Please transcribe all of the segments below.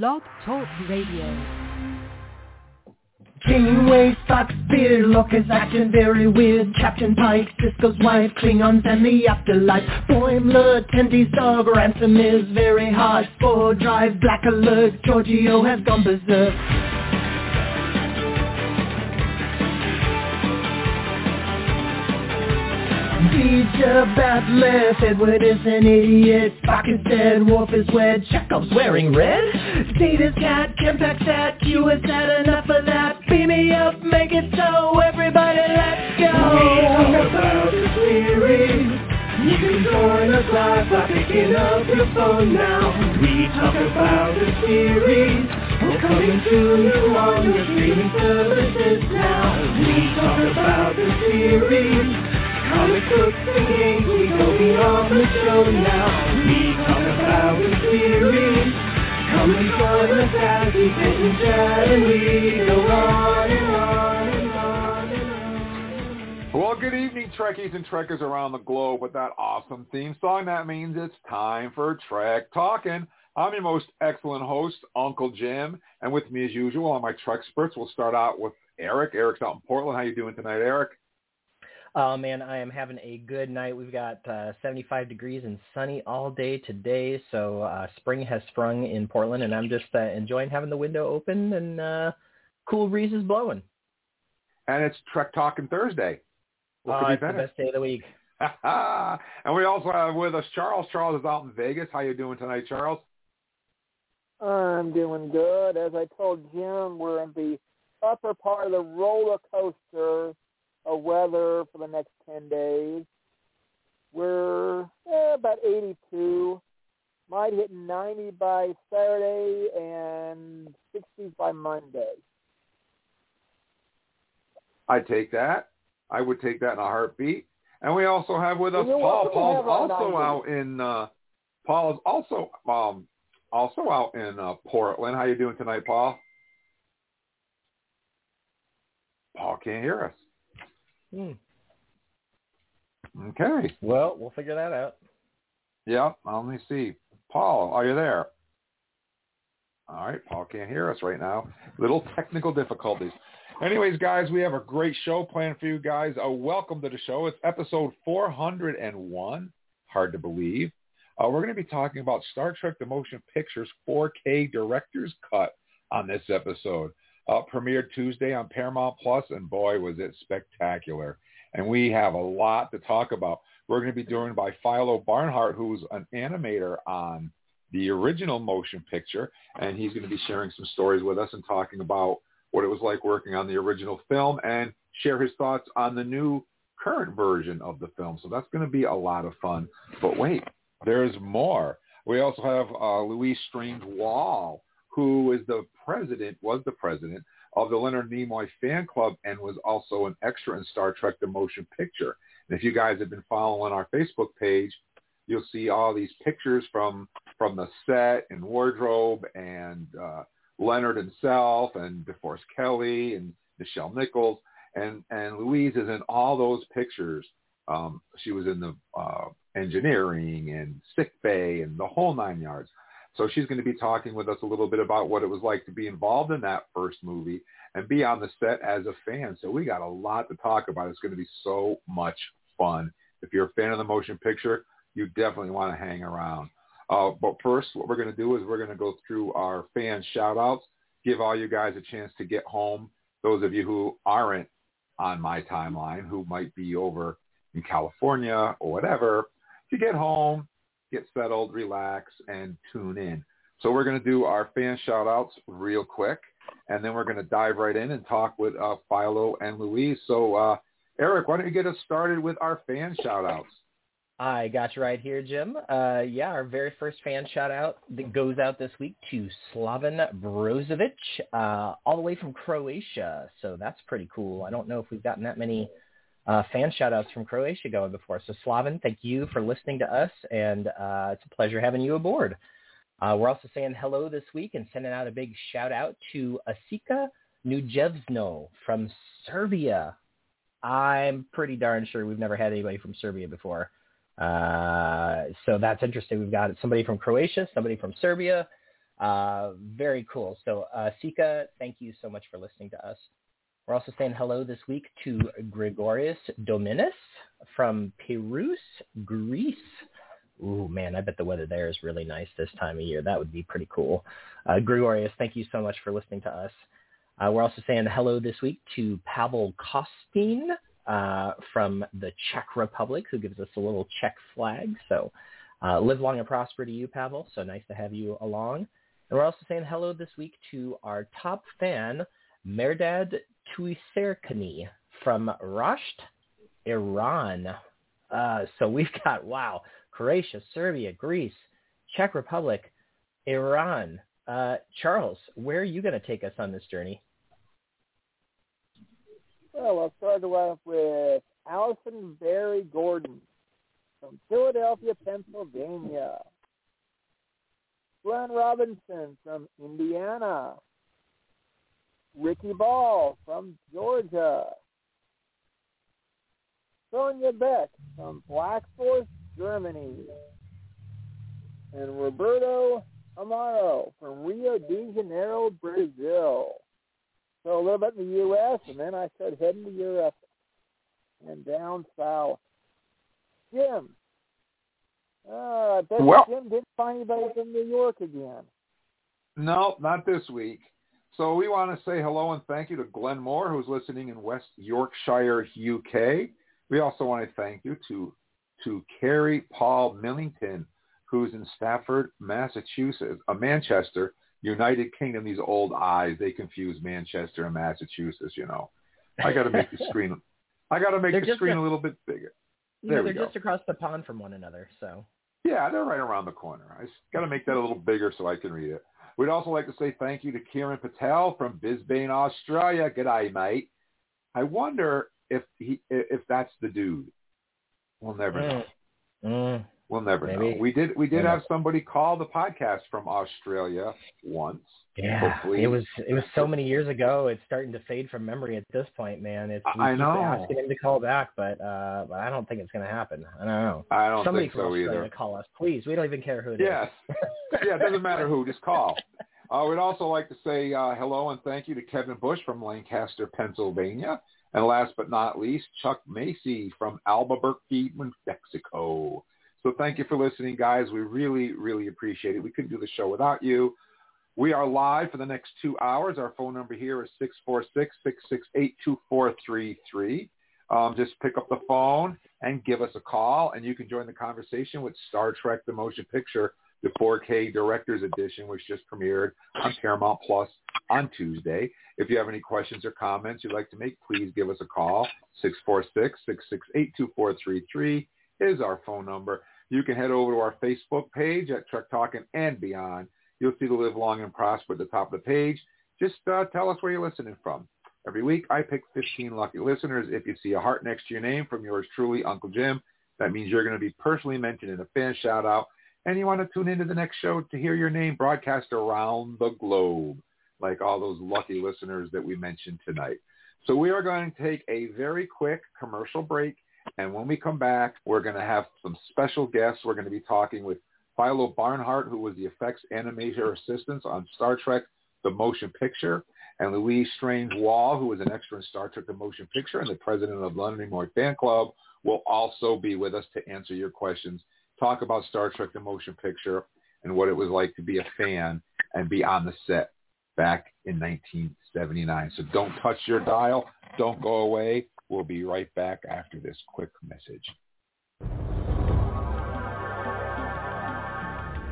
Blog Talk Radio. King Wave, Fox, Beard, Locust, acting very weird Captain Pike, Sisko's wife, Klingons and the afterlife. Boimler, Tendy's dog, Ransom is very hard. Spore Drive, Black Alert, Georgiou has gone berserk Teacher Batless, Edward is an idiot. Spock is dead, Worf is wed. Chekhov's wearing red. Data's cat, Kempak's at Q has had enough of that. Beam me up, make it so Everybody let's go. We talk about the series. You can join us live by picking up your phone now. We talk about the series. We're coming to you on your streaming services now. We talk about the series Comic books and games, we go beyond the show now. We talk about the series. Come and join us as we sit and chat and we go on and on and on and on. Well, good evening, Trekkies and Trekkers around the globe. With that awesome theme song, that means it's time for Trek Talking. I'm your most excellent host, Uncle Jim, and with me as usual are my Trek experts. We'll start out with Eric. Eric's out in Portland. How you doing tonight, Eric? Oh man, I am having a good night. We've got uh, 75 degrees and sunny all day today, so uh, spring has sprung in Portland, and I'm just uh, enjoying having the window open and uh, cool breezes blowing. And it's Trek Talking Thursday. What Oh, could it's be the better? best day of the week. and we also have with us Charles. Charles is out in Vegas. How you doing tonight, Charles? I'm doing good. As I told Jim, we're in the upper part of the roller coaster of weather for the next 10 days. We're eh, about 82. Might hit 90 by Saturday and 60s by Monday. I take that. I would take that in a heartbeat. And we also have with us Paul. Paul's also out in uh Paul is also um also out in uh Portland. How you doing tonight, Paul? Paul can't hear us. Hmm. Okay. Well, we'll figure that out. Yeah, let me see. Paul, are you there? All right, Paul can't hear us right now. Little technical difficulties. Anyways, guys, we have a great show planned for you guys. A welcome to the show. It's episode 401. Hard to believe. Uh, we're going to be talking about Star Trek The Motion Pictures 4K Director's Cut on this episode. Uh, premiered Tuesday on Paramount Plus, and boy, was it spectacular. And we have a lot to talk about. We're going to be joined by Philo Barnhart, who's an animator on the original motion picture, and he's going to be sharing some stories with us and talking about what it was like working on the original film and share his thoughts on the new current version of the film. So that's going to be a lot of fun. But wait, there's more. We also have uh, Louise Strange Wahl, who is the president, was the president of the Leonard Nimoy fan club and was also an extra in Star Trek The Motion Picture. And if you guys have been following our Facebook page, you'll see all these pictures from from the set and wardrobe and uh, Leonard himself and DeForest Kelley and Nichelle Nichols and and Louise is in all those pictures. Um, she was in the uh, engineering and sick bay and the whole nine yards. So she's going to be talking with us a little bit about what it was like to be involved in that first movie and be on the set as a fan. So we got a lot to talk about. It's going to be so much fun. If you're a fan of the motion picture, you definitely want to hang around. Uh, but first, what we're going to do is we're going to go through our fan shout-outs, give all you guys a chance to get home. Those of you who aren't on my timeline, who might be over in California or whatever, to get home, get settled, relax, and tune in. So we're going to do our fan shout-outs real quick, and then we're going to dive right in and talk with uh, Philo and Louise. So, uh, Eric, why don't you get us started with our fan shout-outs? I got you right here, Jim. Uh, yeah, our very first fan shout out that goes out this week to Slaven Brozovic, uh, all the way from Croatia. So that's pretty cool. I don't know if we've gotten that many uh, fan shout outs from Croatia going before. So Slaven, thank you for listening to us, and uh, it's a pleasure having you aboard. Uh, we're also saying hello this week and sending out a big shout out to Asika Nujevsno from Serbia. I'm pretty darn sure we've never had anybody from Serbia before. Uh, so that's interesting. We've got somebody from Croatia, somebody from Serbia. Uh, very cool. So, uh, Sika, thank you so much for listening to us. We're also saying hello this week to Gregorius Dominus from Piraeus, Greece. Ooh, man, I bet the weather there is really nice this time of year. That would be pretty cool. Uh, Gregorius, thank you so much for listening to us. Uh, we're also saying hello this week to Pavel Kostin uh, from the Czech Republic, who gives us a little Czech flag. So uh, live long and prosper to you, Pavel. So nice to have you along. And we're also saying hello this week to our top fan, Merdad Tuiserkani from Rasht, Iran. Uh, so we've got, wow, Croatia, Serbia, Greece, Czech Republic, Iran. Uh, Charles, where are you going to take us on this journey? Well, I'll start off with Allison Barry Gordon from Philadelphia, Pennsylvania. Glenn Robinson from Indiana. Ricky Ball from Georgia. Sonia Beck from Black Forest, Germany. And Roberto Amaro from Rio de Janeiro, Brazil. So a little bit in the U.S., and then I started heading to Europe and down south. Jim. Uh, I bet Well- Jim didn't find anybody from New York again. No, not this week. So we want to say hello and thank you to Glenn Moore, who's listening in West Yorkshire, UK. We also want to thank you to to Carrie Paul Millington, who's in Stafford, Massachusetts, uh, Manchester, United Kingdom. These old eyes, they confuse Manchester and Massachusetts. You know, I got to make the screen. I got to make They're the screen a- a little bit bigger. There know, they're go. just across the pond from one another. So Yeah, they're right around the corner. I got to make that a little bigger so I can read it. We'd also like to say thank you to Kieran Patel from Brisbane, Australia. G'day, mate. I wonder if he if that's the dude. We'll never know. Mm. We'll never Maybe. know. We did we did Yeah. have somebody call the podcast from Australia once. Yeah, Hopefully- it was it was so many years ago. It's starting to fade from memory at this point, man. It's I know. asking him to call back, but uh, but I don't think it's going to happen. I don't know. I don't Somebody think so either. call us, please. We don't even care who it is. Yes. yeah, it doesn't matter who, just call. Uh, we'd also like to say uh, hello and thank you to Kevin Bush from Lancaster, Pennsylvania. And last but not least, Chuck Macy from Albuquerque, New Mexico. So thank you for listening, guys. We really, really appreciate it. We couldn't do the show without you. We are live for the next two hours. Our phone number here is 646-668-2433. Um, just pick up the phone and give us a call, and you can join the conversation with Star Trek The Motion Picture, the 4K Director's Edition, which just premiered on Paramount Plus on Tuesday. If you have any questions or comments you'd like to make, please give us a call. 646-668-2433 is our phone number. You can head over to our Facebook page at Trek Talking and Beyond. You'll see the Live Long and Prosper at the top of the page. Just uh, tell us where you're listening from. Every week, I pick 15 lucky listeners. If you see a heart next to your name from yours truly, Uncle Jim, that means you're going to be personally mentioned in a fan shout-out, and you want to tune into the next show to hear your name broadcast around the globe, like all those lucky listeners that we mentioned tonight. So we are going to take a very quick commercial break, and when we come back, we're going to have some special guests. We're going to be talking with Philo Barnhart, who was the effects animator assistant on Star Trek The Motion Picture, and Louise Strange Wahl, who was an extra in Star Trek The Motion Picture and the president of Leonard Nimoy Fan Club, will also be with us to answer your questions, talk about Star Trek The Motion Picture and what it was like to be a fan and be on the set back in 1979. So don't touch your dial. Don't go away. We'll be right back after this quick message.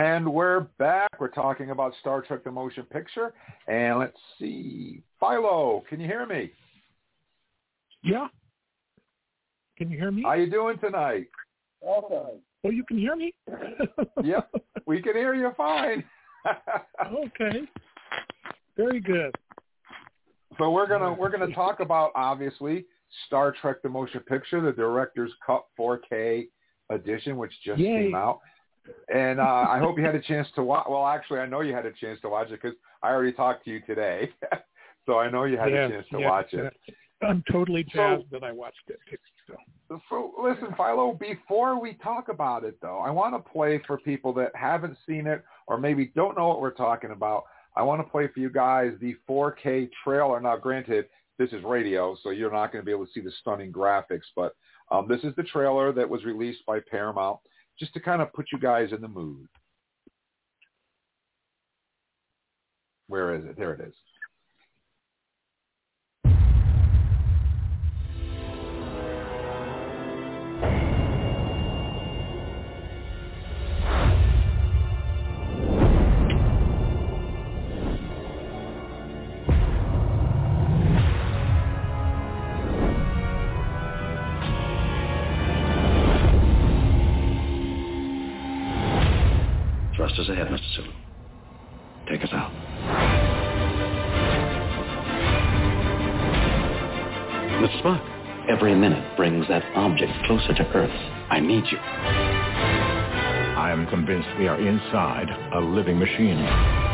And we're back. We're talking about Star Trek The Motion Picture. And let's see. Philo, can you hear me? Yeah. Can you hear me? How you doing tonight? Awesome. oh, you can hear me? Yep. We can hear you fine. okay. Very good. So we're gonna we're gonna talk about obviously Star Trek: The Motion Picture, the director's cut 4K edition, which just Yay. came out. And uh, I hope you had a chance to watch. Well, actually, I know you had a chance to watch it because I already talked to you today, so I know you had yeah, a chance to yeah, watch it. yeah. I'm totally So- jazzed that I watched it. So. So listen, Philo, before we talk about it though, I want to play for people that haven't seen it or maybe don't know what we're talking about. I want to play for you guys the 4K trailer. Now, granted, this is radio, so you're not going to be able to see the stunning graphics, but um, this is the trailer that was released by Paramount just to kind of put you guys in the mood. Where is it? There it is. Thrusters ahead, Mr. Sulu. Take us out. Mr. Spock, every minute brings that object closer to Earth. I need you. I am convinced we are inside a living machine.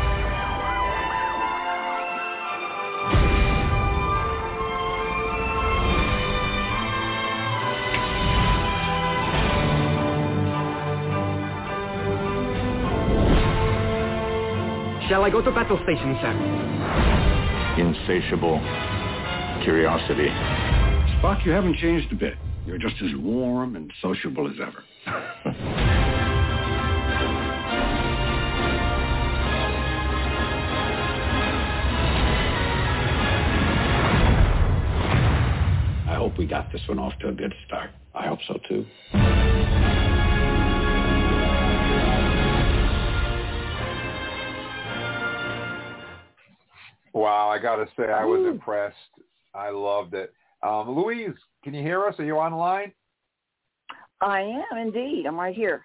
Shall I go to battle station, sir? Insatiable curiosity. Spock, you haven't changed a bit. You're just as warm and sociable as ever. I hope we got this one off to a good start. I hope so too. Wow, I got to say, I was impressed. I loved it. Um, Louise, can you hear us? Are you online? I am indeed. I'm right here.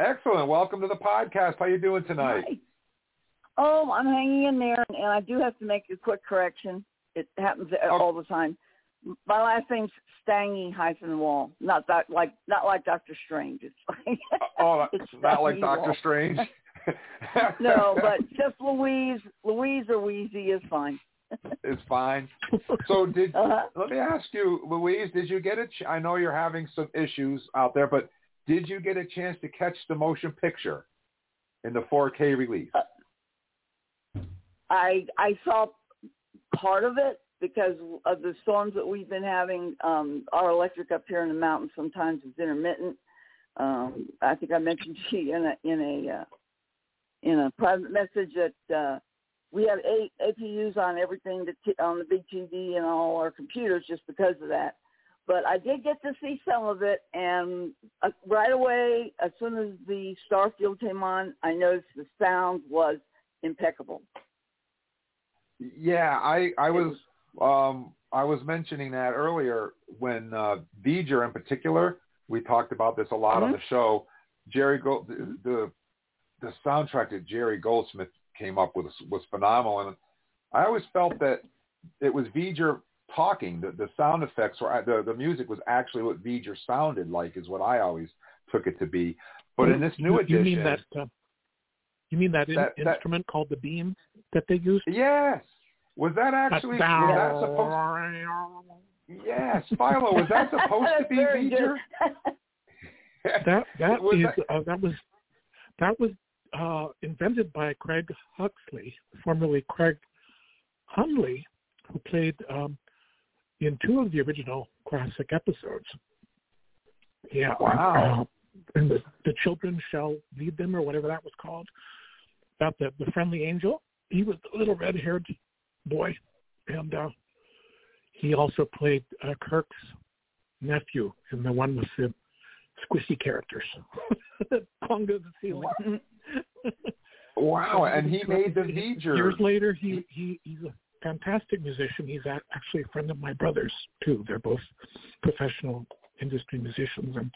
Excellent. Welcome to the podcast. How you doing tonight? Hi. Oh, I'm hanging in there, and I do have to make a quick correction. It happens all the time. My last name's Stangy hyphen Wahl, not that like not like Doctor Strange. It's like Oh, it's not like Doctor Strange. no, but just Louise, Louise or Wheezy is fine. it's fine. So did Uh-huh. let me ask you, Louise? Did you get a? Ch- I know you're having some issues out there, but did you get a chance to catch the motion picture in the 4K release? I I saw part of it because of the storms that we've been having. Um, our electric up here in the mountains sometimes is intermittent. Um, I think I mentioned to you in a in a uh, in a private message that uh, we have eight APUs on everything that t- on the big TV and all our computers just because of that. But I did get to see some of it, and uh, right away, as soon as the Starfield came on, I noticed the sound was impeccable. Yeah, I I was um I was mentioning that earlier when uh V'ger in particular, we talked about this a lot on Mhm. the show. Jerry Gold the, the the soundtrack that Jerry Goldsmith came up with was phenomenal and I always felt that it was V'ger talking. The the sound effects or the the music was actually what V'ger sounded like is what I always took it to be. But in this new you, edition you mean that? Uh, you mean that, in, That- that- instrument called the beam that they used? Yes. Was that actually was that supposed Yes, Philo, was that supposed to be Very V'ger? that that Was is that- uh, that was that was uh, invented by Craig Huxley, formerly Craig Hundley, who played um, in two of the original classic episodes. Yeah, Wow. uh, and the, the children shall lead them, or whatever that was called. About the the friendly angel. He was the little red-haired boy, and uh, he also played uh, Kirk's nephew in the one with the squishy characters that clung to the ceiling. Wow, and he made the V'ger. Years later, he, he he's a fantastic musician. He's a- actually a friend of my brother's too. They're both professional industry musicians, and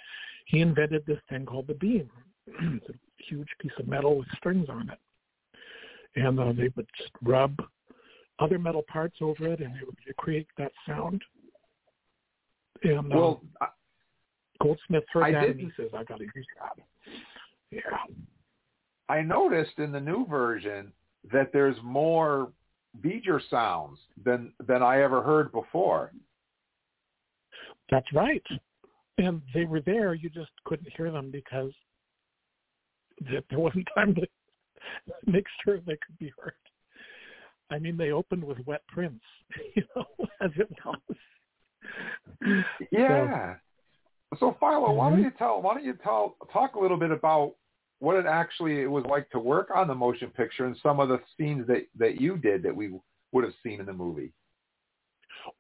he invented this thing called the beam. it's a huge piece of metal with strings on it, and uh, they would just rub other metal parts over it, and it would create that sound. And Well, I- Goldsmith heard I that and didn't- he says, "I got to use that." Yeah. I noticed in the new version that there's more V'ger sounds than than I ever heard before. That's right. And they were there. You just couldn't hear them because there wasn't time to make sure they could be heard. I mean, they opened with Wet Prince, you know, as it was. Yeah. So, Philo, why don't Mhm. you tell why don't you tell talk a little bit about what it actually it was like to work on the motion picture and some of the scenes that that you did that we would have seen in the movie.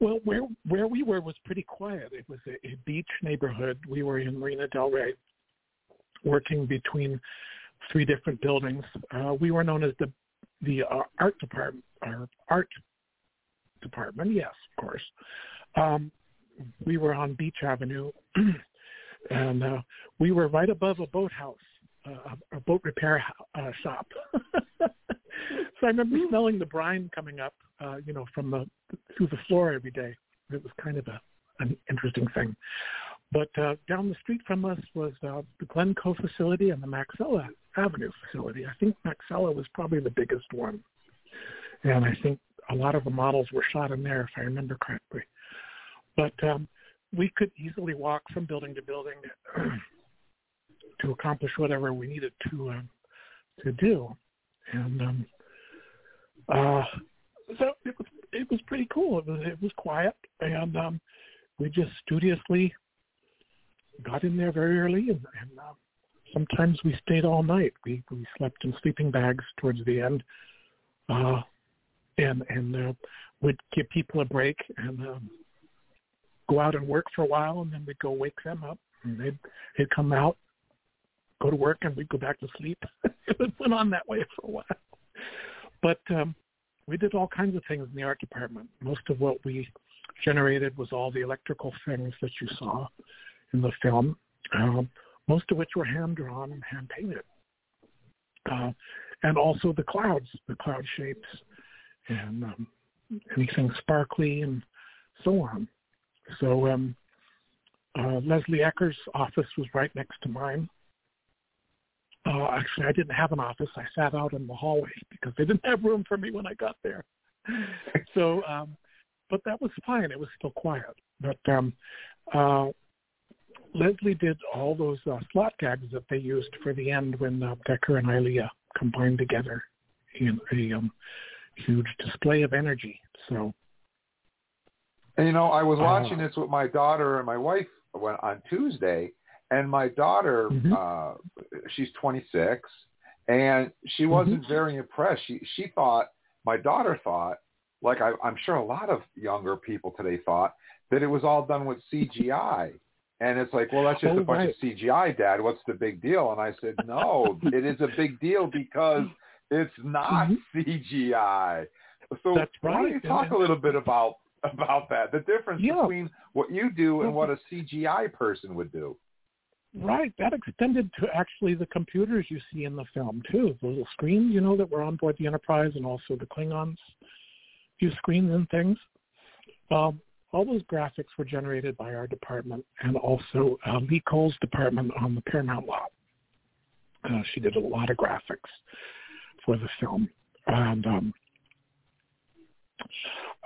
Well, where where we were was pretty quiet. It was a, a beach neighborhood. We were in Marina Del Rey, working between three different buildings. Uh, we were known as the the uh, art department, our art department. Yes, of course. Um, we were on Beach Avenue, and uh, we were right above a boathouse, uh, a boat repair uh, shop. so I remember smelling the brine coming up, uh, you know, from the through the floor every day. It was kind of a an interesting thing. But uh, down the street from us was uh, the Glencoe facility and the Maxella Avenue facility. I think Maxella was probably the biggest one, and I think a lot of the models were shot in there, if I remember correctly. But um, we could easily walk from building to building to accomplish whatever we needed to um, to do, and um, uh, so it was it was pretty cool. It was it was quiet, and um, we just studiously got in there very early, and, and uh, sometimes we stayed all night. We we slept in sleeping bags towards the end, uh, and and uh, would give people a break and um, go out and work for a while, and then we'd go wake them up, and they'd they'd come out, go to work, and we'd go back to sleep. it went on that way for a while, but. um we did all kinds of things in the art department. Most of what we generated was all the electrical things that you saw in the film, um, most of which were hand drawn and hand painted, uh, and also the clouds, the cloud shapes, and um, anything sparkly and so on. So um, uh, Leslie Ekker's office was right next to mine. Uh, actually, I didn't have an office. I sat out in the hallway because they didn't have room for me when I got there. So, um, but that was fine. It was still quiet. But um, uh, Leslie did all those uh, slot gags that they used for the end when uh, Decker and Ilia combined together in a um, huge display of energy. So, And you know, I was Uh, watching this with my daughter and my wife on Tuesday, and my daughter, Mhm. uh, she's 26, and she wasn't very impressed. She she thought my daughter thought, like I, I'm sure a lot of younger people today thought that it was all done with CGI. And it's like, well, that's just Oh, a bunch right. of CGI, Dad. What's the big deal? And I said, no, it is a big deal because it's not CGI. So Mm-hmm. That's why don't you talk a little bit about about that, the difference Yeah. between what you do and what a CGI person would do. Right. That extended to actually the computers you see in the film too. The little screens, you know, that were on board the Enterprise, and also the Klingons' few screens and things. Um, all those graphics were generated by our department, and also uh, Lee Cole's department on the Paramount lot. Uh, she did a lot of graphics for the film, and um,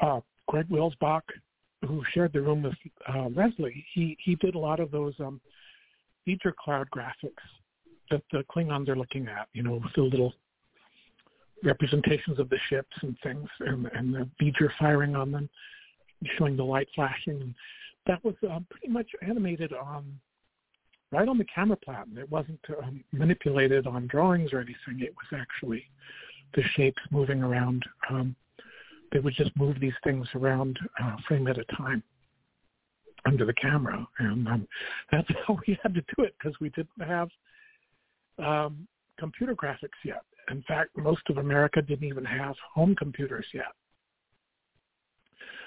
uh, Greg Wilsbach, who shared the room with uh, Leslie, he he did a lot of those um, feature cloud graphics that the Klingons are looking at. You know, the little representations of the ships and things, and and the V'ger firing on them, showing the light flashing. That was um, pretty much animated on right on the camera plan. It wasn't um, manipulated on drawings or anything. It was actually the shapes moving around. Um, they would just move these things around uh, frame at a time under the camera, and um, that's how we had to do it because we didn't have um, computer graphics yet. In fact, most of America didn't even have home computers yet,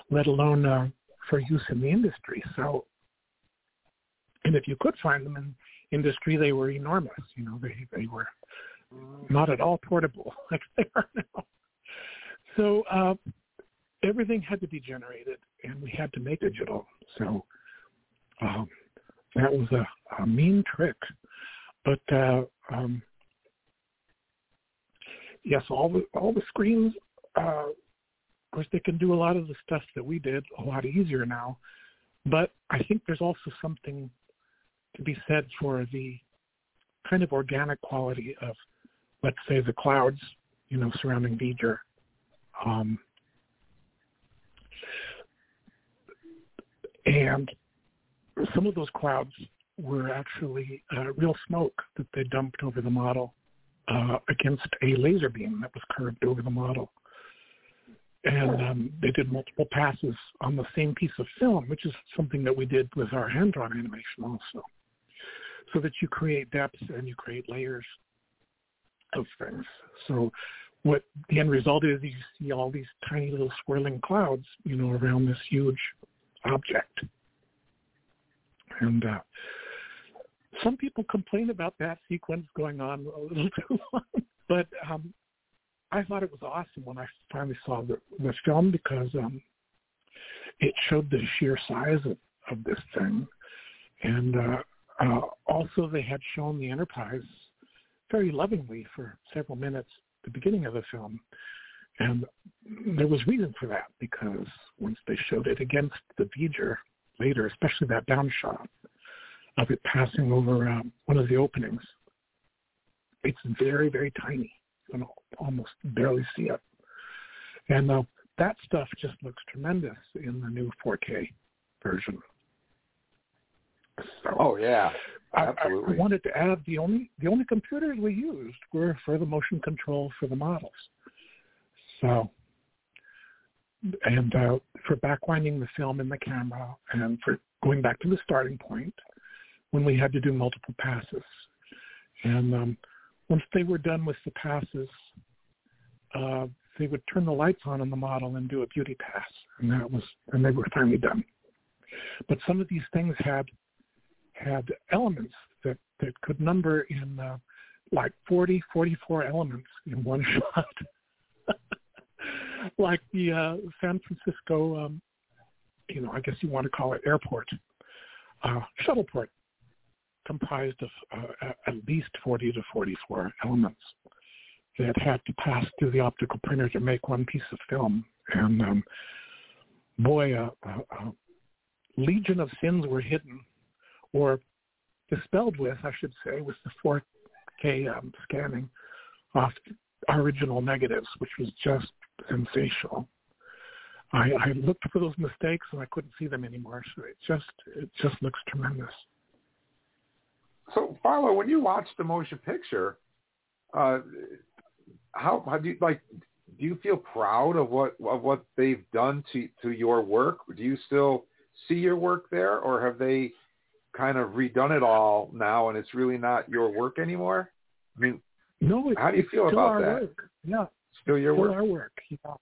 let alone uh, for use in the industry. So, and if you could find them in industry, they were enormous. You know, they they were not at all portable like they are now. So uh, everything had to be generated, and we had to make digital. So um, that was a, a mean trick. But uh, um, yes, all the all the screens. Uh, of course, they can do a lot of the stuff that we did a lot easier now. But I think there's also something to be said for the kind of organic quality of, let's say, the clouds, you know, surrounding V'ger. Um, and some of those clouds were actually uh, real smoke that they dumped over the model uh, against a laser beam that was curved over the model. And um, they did multiple passes on the same piece of film, which is something that we did with our hand-drawn animation also, so that you create depth and you create layers of things. So what the end result is, you see all these tiny little swirling clouds, you know, around this huge object. And uh, some people complain about that sequence going on a little too long, but um, I thought it was awesome when I finally saw the, the film because um, it showed the sheer size of, of this thing, and uh, uh, also they had shown the Enterprise very lovingly for several minutes the beginning of the film, and there was reason for that because once they showed it against the V'ger later, especially that down shot, of it passing over um, one of the openings. It's very, very tiny. You can almost barely see it. And uh, that stuff just looks tremendous in the new 4K version. So, oh yeah. I, I wanted to add the only the only computers we used were for the motion control for the models. So, and uh, for backwinding the film in the camera, and for going back to the starting point, when we had to do multiple passes. And um, once they were done with the passes, uh, they would turn the lights on in the model and do a beauty pass, and that was, and they were finally done. But some of these things had had elements that that could number in uh, like 40, 44 elements in one shot, like the uh, San Francisco, um, you know, I guess you want to call it airport, uh, shuttleport comprised of uh, at least 40 to 44 elements that had to pass through the optical printer to make one piece of film. And um, boy, a, a, a legion of sins were hidden or dispelled with, I should say, was the 4K um, scanning of original negatives, which was just sensational. I, I looked for those mistakes and I couldn't see them anymore. So it just it just looks tremendous. So, Philo, when you watch the motion picture, uh, how how do you like? Do you feel proud of what of what they've done to to your work? Do you still see your work there, or have they kind of redone it all now, and it's really not your work anymore? I mean, no. how do you feel about that? Work. Yeah, still your still work. Our work. Yeah.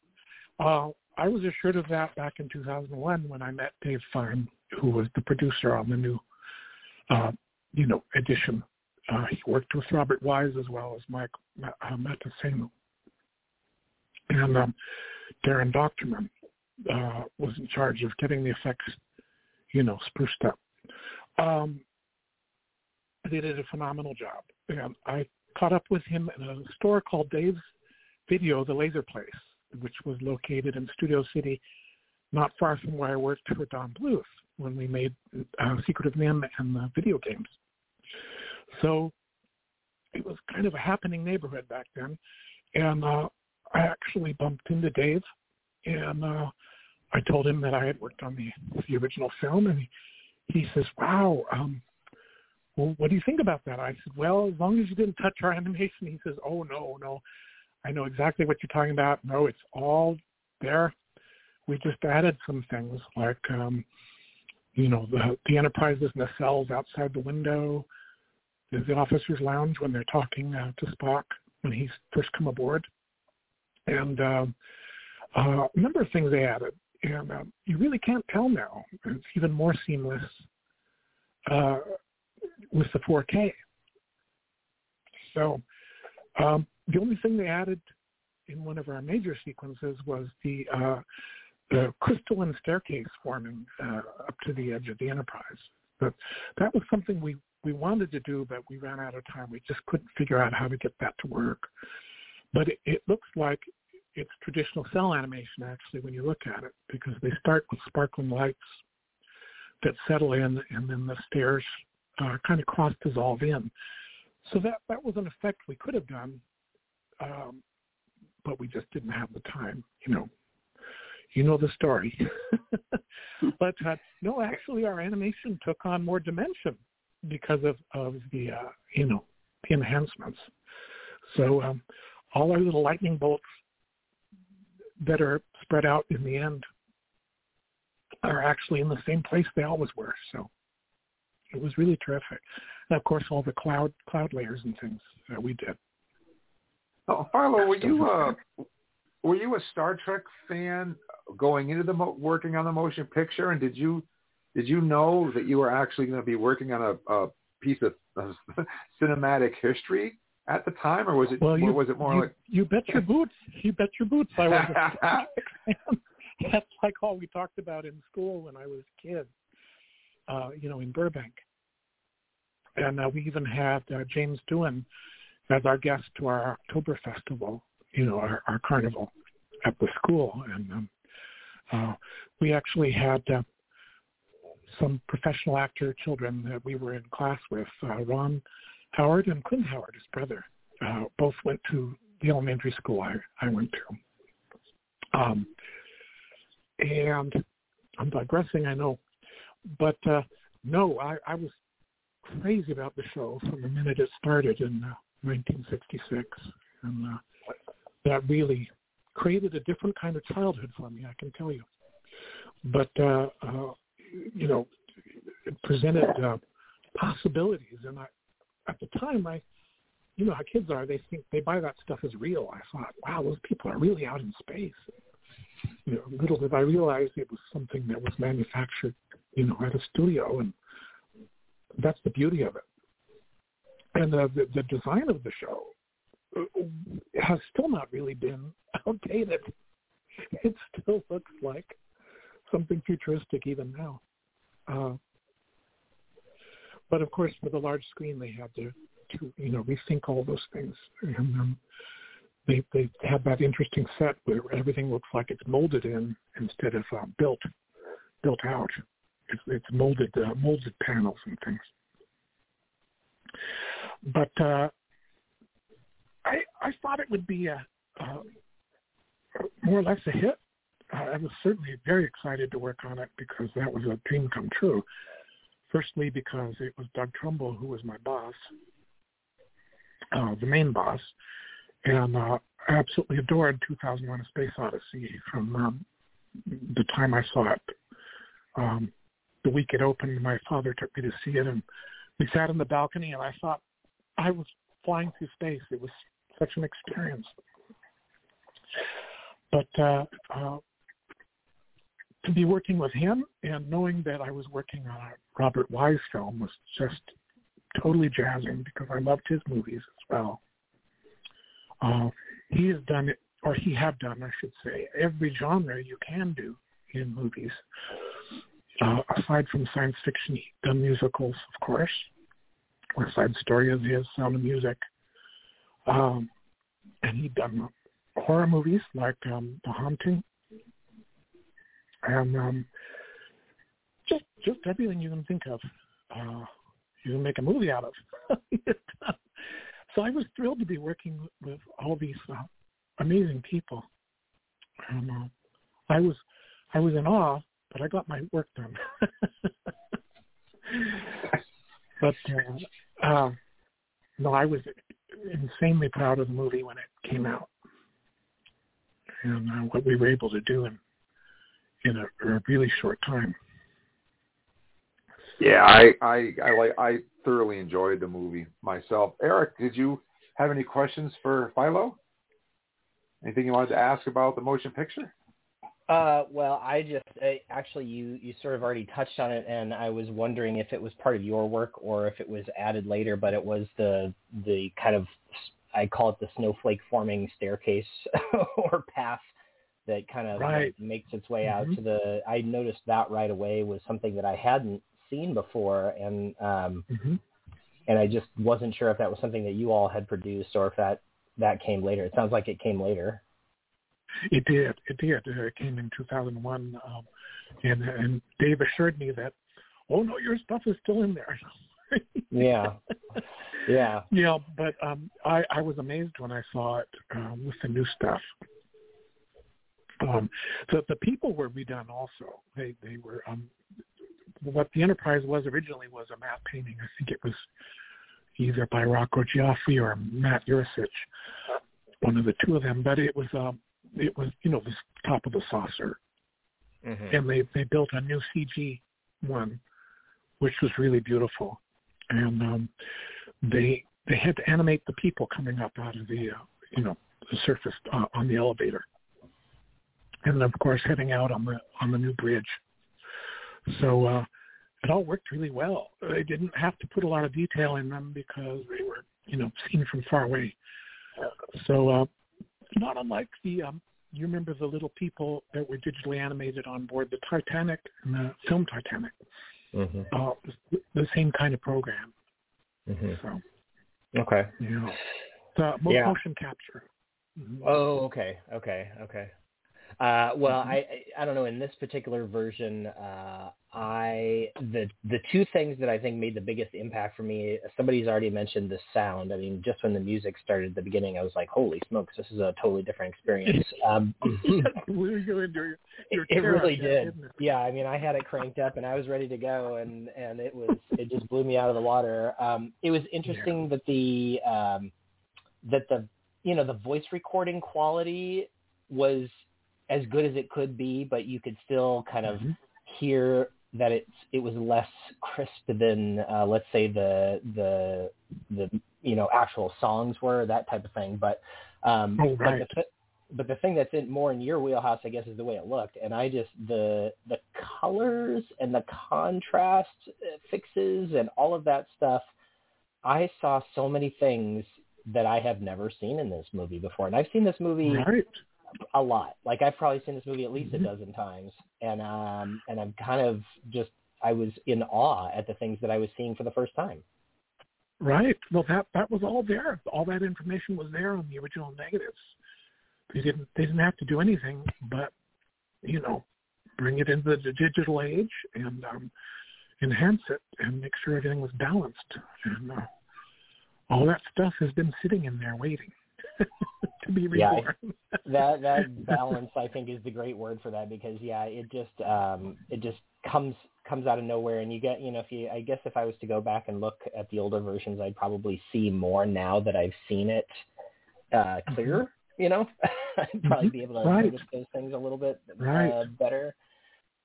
Uh, I was assured of that back in 2001 when I met Dave Fein, who was the producer on the new uh, you know, edition. Uh, he worked with Robert Wise as well as Mike uh. And um, Daren Dochterman uh, was in charge of getting the effects, you know, spruced up. Um, they did a phenomenal job. And I caught up with him in a store called Dave's Video, the Laser Place, which was located in Studio City, not far from where I worked for Don Bluth when we made uh, Secret of NIMH and the video games. So it was kind of a happening neighborhood back then. And uh, I actually bumped into Dave and uh, I told him that I had worked on the, the original film and he, he says, wow, um, well, what do you think about that? I said, well, as long as you didn't touch our animation. He says, oh, no, no. I know exactly what you're talking about. No, it's all there. We just added some things like, um, you know, the, the Enterprise's nacelles outside the window, the, the officer's lounge when they're talking uh, to Spock when he's first come aboard, and uh, uh, a number of things they added. And uh, you really can't tell now. It's even more seamless uh, with the 4K. So um, the only thing they added in one of our major sequences was the uh, the crystalline staircase forming uh, up to the edge of the Enterprise. But that was something we we wanted to do, but we ran out of time. We just couldn't figure out how to get that to work. But it, it looks like it's traditional cel animation actually when you look at it because they start with sparkling lights that settle in and then the stairs uh, kind of cross dissolve in. So that that was an effect we could have done, um, but we just didn't have the time. You know, you know the story. but uh, no, actually, our animation took on more dimension because of of the uh, you know the enhancements. So um, all our little lightning bolts that are spread out in the end are actually in the same place they always were. So it was really terrific. And of course, all the cloud cloud layers and things that we did. Oh, Philo, were you uh, were you a Star Trek fan going into the mo- working on the motion picture, and did you did you know that you were actually going to be working on a, a piece of, of cinematic history at the time, or was it? Well, you, was it more you, like you bet your boots? You bet your boots. I was That's like all we talked about in school when I was a kid. Uh, you know, in Burbank, and uh, we even had uh, James Doohan as our guest to our October festival. You know, our, our carnival at the school, and um, uh, we actually had uh, some professional actor children that we were in class with. Uh, Ron Howard and Clint Howard, his brother, uh, both went to the elementary school I, I went to. Um, and I'm digressing, I know, but uh, no, I, I was crazy about the show from the minute it started in uh, 1966, and uh, that really created a different kind of childhood for me. I can tell you, but uh, uh, you know, it presented uh, possibilities, and I, at the time, I, you know how kids are. They think they buy that stuff as real. I thought, wow, those people are really out in space. You know, little did I realize it was something that was manufactured, you know, at a studio, and that's the beauty of it. And uh, the, the design of the show uh, has still not really been outdated. It still looks like something futuristic even now. Uh, but of course, with a large screen, they had to, to you know, rethink all those things. And um, they they have that interesting set where everything looks like it's molded in instead of uh, built built out. It's, it's molded uh, molded panels and things. But uh, I I thought it would be a, a more or less a hit. I was certainly very excited to work on it because that was a dream come true. Firstly, because it was Doug Trumbull who was my boss, uh, the main boss, and uh, I absolutely adored 2001: A Space Odyssey from um, the time I saw it. Um, the week it opened, my father took me to see it, and we sat on the balcony, and I thought I was flying through space. It was such an experience. But uh, uh, to be working with him and knowing that I was working on a Robert Wise film was just totally jazzing because I loved his movies as well. Uh, he has done or he had done, I should say, every genre you can do in movies. Uh, aside from science fiction, he's done musicals, of course. West Side Story is his, Sound of Music. Um, and he'd done horror movies like um, The Haunting, and um, just just everything you can think of, uh, you can make a movie out of. so I was thrilled to be working with all these uh, amazing people. And uh, I was I was in awe, but I got my work done. but uh, uh, no, I was insanely proud of the movie when it came out, and uh, what we were able to do in in a, a really short time. Yeah, I I I like I thoroughly enjoyed the movie myself. Eric, did you have any questions for Philo? Anything you wanted to ask about the motion picture? Uh, well, I just I, actually you you sort of already touched on it, and I was wondering if it was part of your work or if it was added later. But it was the the kind of I call it the snowflake forming staircase or path that kind of Right. like, makes its way out Mhm. to the. I noticed that right away was something that I hadn't seen before, and um, hmm and I just wasn't sure if that was something that you all had produced or if that that came later. It sounds like it came later. It did. It did. Uh, It came in 2001, um, and and Dave assured me that, oh no, your stuff is still in there. Yeah. Yeah. Yeah, but um, I I was amazed when I saw it um, with the new stuff. Um, the the people were redone also. They they were um, what the Enterprise was originally was a matte painting. I think it was either by Rocco Gioffre or Matt Yuricich, one of the two of them. But it was um, it was you know the top of the saucer, Mhm. and they they built a new CG one, which was really beautiful, and um, they they had to animate the people coming up out of the uh, you know the surface uh, on the elevator, and of course heading out on the on the new bridge. So uh, it all worked really well. They didn't have to put a lot of detail in them because they were you know seen from far away. So uh, not unlike the um, you remember the little people that were digitally animated on board the Titanic and the film Titanic. Mhm. Uh, the- same kind of program. Mhm. So Okay. you know, the Yeah. motion capture. Mhm. Oh, okay, okay, okay. Uh, well, Mm-hmm. I I don't know. In this particular version, uh, I the the two things that I think made the biggest impact for me. Somebody's already mentioned the sound. I mean, just when the music started at the beginning, I was like, "Holy smokes, this is a totally different experience." Um, It into your, your it chair, really did. it? Yeah, I mean, I had it cranked up and I was ready to go, and and it was it just blew me out of the water. Um, it was interesting that the um, that the you know the voice recording quality was as good as it could be, but you could still kind of Mhm. hear that it's it was less crisp than uh, let's say the the the you know actual songs were that type of thing. But um, Oh, but the but the thing that's in more in your wheelhouse, I guess, is the way it looked. And I just the the colors and the contrast uh, fixes and all of that stuff. I saw so many things that I have never seen in this movie before, and I've seen this movie Right. A lot. Like I've probably seen this movie at least a dozen times, and um, and I'm kind of just I was in awe at the things that I was seeing for the first time. Right. Well, that that was all there. All that information was there on the original negatives. They didn't they didn't have to do anything but, you know, bring it into the digital age and um, enhance it and make sure everything was balanced. And uh, all that stuff has been sitting in there waiting to be Yeah, that that balance I think is the great word for that because yeah, it just um it just comes comes out of nowhere and you get you know if you I guess if I was to go back and look at the older versions I'd probably see more now that I've seen it uh clearer, you know. I'd probably Mhm. be able to Right. notice those things a little bit Right. uh, better.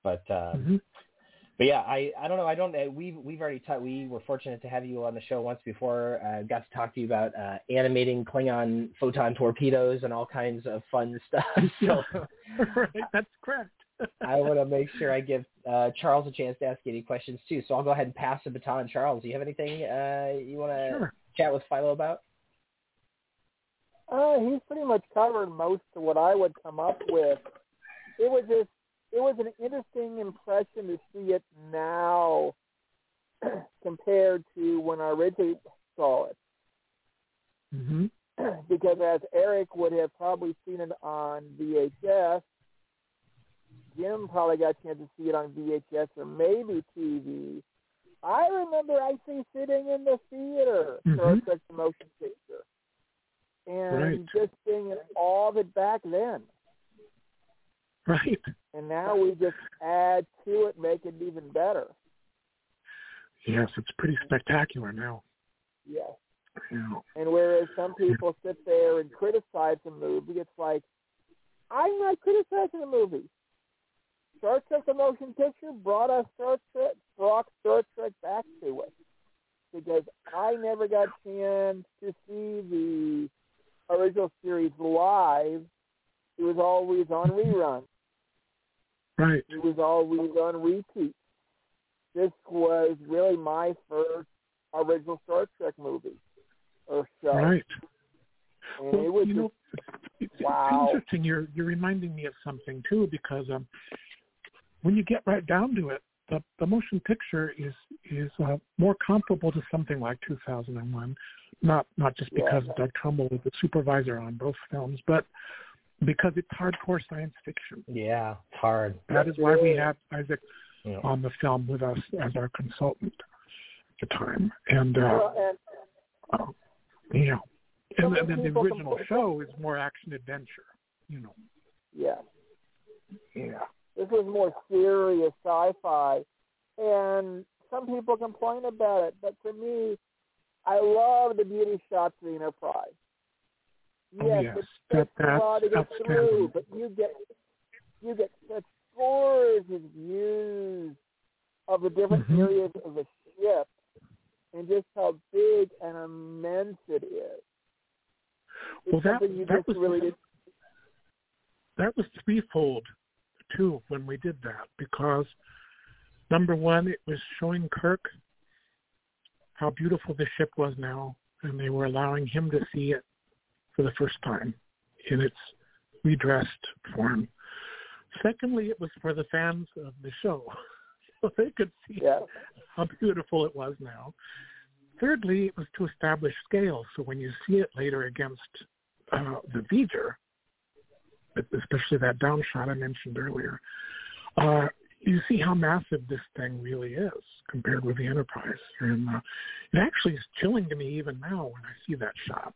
But uh Mhm. But yeah, I I don't know. I don't. Uh, we've we've already talked. We were fortunate to have you on the show once before. Uh, got to talk to you about uh, animating Klingon photon torpedoes and all kinds of fun stuff. So right. That's correct. I want to make sure I give uh, Charles a chance to ask any questions too. So I'll go ahead and pass the baton. Charles, do you have anything uh, you want to Sure. chat with Philo about? Uh, he's pretty much covered most of what I would come up with. It was just, it was an interesting impression to see it now compared to when I originally saw it. hmm because as Eric would have probably seen it on VHS, Jim probably got a chance to see it on VHS or maybe TV. I remember actually sitting in the theater for Mhm. such a motion picture and Right. just being in awe of it back then. Right. And now we just add to it, make it even better. Yes, it's pretty spectacular now. Yes. Yeah. And whereas some people sit there and criticize the movie, it's like, I'm not criticizing the movie. Star Trek the motion picture brought us Star Trek, brought Star Trek back to us. Because I never got a chance to see the original series live. It was always on rerun. Right. It was always on repeat. This was really my first original Star Trek movie or show. Right. And well, it was you know, it's, wow. it's interesting. You're you're reminding me of something too because um, when you get right down to it, the the motion picture is is uh, more comparable to something like 2001. Not not just because Yeah. Doug Trumbull was the supervisor on both films, but because it's hardcore science fiction. Yeah, it's hard. That is why we had Isaac Yeah. on the film with us as our consultant at the time, and uh, Well, and uh, you know, and, and then the original complain- show is more action adventure. You know, yeah, yeah. this was more serious sci-fi, and some people complain about it. But to me, I love the beauty shots of the Enterprise. Oh, Yes, yes. it That- takes to that's get through, but you get you get such gorgeous views of the different Mhm. areas of the ship, and just how big and immense it is. It's Well, that- that was- really did. that was threefold too when we did that because number one it was showing kirk how beautiful the ship was now and they were allowing him to see it for the first time in its redressed form secondly it was for the fans of the show so they could see Yeah. how beautiful it was now thirdly it was to establish scale so when you see it later against uh, the V'ger, especially that down shot I mentioned earlier, uh, you see how massive this thing really is compared with the Enterprise. And uh, it actually is chilling to me even now when I see that shot.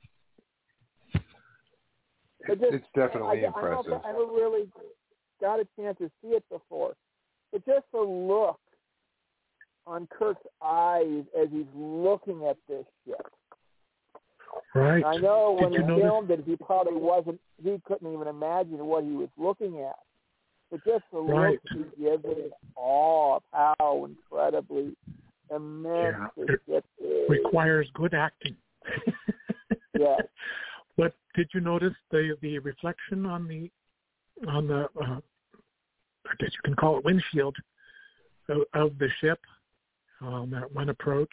But just, It's definitely I, I don't impressive. think I never really got a chance to see it before. But just the look on Kirk's eyes as he's looking at this ship. Right. I know when Did he notice? filmed it, he probably wasn't. He couldn't even imagine what he was looking at. But just the Right. look he gives it in awe of how incredibly immense Yeah, it ship is. Requires good acting. Yes. But did you notice the the reflection on the on the uh, I guess you can call it windshield of, of the ship on that one approach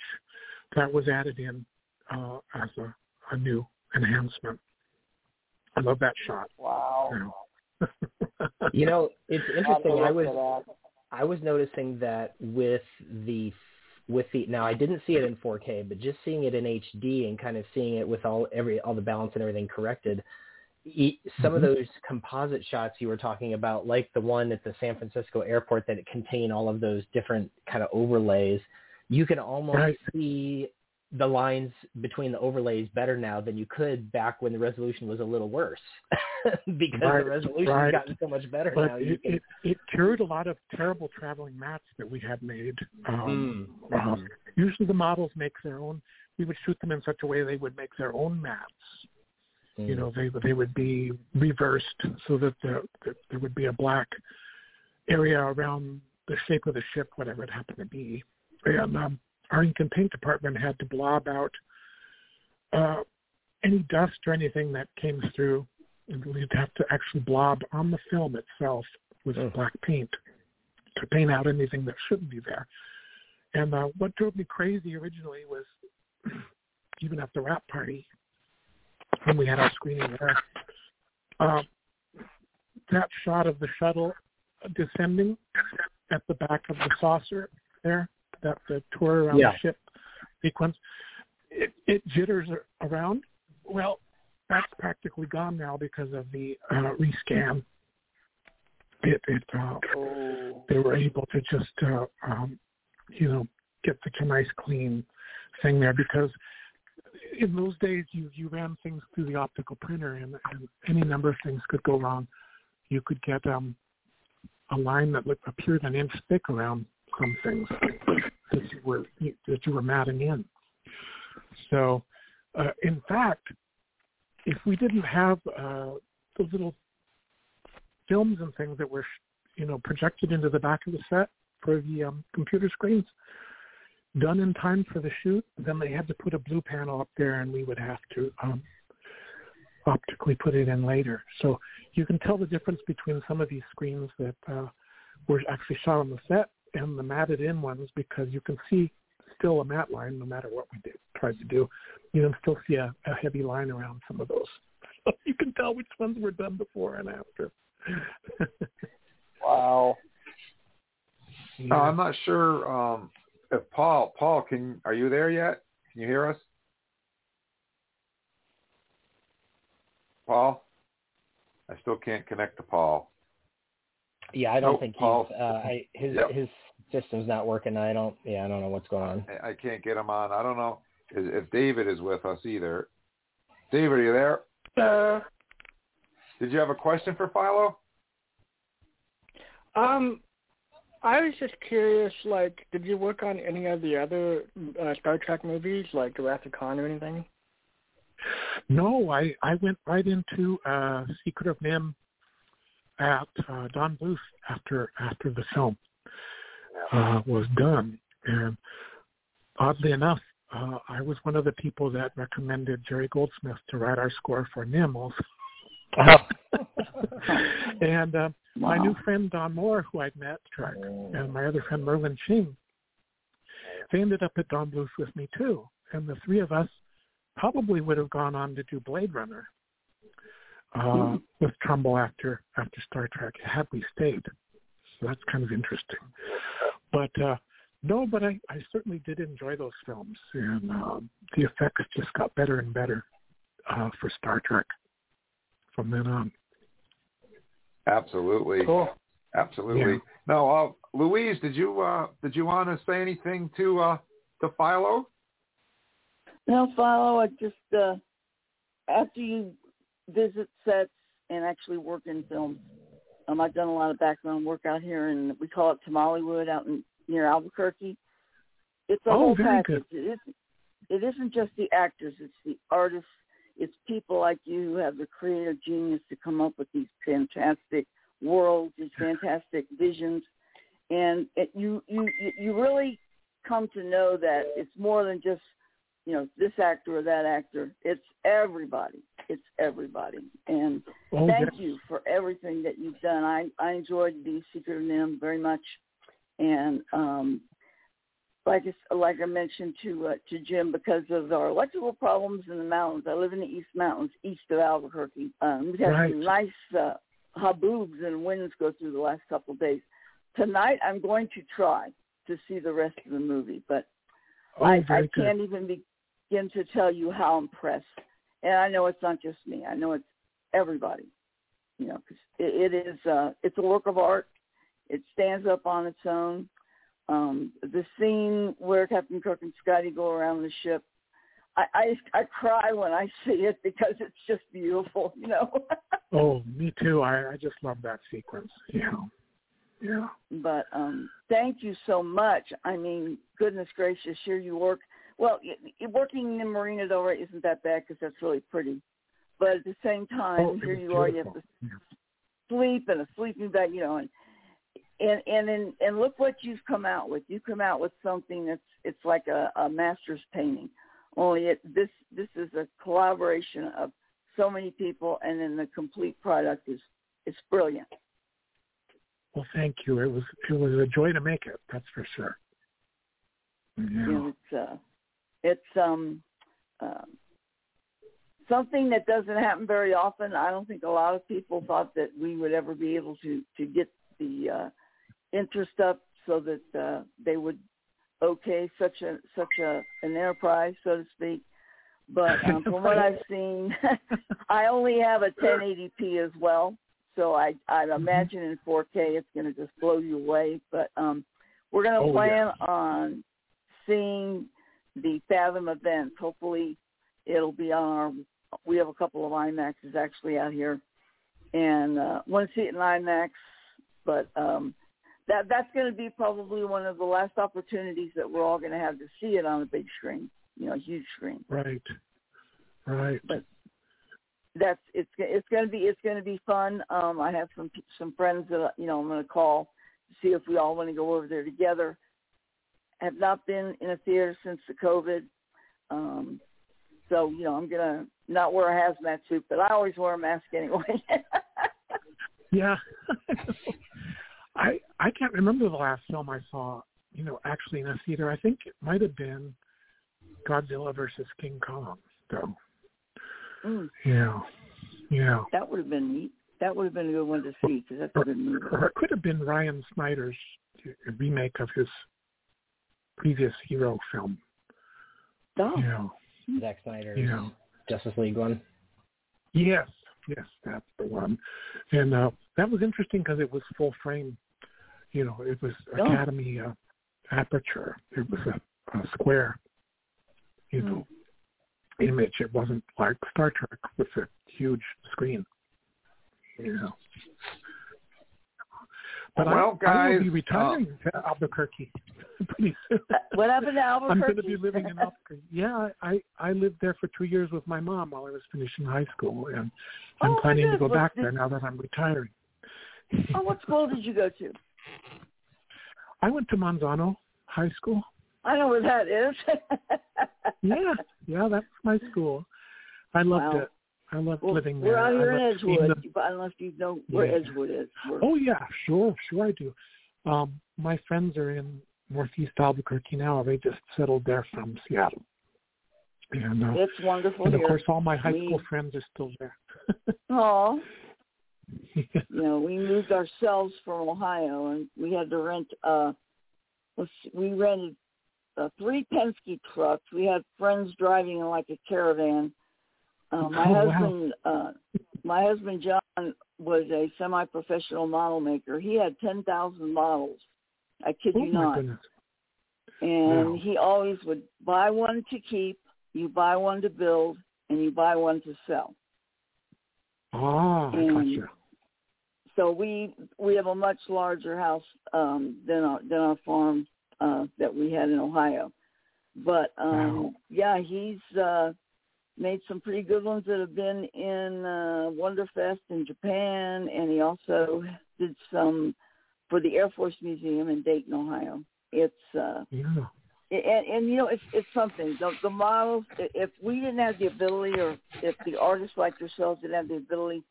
that was added in uh, as a, a new enhancement. I love that shot. Wow. You know. You know, it's interesting. I was. I was noticing that with the with the now I didn't see it in 4K, but just seeing it in HD and kind of seeing it with all every all the balance and everything corrected, some of Mhm. those composite shots you were talking about, like the one at the San Francisco airport that contain all of those different kind of overlays, you can almost Right. see the lines between the overlays better now than you could back when the resolution was a little worse because Right, the resolution right. gotten so much better but now. You it, can, it, it cured a lot of terrible traveling mats that we had made. Um, Mm. um, usually the models make their own. We would shoot them in such a way they would make their own mats. Mm. You know, they they would be reversed so that, the, that there would be a black area around the shape of the ship, whatever it happened to be. And um, our ink and paint department had to blob out uh, any dust or anything that came through. And we'd have to actually blob on the film itself with Mm. black paint to paint out anything that shouldn't be there. And uh, what drove me crazy originally was even at the wrap party when we had our screening there, uh, that shot of the shuttle descending at the back of the saucer there, that the tour around Yeah. the ship sequence, it, it jitters around. Well, that's practically gone now because of the uh, rescan. It, it uh, Oh. they were able to just uh, um, you know get such a nice clean thing there because in those days you you ran things through the optical printer and, and any number of things could go wrong. You could get um, a line that looked, appeared an inch thick around some things that you were that you were matting in. So, uh, in fact, if we didn't have uh, those little films and things that were, you know, projected into the back of the set for the um, computer screens, done in time for the shoot, then they had to put a blue panel up there, and we would have to um, optically put it in later. So you can tell the difference between some of these screens that uh, were actually shot on the set and the matted in ones because you can see still a matte line no matter what we do, tried to do. You can still see a, a heavy line around some of those So you can tell which ones were done before and after. wow. Yeah. Uh, I'm not sure um, if Paul. Paul, can are you there yet? Can you hear us? Paul, I still can't connect to Paul. Yeah, I don't nope, think Paul. he's. Uh, I, his yep. his system's not working. I don't. Yeah, I don't know what's going on. I, I can't get him on. I don't know if David is with us either. David, are you there? Uh, Did you have a question for Philo? Um, I was just curious. Like, did you work on any of the other uh, Star Trek movies, like The Wrath of Khan or anything? No, I I went right into uh, Secret of NIMH at uh, Don Bluth after after the film uh, was done, and oddly enough, uh, I was one of the people that recommended Jerry Goldsmith to write our score for also. and uh, wow. my new friend Don Moore, who I'd met Trek, and my other friend Merlin Ching, they ended up at Don Bluth with me too. And the three of us probably would have gone on to do Blade Runner uh, mm-hmm. with Trumbull after after Star Trek had we stayed. So that's kind of interesting. But uh, no, but I, I certainly did enjoy those films, and um, the effects just got better and better uh, for Star Trek from then on. Absolutely. Cool. Absolutely. Yeah. No, uh, Louise, did you uh, did you want to say anything to uh, to Philo? No, Philo. I just uh, after you visit sets and actually work in films, um, I've done a lot of background work out here, and we call it Tamalewood out in near Albuquerque. It's a oh, whole package. Good. It isn't. It isn't just the actors; it's the artists. It's people like you who have the creative genius to come up with these fantastic worlds, these fantastic visions, and it, you you you really come to know that it's more than just you know this actor or that actor. It's everybody. It's everybody. And oh, thank yes. you for everything that you've done. I I enjoyed the Secret of NIMH very much, and um, like I, like I mentioned to uh, to Jim, because of our electrical problems in the mountains. I live in the East Mountains, east of Albuquerque. Um, we have had right. some nice uh, haboobs and winds go through the last couple of days. Tonight, I'm going to try to see the rest of the movie, but oh, I, I can't even begin to tell you how impressed. And I know it's not just me. I know it's everybody. You know, because it, it is uh, it's a work of art. It stands up on its own. Um, the scene where Captain Kirk and Scotty go around the ship, I, I I cry when I see it because it's just beautiful, you know. oh, me too. I I just love that sequence. Yeah. Yeah. But um thank you so much. I mean, goodness gracious, here you work. Well, working in the Marina Rey isn't that bad because that's really pretty. But at the same time, oh, here you are. You have to sleep in a sleeping bag, you know, and and and and, and look what you've come out with. You come out with something that's it's like a, a master's painting. Only it this this is a collaboration of so many people, and then the complete product is it's brilliant. Well, thank you. It was it was a joy to make it. That's for sure. Yeah. It's uh, it's um, uh, something that doesn't happen very often. I don't think a lot of people thought that we would ever be able to to get the uh, interest up so that uh, they would okay such a such a an enterprise, so to speak. But um, from what I've seen, I only have a 1080p as well, so I I imagine in 4K it's going to just blow you away. But um, we're going to Oh, plan yeah. on seeing the Fathom events. Hopefully, it'll be on our. We have a couple of IMAXs actually out here, and uh, want to see it in IMAX. But um, that that's going to be probably one of the last opportunities that we're all going to have to see it on a big screen, you know, a huge screen. Right. Right. But that's it's it's going to be it's going to be fun. Um, I have some some friends that you know I'm going to call to see if we all want to go over there together. Have not been in a theater since the COVID, um, so you know I'm gonna not wear a hazmat suit, but I always wear a mask anyway. Yeah. I I can't remember the last film I saw, you know, actually in a theater. I think it might have been Godzilla versus King Kong, though. Mm. Yeah. Yeah. That would have been neat. That would have been a good one to see because that's a good movie. Or it could have been Ryan Snyder's remake of his previous hero film. Oh. You know, Zack Snyder's Yeah. Justice League one. Yes, yes, that's the one. And uh, that was interesting because it was full frame. You know, it was Oh. Academy uh, aperture. It was a, a square, you know, image. It wasn't like Star Trek with a huge screen. You know. But Well, I, I will guys, be retiring to Albuquerque pretty soon. Uh, what happened to Albuquerque? I'm going to be living in Albuquerque. Yeah, I I lived there for two years with my mom while I was finishing high school, and oh, I'm Oh, my planning to goodness. go back What- there now that I'm retiring. oh, what school did you go to? I went to Manzano High School. I know where that is. Yeah, yeah, that's my school. I loved Wow. it. I loved Well, living we're out here in Edgewood, the- but I don't know if you know where Yeah. Edgewood is. We're- Oh yeah, sure, sure I do. Um, my friends are in Northeast Albuquerque now. They just settled there from Seattle. And, uh, It's wonderful and of here. course, all my high We- school friends are still there. Oh, you know, we moved ourselves from Ohio, and we had to rent. uh We rented uh, three Penske trucks. We had friends driving in like a caravan. Uh, my Oh, wow. husband, uh, my husband John, was a semi-professional model maker. He had ten thousand models. I kid oh you not. goodness. And Wow. he always would buy one to keep, you buy one to build, and you buy one to sell. Ah, I gotcha. So we we have a much larger house um, than our than our farm uh, that we had in Ohio. But um, Wow. yeah, he's uh, made some pretty good ones that have been in uh, Wonderfest in Japan, and he also did some for the Air Force Museum in Dayton, Ohio. It's uh, Yeah. and, and you know it's it's something the, the models if we didn't have the ability or if the artists like yourselves didn't have the ability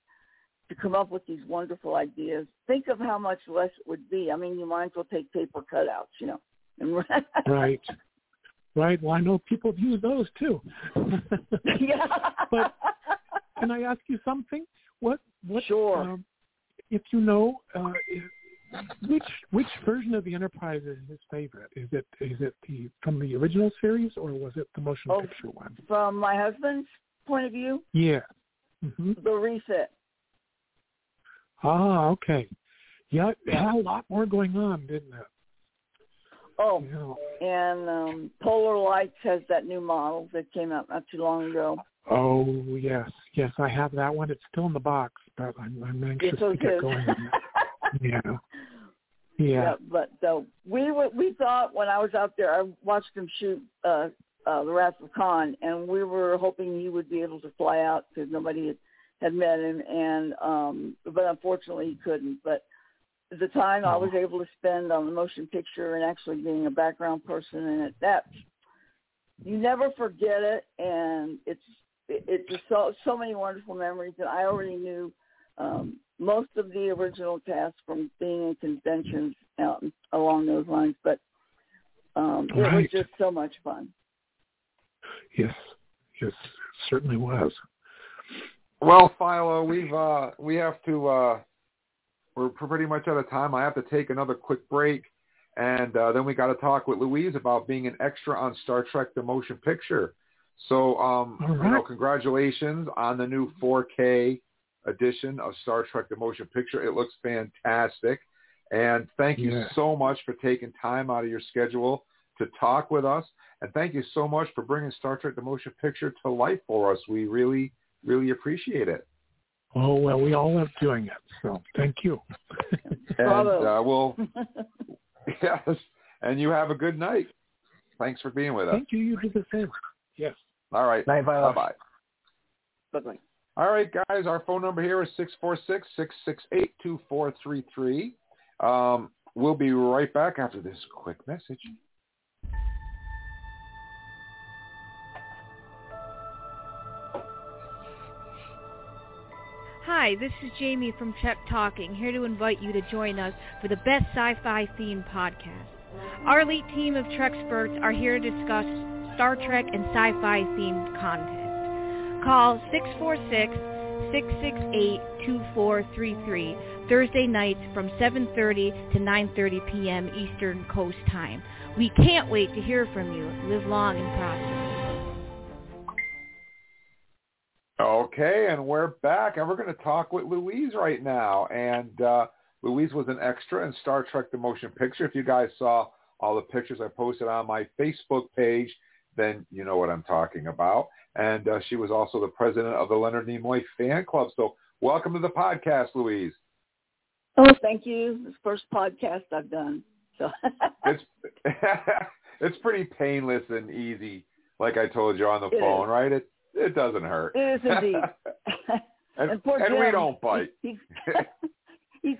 to come up with these wonderful ideas think of how much less it would be i mean you might as well take paper cutouts you know and Right. Right. Well, I know people view those too. yeah But can I ask you something? What? What? Sure. Um, if you know, uh, which which version of the Enterprise is his favorite? Is it is it the from the original series or was it the motion Oh. picture one? from my husband's point of view Yeah. hmm the refit Ah, okay. Yeah, it had a lot more going on, didn't it? Oh and um polar lights has that new model that came out not too long ago Oh yes, yes, I have that one. It's still in the box, but I'm, I'm anxious Yes, so to get going. Yeah. Yeah. Yeah, but uh, we were, we thought when I was out there, I watched him shoot uh, uh, the Wrath of Khan, and we were hoping he would be able to fly out because nobody had, had met him, and um, but unfortunately he couldn't. But the time I was able to spend on the motion picture and actually being a background person in it, that you never forget it, and it's it, it's just so so many wonderful memories, and I already knew um, most of the original cast from being in conventions out along those lines, but um, it was just so much fun. Yes. Yes, it certainly was. Well, Philo, we've uh, we have to. Uh, we're pretty much out of time. I have to take another quick break, and uh, then we got to talk with Louise about being an extra on Star Trek: The Motion Picture. So, um, All you know, congratulations on the new 4K edition of Star Trek: The Motion Picture. It looks fantastic, and thank you Yeah. so much for taking time out of your schedule to talk with us, and thank you so much for bringing Star Trek: The Motion Picture to life for us. We really, really appreciate it. Oh well, we all love doing it. So thank you. And uh, we'll, yes, and you have a good night. Thanks for being with us. Thank you. You do the same. Yes. All right. Night, Bye-bye. Bye-bye. All right, guys, our phone number here is 646-668-2433. Um, we'll be right back after this quick message. Hi, this is Jamie from Trek Talking, here to invite you to join us for the best sci-fi themed podcast. Our elite team of Trexperts are here to discuss Star Trek and sci-fi themed content. Call 668-2433, Thursday nights from 7.30 to 9.30 p.m. Eastern Coast Time. We can't wait to hear from you. Live long and prosper. Okay, and we're back, and we're going to talk with Louise right now. And uh, Louise was an extra in Star Trek The Motion Picture. If you guys saw all the pictures I posted on my Facebook page, then you know what I'm talking about. And uh, she was also the president of the Leonard Nimoy fan club. So welcome to the podcast, Louise. Oh, thank you. It's first podcast I've done. So it's it's pretty painless and easy, like I told you on the It phone, is. right? It it doesn't hurt. it is indeed. and and poor and we don't bite. He, he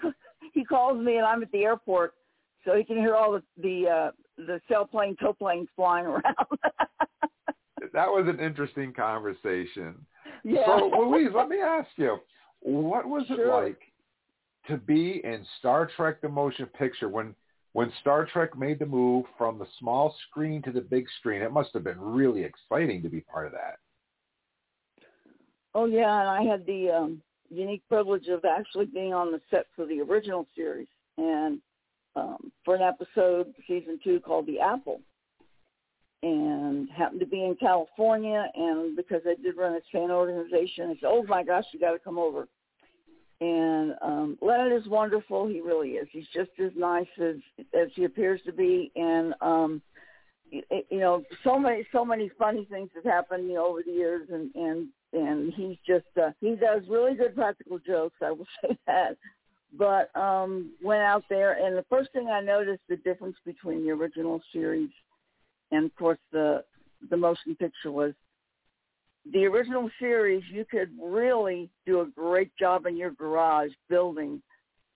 he calls me and I'm at the airport, so he can hear all the the uh, the sailplane, tow planes flying around. that was an interesting conversation. yeah. So Louise, let me ask you, what was it like to be in Star Trek the Motion Picture when when Star Trek made the move from the small screen to the big screen? It must have been really exciting to be part of that. Oh yeah, and I had the um, unique privilege of actually being on the set for the original series, and um, for an episode, season two, called The Apple, and happened to be in California, and because I did run a fan organization, I said, "Oh my gosh, you got to come over." And um, Leonard is wonderful. He really is. He's just as nice as as he appears to be, and um, you know, so many so many funny things have happened, you know, over the years, and and and he's just uh, he does really good practical jokes. I will say that. But um, went out there, and the first thing I noticed the difference between the original series and, of course, the the motion picture was the original series. You could really do a great job in your garage building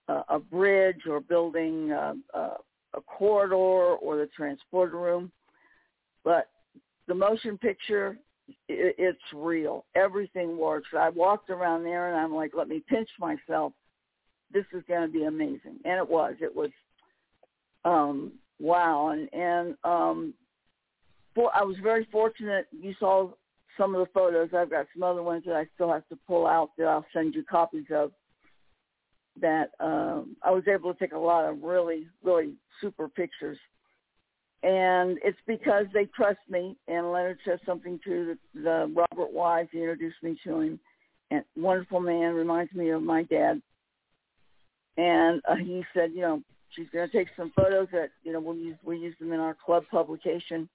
uh, a bridge or building uh, uh, a corridor or the transporter room, but the motion picture it, it's real. Everything works. I walked around there and I'm like, let me pinch myself. This is going to be amazing, and it was. It was um, wow, and and um, for, I was very fortunate. You saw some of the photos. I've got some other ones that I still have to pull out that I'll send you copies of. That um, I was able to take a lot of really, really super pictures and it's because they trust me. And Leonard says something to the, the Robert Wise. He introduced me to him, and wonderful man reminds me of my dad. And uh, he said, you know, she's going to take some photos that you know we'll use we use them in our club publication,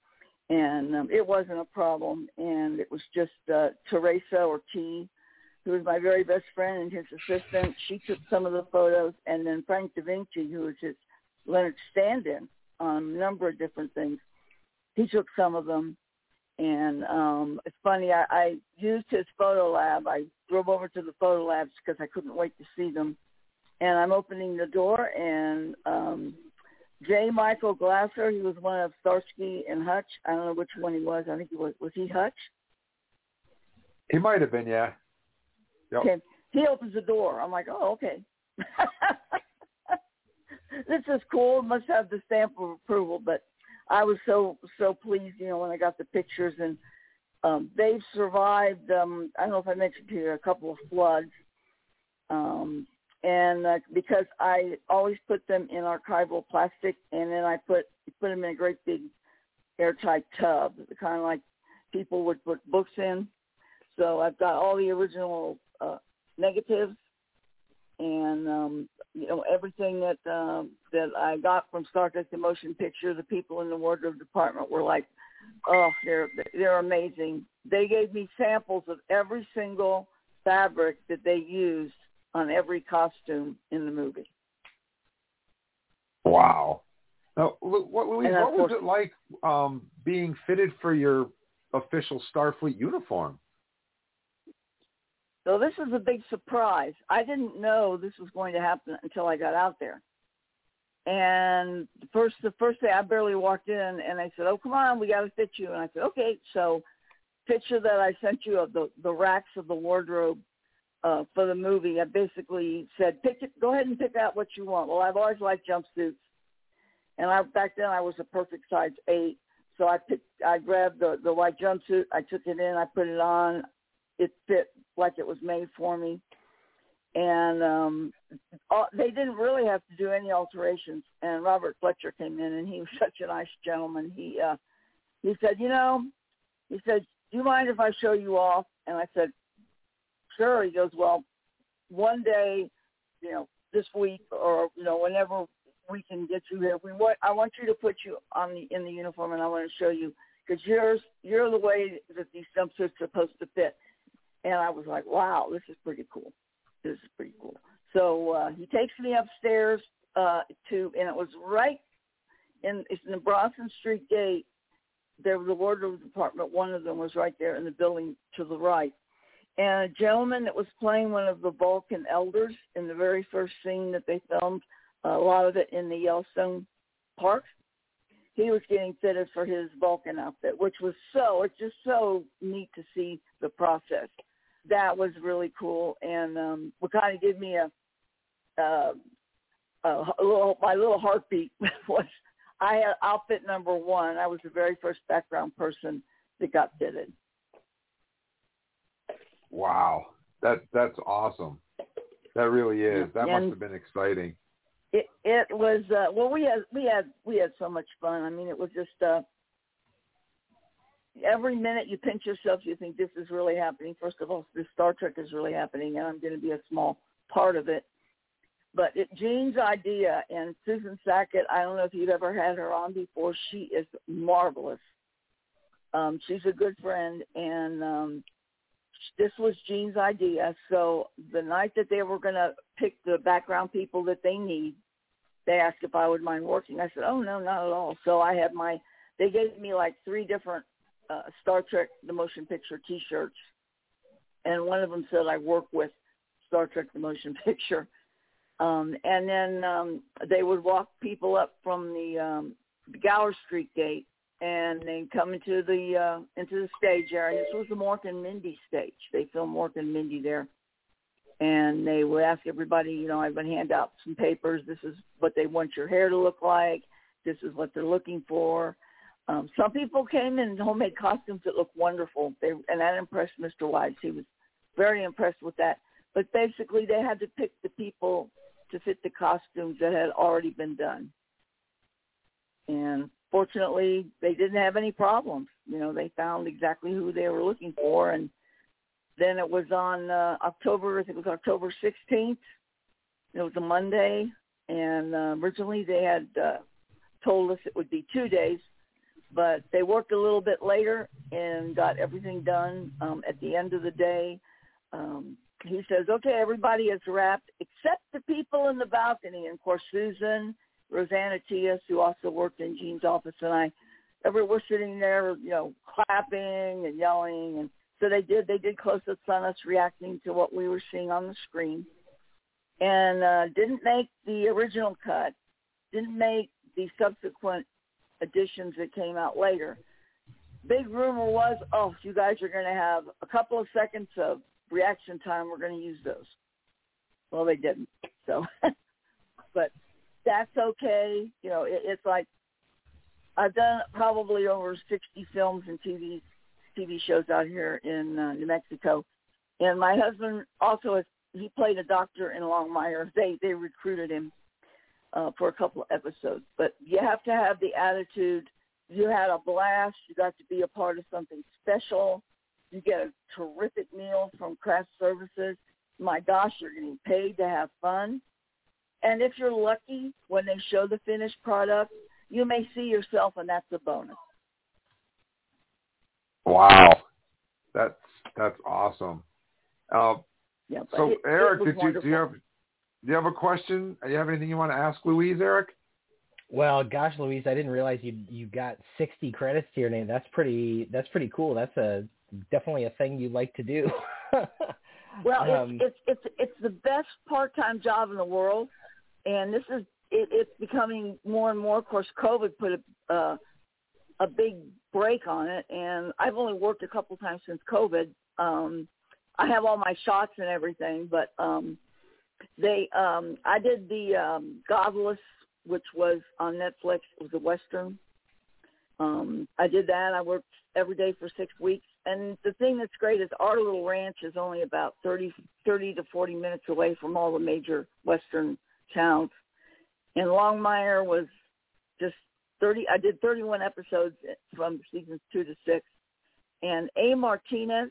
and um, it wasn't a problem. And it was just uh, Teresa or T, who was my very best friend and his assistant. She took some of the photos, and then Frank Da Vinci, who was his Leonard's stand-in on a number of different things. He took some of them, and um, it's funny. I, I used his photo lab. I drove over to the photo labs because I couldn't wait to see them. And I'm opening the door, and um, J. Michael Glaser. He was one of Starsky and Hutch. I don't know which one he was. I think he was. Was he Hutch? He might have been, yeah. Yep. Okay. He opens the door. I'm like, oh, okay. this is cool. It must have the stamp of approval. But I was so so pleased, you know, when I got the pictures and um, they've survived. Um, I don't know if I mentioned to you a couple of floods, um, and uh, because I always put them in archival plastic, and then I put put them in a great big airtight tub, kind of like people would put books in. So I've got all the original uh, negatives and um, you know everything that um, that I got from Star Trek: The Motion Picture. The people in the wardrobe department were like, "Oh, they're they're amazing." They gave me samples of every single fabric that they used on every costume in the movie. Wow. Now, Lu- what, Louise, And of what was course- it like um, being fitted for your official Starfleet uniform? So this is a big surprise. I didn't know this was going to happen until I got out there. And the first the first day I barely walked in and they said, "Oh, come on, we got to fit you." And I said, "Okay." So picture that I sent you of the the racks of the wardrobe uh for the movie. I basically said, "Pick it go ahead and pick out what you want." Well, I've always liked jumpsuits. And I back then I was a perfect size 8. So I picked I grabbed the the white jumpsuit, I took it in, I put it on. It fit like it was made for me. And um they didn't really have to do any alterations. And Robert Fletcher came in, and he was such a nice gentleman. He uh he said, you know, he said, do you mind if I show you off? And I said, sure. He goes, well, one day, you know, this week or you know whenever we can get you here, we want I want you to put you on the in the uniform, and I want to show you because yours you're the way that these jumpsuits are supposed to fit. And I was like, wow, this is pretty cool. This is pretty cool. So uh, he takes me upstairs uh, to, and it was right in it's in the Bronson Street gate. There was a wardrobe department. One of them was right there in the building to the right. And a gentleman that was playing one of the Vulcan elders in the very first scene that they filmed, a lot of it in the Yellowstone Park, he was getting fitted for his Vulcan outfit, which was so, it's just so neat to see the process. That was really cool. And um, what kind of gave me a, uh, a, a little, my little heartbeat was I had outfit number one. I was the very first background person that got fitted. Wow, that that's awesome. That really is. That And- must have been exciting. It it was uh, well we had we had we had so much fun. I mean it was just uh, every minute you pinch yourself, you think this is really happening. First of all, this Star Trek is really happening, and I'm going to be a small part of it. But it, Gene's idea and Susan Sackett, I don't know if you've ever had her on before. She is marvelous. Um, she's a good friend, and um, this was Gene's idea. So the night that they were going to pick the background people that they need, they asked if I would mind working. I said, oh, no, not at all. So I had my, they gave me like three different uh, Star Trek, the motion picture T-shirts. And one of them said I work with Star Trek, the motion picture. Um, and then um, they would walk people up from the, um, the Gower Street gate and they come into the uh, into the stage area. This was the Mork and Mindy stage. They filmed Mork and Mindy there, and they would ask everybody. You know, I would hand out some papers. This is what they want your hair to look like. This is what they're looking for. Um, some people came in homemade costumes that looked wonderful. They and that impressed Mr. Wise. He was very impressed with that. But basically, they had to pick the people to fit the costumes that had already been done. And fortunately, they didn't have any problems. You know, they found exactly who they were looking for, and then it was on uh, October. I think it was October 16th. It was a Monday, and uh, originally they had uh, told us it would be two days, but they worked a little bit later and got everything done um, at the end of the day. Um, he says, "Okay, everybody is wrapped except the people in the balcony." And of course, Susan, Rosanna Tias, who also worked in Gene's office, and I, every we're sitting there, you know, clapping and yelling, and so they did. They did close-ups on us, reacting to what we were seeing on the screen, and uh, didn't make the original cut. Didn't make the subsequent editions that came out later. Big rumor was, oh, you guys are going to have a couple of seconds of reaction time. We're going to use those. Well, they didn't. So, but that's okay. You know, it, it's like I've done probably over 60 films and TV TV shows out here in uh, New Mexico, and my husband also has. He played a doctor in Longmire. They they recruited him uh, for a couple of episodes, but you have to have the attitude. You had a blast. You got to be a part of something special. You get a terrific meal from craft services. My gosh, you're getting paid to have fun. And if you're lucky, when they show the finished product, you may see yourself, and that's a bonus. Wow, that's that's awesome. Uh, Yeah, so it- it Eric, was did you do you have do you have a question? Do you have anything you want to ask Louise, Eric? Well, gosh, Louise, I didn't realize you you got 60 credits to your name. That's pretty. That's pretty cool. That's a definitely a thing you like to do. Well, Um, it's, it's it's it's the best part-time job in the world, and this is it, it's becoming more and more. Of course, COVID put a uh, a big break on it, and I've only worked a couple times since COVID. Um, I have all my shots and everything, but um, they um, I did the um, Godless, which was on Netflix. It was a western. Um, I did that. I worked every day for six weeks, and the thing that's great is our little ranch is only about 30, 30 to 40 minutes away from all the major western towns. And Longmire was just 30, I did 31 episodes from seasons two to six. And A. Martinez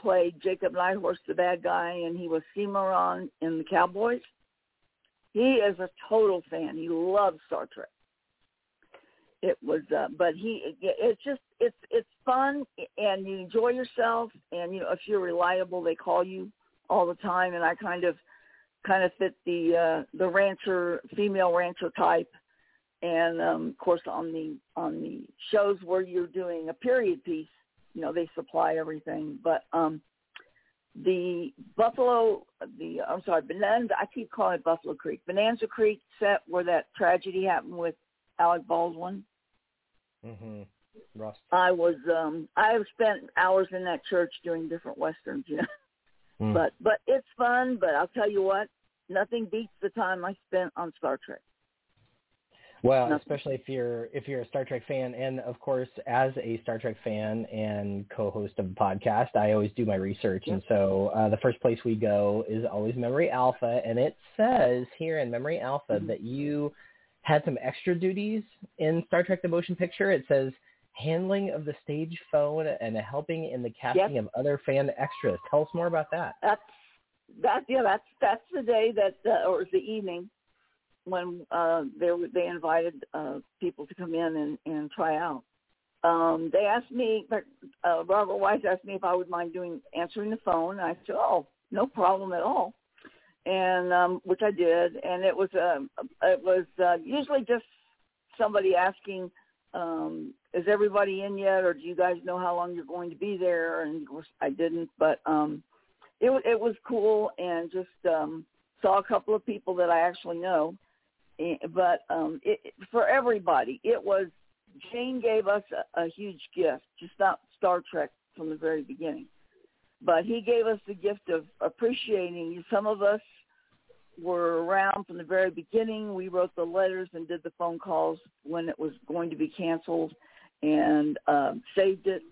played Jacob Nighthorse, the bad guy, and he was Cimarron in the Cowboys. He is a total fan. He loves Star Trek. It was, uh, but he, it's just, it's, it's fun, and you enjoy yourself, and you know, if you're reliable, they call you all the time, and I kind of, kind of fit the, uh, the rancher, female rancher type, and um, of course on the on the shows where you're doing a period piece, you know, they supply everything, but um the Buffalo, the I'm sorry, Bonanza. I keep calling it Buffalo Creek. Bonanza Creek set where that tragedy happened with Alec Baldwin. Mhm. Ross. I was um I have spent hours in that church doing different westerns, you know. Mm. But but it's fun. But I'll tell you what, nothing beats the time I spent on Star Trek. Well, Nothing. especially if you're if you're a Star Trek fan, and of course, as a Star Trek fan and co-host of the podcast, I always do my research, and so uh, the first place we go is always Memory Alpha, and it says here in Memory Alpha Mm-hmm. that you had some extra duties in Star Trek: The Motion Picture. It says handling of the stage phone and helping in the casting of other fan extras. Tell us more about that. That's that. Yeah, that's that's the day that uh, or the evening when uh, they they invited uh, people to come in and, and try out. Um, they asked me, uh, Robert Wise asked me if I would mind doing answering the phone. And I said, oh, no problem at all, and um, which I did. And it was um, it was uh, usually just somebody asking, um, is everybody in yet, or do you guys know how long you're going to be there? And of course, I didn't, but um, it it was cool, and just um, saw a couple of people that I actually know. Eh, But um, it, for everybody, it was Gene gave us a, a huge gift, just not Star Trek from the very beginning, but he gave us the gift of appreciating. Some of us were around from the very beginning. We wrote the letters and did the phone calls when it was going to be canceled, and um, saved it,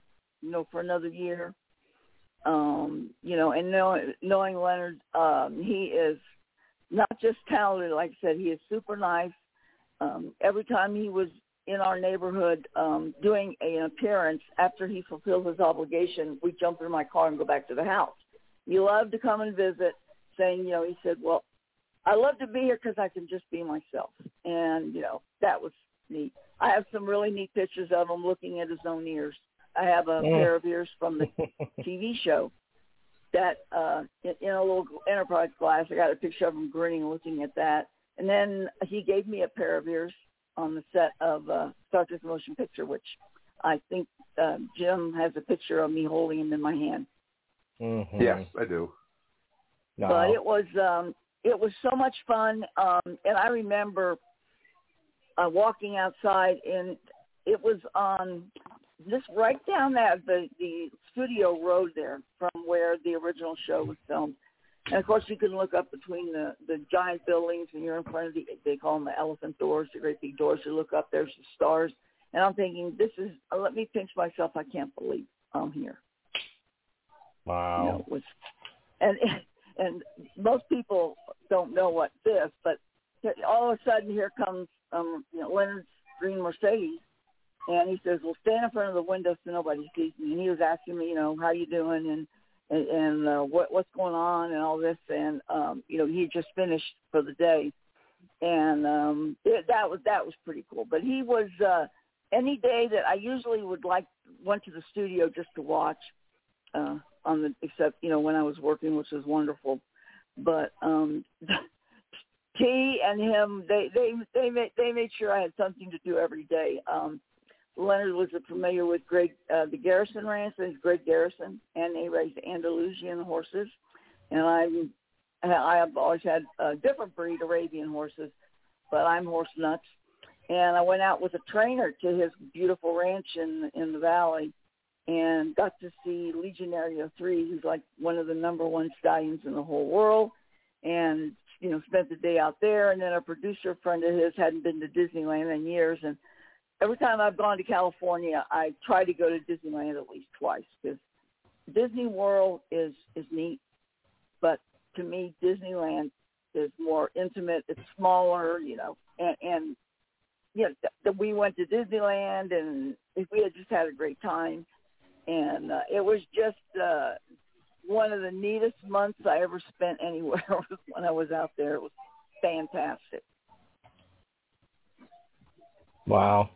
you know, for another year. Um, you know, and knowing, knowing Leonard, um, he is not just talented, like I said, he is super nice. Um, every time he was in our neighborhood um, doing an appearance after he fulfilled his obligation, we jump in my car and go back to the house. He loved to come and visit, saying, you know, he said, well, I love to be here because I can just be myself. And, you know, that was neat. I have some really neat pictures of him looking at his own ears. I have a Mm. pair of ears from the TV show that uh in, in a little enterprise glass. I got a picture of him grinning, looking at that. And then he gave me a pair of ears on the set of uh, Star Trek: Motion Picture, which I think uh, Jim has a picture of me holding him in my hand. Mhm. Yes, I do. No. But it was um, it was so much fun, um, and I remember uh, walking outside, and it was on just right down that the the studio road there from where the original show was filmed. And of course, you can look up between the the giant buildings, and you're in front of the they call them the elephant doors, the great big doors. You look up, there's the stars, and I'm thinking, this is. Uh, let me pinch myself. I can't believe I'm here. You Wow. know, it was, and and most people don't know what this, but all of a sudden here comes um, you know Leonard's green Mercedes, and he says, "Well, stand in front of the window so nobody sees me." And he was asking me, you know, how you doing and and, and uh, what what's going on and all this, and um, you know, he had just finished for the day, and um, it, that was that was pretty cool. But he was uh, any day that I usually would like went to the studio just to watch uh, on the except you know when I was working, which was wonderful. But um, T and him, they they they made they made sure I had something to do every day. Um, Leonard was familiar with Greg uh, the Garrison Ranch, it's Greg Garrison, and they raised Andalusian horses, and I'm I have always had a different breed Arabian horses, but I'm horse nuts. And I went out with a trainer to his beautiful ranch in in the valley, and got to see Legionario three, who's like one of the number one stallions in the whole world, and you know spent the day out there. And then a producer friend of his hadn't been to Disneyland in years, and every time I've gone to California, I try to go to Disneyland at least twice because Disney World is is neat, but to me, Disneyland is more intimate. It's smaller, you know, and and you know that we went to Disneyland and we had just had a great time, and uh, it was just uh, one of the neatest months I ever spent anywhere when I was out there. It was fantastic. Wow.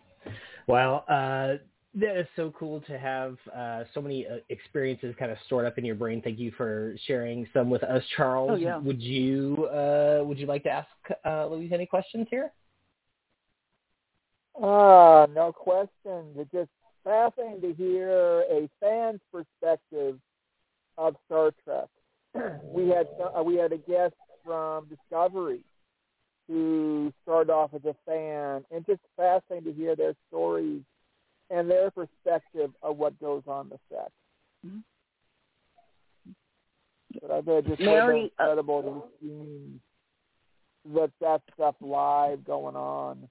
Well, uh, that is so cool to have uh, so many uh, experiences kind of stored up in your brain. Thank you for sharing some with us, Charles. Oh, yeah. Would you uh, would you like to ask uh, Louise any questions here? Ah, no questions. It's just fascinating to hear a fan's perspective of Star Trek. we had uh, we had a guest from Discovery who started off as a fan, and just fascinating to hear their stories and their perspective of what goes on the set. Mm-hmm. But I bet just Mary, uh, incredible to see that that stuff live going on.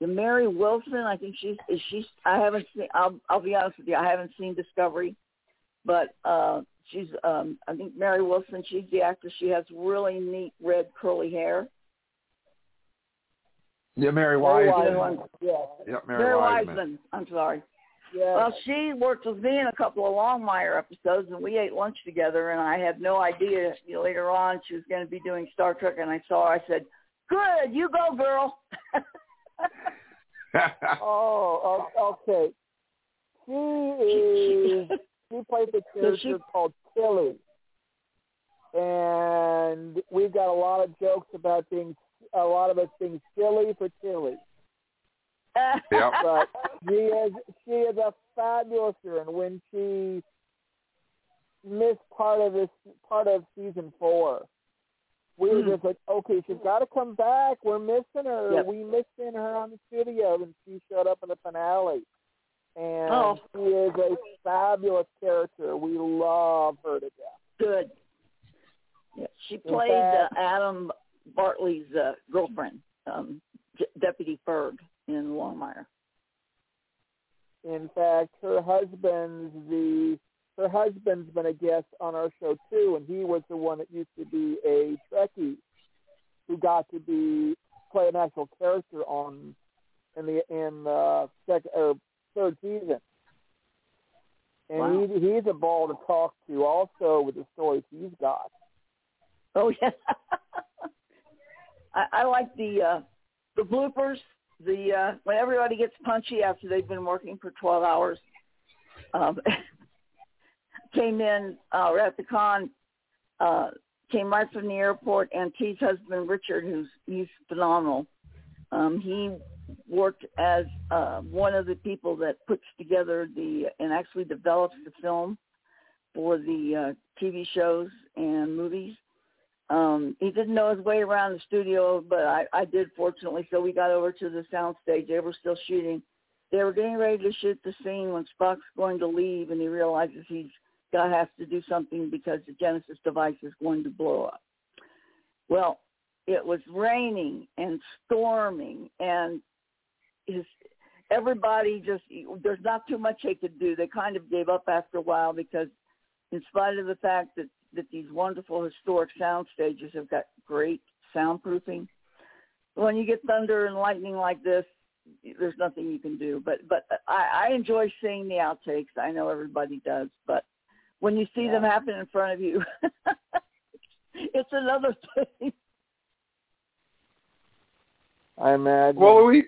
The Mary Wilson, I think she's is she. I haven't seen. I'll I'll be honest with you. I haven't seen Discovery, but uh she's. um I think Mary Wilson. She's the actress. She has really neat red curly hair. Yeah, Mary Mary Wiseman. Wiseman, Yeah. Yep, Mary, Mary Wiseman. Wiseman. I'm sorry. Yeah. Well, she worked with me in a couple of Longmire episodes, and we ate lunch together. And I had no idea you know, later on she was going to be doing Star Trek. And I saw her. I said, "Good, you go, girl." oh, okay. She is. She plays a character she- called Tilly, and we've got a lot of jokes about being a lot of us being silly for Tilly. Yep. But she is she is a fabulous and when she missed part of this part of season four, we were Hmm. just like, okay, she's got to come back. We're missing her. Yep. We missing her on the studio, and she showed up in the finale. And Oh. she is a fabulous character. We love her to death. Good. Yeah, she played uh, Adam Bartley's uh, girlfriend, um, D- Deputy Ferg in Longmire. In fact, her husband's the her husband's been a guest on our show too, and he was the one that used to be a Trekkie who got to be play an actual character on in the in uh, second or third season. And Wow. he he's a ball to talk to also with the stories he's got. Oh yeah. I, I like the uh, the bloopers. The uh, when everybody gets punchy after they've been working for twelve hours. Um, came in uh, at the con. Uh, came right from the airport, and T's husband Richard, who's he's phenomenal. Um, he worked as uh, one of the people that puts together the and actually develops the film for the uh, TV shows and movies. Um, he didn't know his way around the studio, but I, I did fortunately. So we got over to the sound stage. They were still shooting. They were getting ready to shoot the scene when Spock's going to leave, and he realizes he's got has to do something because the Genesis device is going to blow up. Well, it was raining and storming, and his everybody just there's not too much they could do. They kind of gave up after a while because, in spite of the fact that that these wonderful historic sound stages have got great soundproofing, when you get thunder and lightning like this, there's nothing you can do. But but I, I enjoy seeing the outtakes. I know everybody does, but when you see them happen in front of you, it's another thing. I imagine. Well, Louise,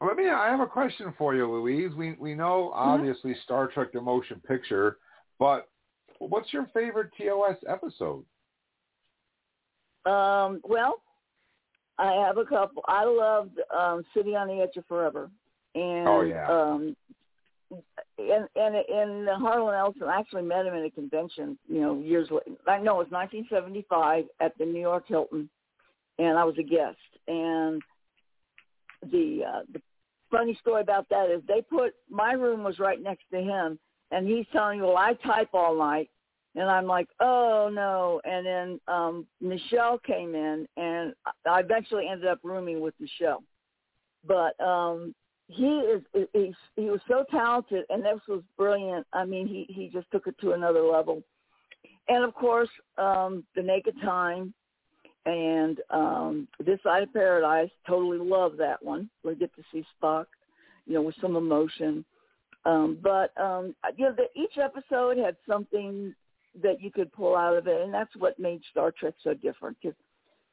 let me. I have a question for you, Louise. We we know Mm-hmm. obviously Star Trek: The Motion Picture, but what's your favorite TOS episode? Um, well, I have a couple. I loved um, City on the Edge of Forever, and Oh, yeah. um, and and and Harlan Ellison. I actually met him at a convention, you know, years later. I know it was 1975 at the New York Hilton, and I was a guest. And the uh, the funny story about that is they put my room was right next to him, and he's telling me, "Well, I type all night." And I'm like, oh no. And then um Nichelle came in and I eventually ended up rooming with Nichelle. but um, he is he, he was so talented, and this was brilliant. I mean, he he just took it to another level. And of course, um, the Naked Time and um, This Side of Paradise. Totally love that one. We get to see Spock, you know, with some emotion. Um, but um, you know, the, each episode had something that you could pull out of it, and that's what made Star Trek so different. Because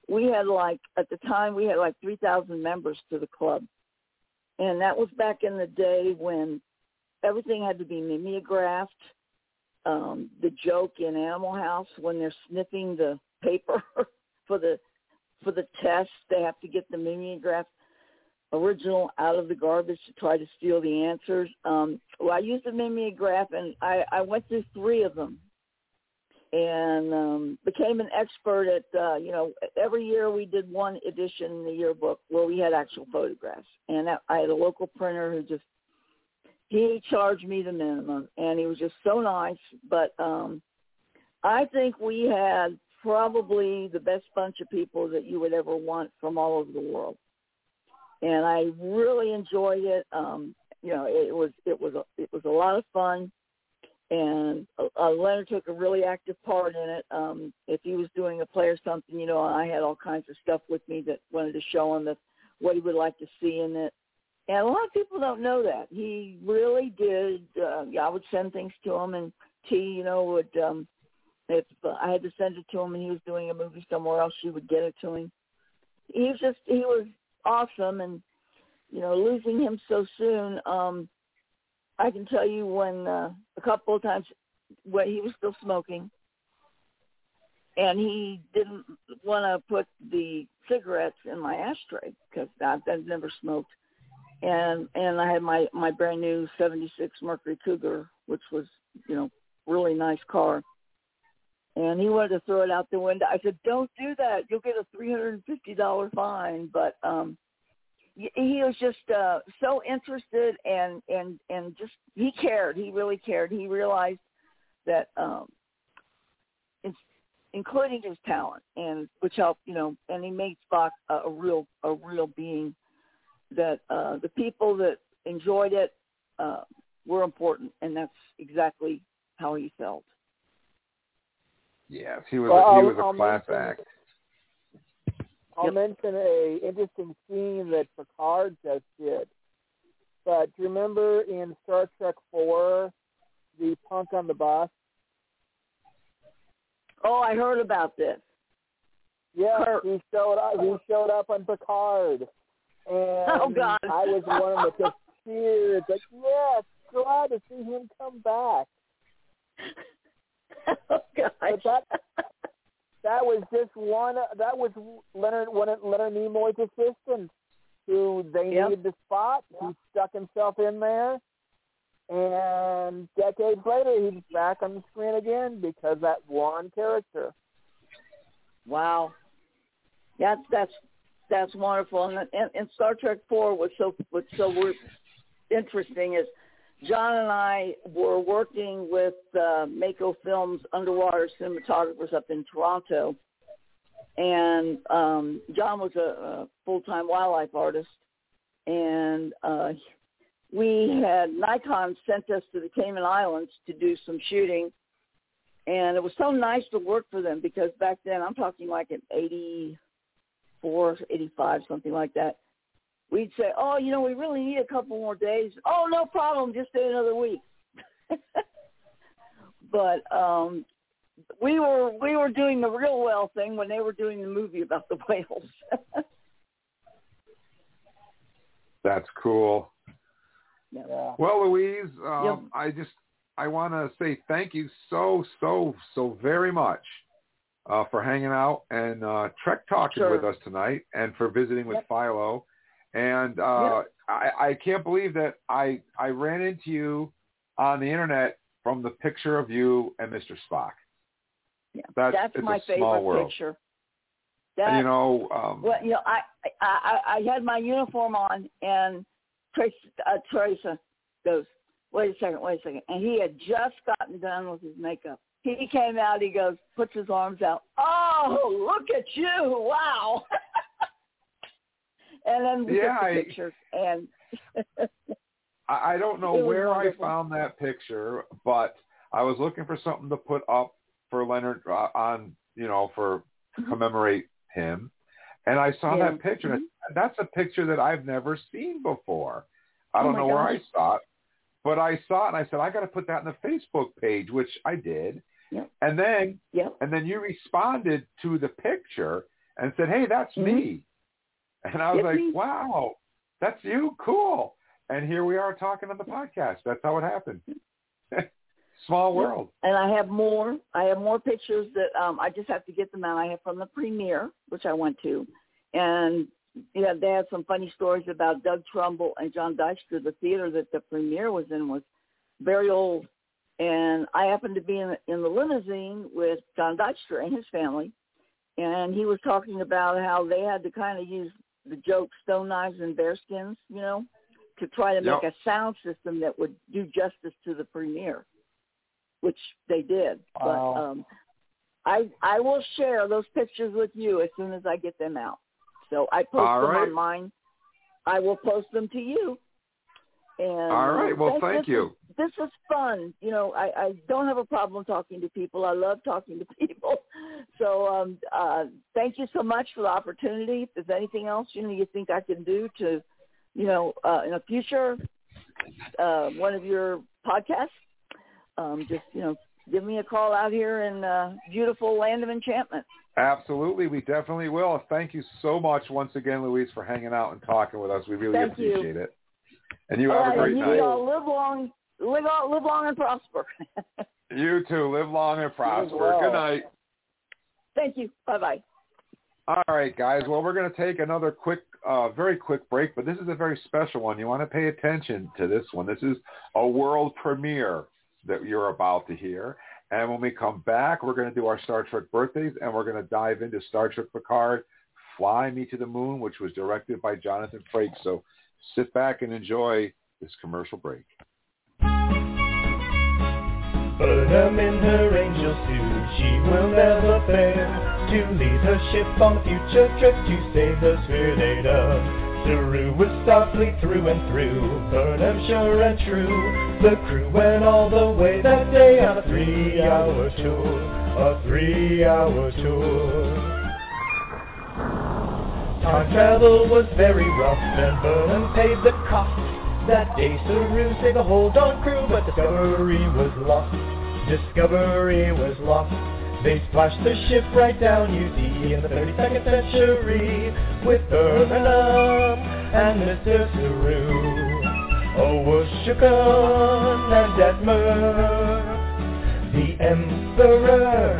we had like at the time we had like three thousand members to the club, and that was back in the day when everything had to be mimeographed. Um, the joke in Animal House when they're sniffing the paper for the for the test, they have to get the mimeograph original out of the garbage to try to steal the answers. Um, well, I used a mimeograph, and I, I went through three of them and um, became an expert at, uh, you know, every year we did one edition in the yearbook where we had actual photographs. And I had a local printer who just, he charged me the minimum, and he was just so nice. But um, I think we had probably the best bunch of people that you would ever want from all over the world and I really enjoyed it. Um, you know, it was it was a, it was a lot of fun, and uh, Leonard took a really active part in it. Um, if he was doing a play or something, you know, I had all kinds of stuff with me that wanted to show him that what he would like to see in it. And a lot of people don't know that he really did. Uh, I would send things to him, and T, you know, would um, if I had to send it to him, and he was doing a movie somewhere else, she would get it to him. He was just he was awesome and you know losing him so soon um i can tell you when uh, a couple of times when he was still smoking and he didn't want to put the cigarettes in my ashtray because I've, I've never smoked and and i had my my brand new 76 mercury cougar which was you know really nice car and he wanted to throw it out the window. I said, "Don't do that. You'll get a three hundred and fifty dollar fine." But um, he was just uh, so interested and and and just he cared. He really cared. He realized that, um, it's, including his talent, and which helped, you know, and he made Spock a, a real a real being. That uh, the people that enjoyed it uh, were important, and that's exactly how he felt. Yes, he was. Well, a, he um, was I'll, a class I'll act. I'll mention a interesting scene that Picard just did. But do you remember in Star Trek Four, the punk on the bus? Oh, I heard about this. Yeah, Kurt. he showed up. He showed up on Picard, and Oh, God. I was one of the just cheers. Like, yes, glad to see him come back. oh gosh. But that that was just one. That was Leonard one of Leonard Nimoy's assistants who they Yep. needed the spot. He stuck himself in there, and decades later he's back on the screen again because that one character. Wow. That's that's that's wonderful. And, and, and Star Trek Four was so was so interesting is John and I were working with uh, Mako Films underwater cinematographers up in Toronto, and um, John was a, a full-time wildlife artist, and uh, we had Nikon sent us to the Cayman Islands to do some shooting, and it was so nice to work for them because back then I'm talking like in '84, '85, something like that we'd say, "Oh, you know, we really need a couple more days." Oh, no problem, just stay another week. but um we were we were doing the real well thing when they were doing the movie about the whales. That's cool. Yeah. Well, Louise, um, Yep. I just I want to say thank you so so so very much uh, for hanging out and uh, Trek talking Sure. with us tonight, and for visiting with Yep. Philo. And uh, I, I can't believe that I I ran into you on the internet from the picture of you and Mr. Spock. Yeah, That's, that's my favorite picture. That, you know, um, well, you know, I, I I I had my uniform on, and Trace, uh, Teresa goes, "Wait a second, wait a second. and he had just gotten done with his makeup. He came out. He goes, puts his arms out. Oh, look at you! Wow! and then we Yeah, took the I- pictures and I, don't know where I found that picture, but I was looking for something to put up for Leonard uh, on, you know, for commemorate him, and I saw Mm-hmm. Yeah. that picture. and That's a picture that I've never seen before. I Oh don't my know where I saw it, but I saw it and I said I got to put that in the Facebook page, which I did. Yep. And then, Yep. and then you responded to the picture and said, "Hey, that's me," and I was like. "Wow, that's you, cool." And here we are talking on the podcast. That's how it happened. Small world. and I have more. I have more pictures that um I just have to get them out. I have from the premiere, which I went to, and yeah, they had some funny stories about Doug Trumbull and John Dykstra. The theater that the premiere was in was very old, and I happened to be in in the limousine with John Dykstra and his family, and he was talking about how they had to kind of use the joke stone knives and bear skins, you know, to try to make Yep. a sound system that would do justice to the premiere, which they did. Wow. But um, I I will share those pictures with you as soon as I get them out. So I post All them right. on mine. I will post them to you. And All right. Well, thank- you. Is, this is fun. You know, I, I don't have a problem talking to people. I love talking to people. So um, uh, thank you so much for the opportunity. If there's anything else you know you think I can do to, you know, uh, in a future uh, one of your podcasts, um, just you know, give me a call out here in uh, beautiful land of enchantment. Absolutely, we definitely will. Thank you so much once again, Louise, for hanging out and talking with us. We really Thank you. appreciate it. And you All have right, a great and you night. all live long, live live long and prosper. You too. Live long and prosper. well. Good night. Thank you. Bye bye. All right, guys. Well, we're going to take another quick, uh, very quick break, but this is a very special one. You want to pay attention to this one. This is a world premiere that you're about to hear. And when we come back, we're going to do our Star Trek birthdays, and we're going to dive into Star Trek Picard, Fly Me to the Moon, which was directed by Jonathan Frakes. So sit back and enjoy this commercial break. Burnham in her angel suit, she will never fail to lead her ship on future trips to save the sphere data. Saru was Starfleet through and through, Burnham sure and true. The crew went all the way that day on a three-hour tour, a three-hour tour. Time travel was very rough, and Burnham paid the cost. That day Saru saved the whole darn crew, but Discovery was lost. Discovery was lost. They splashed the ship right down UD in the 32nd century with Burnham and Mr. Saru. Oh, Woshukun and Detmer, the Emperor,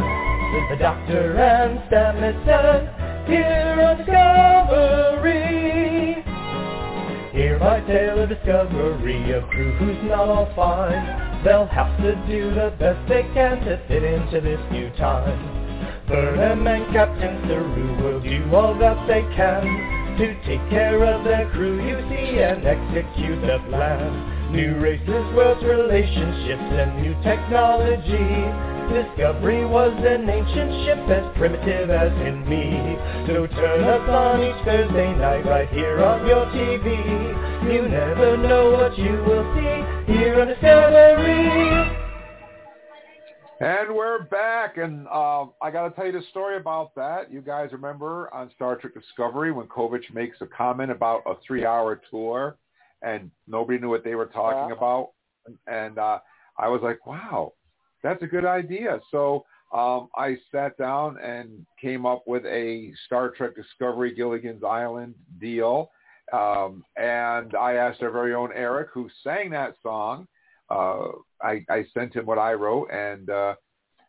the Doctor and Stamets here on Discovery. Hear my tale of discovery, a crew who's not all fine. They'll have to do the best they can to fit into this new time. Burnham and Captain Saru will do all that they can to take care of their crew, you see, and execute the plan. New races, worlds, relationships, and new technology. Discovery was an ancient ship as primitive as in me. So turn us on each Thursday night right here on your TV. You never know what you will see here on Discovery. And we're back, and uh, I got to tell you the story about that. You guys remember on Star Trek Discovery when Kovich makes a comment about a three-hour tour, and nobody knew what they were talking Yeah. about, and uh, I was like, "Wow, that's a good idea." So um, I sat down and came up with a Star Trek Discovery Gilligan's Island deal, um, and I asked our very own Eric, who sang that song. Uh, I, I sent him what I wrote, and uh,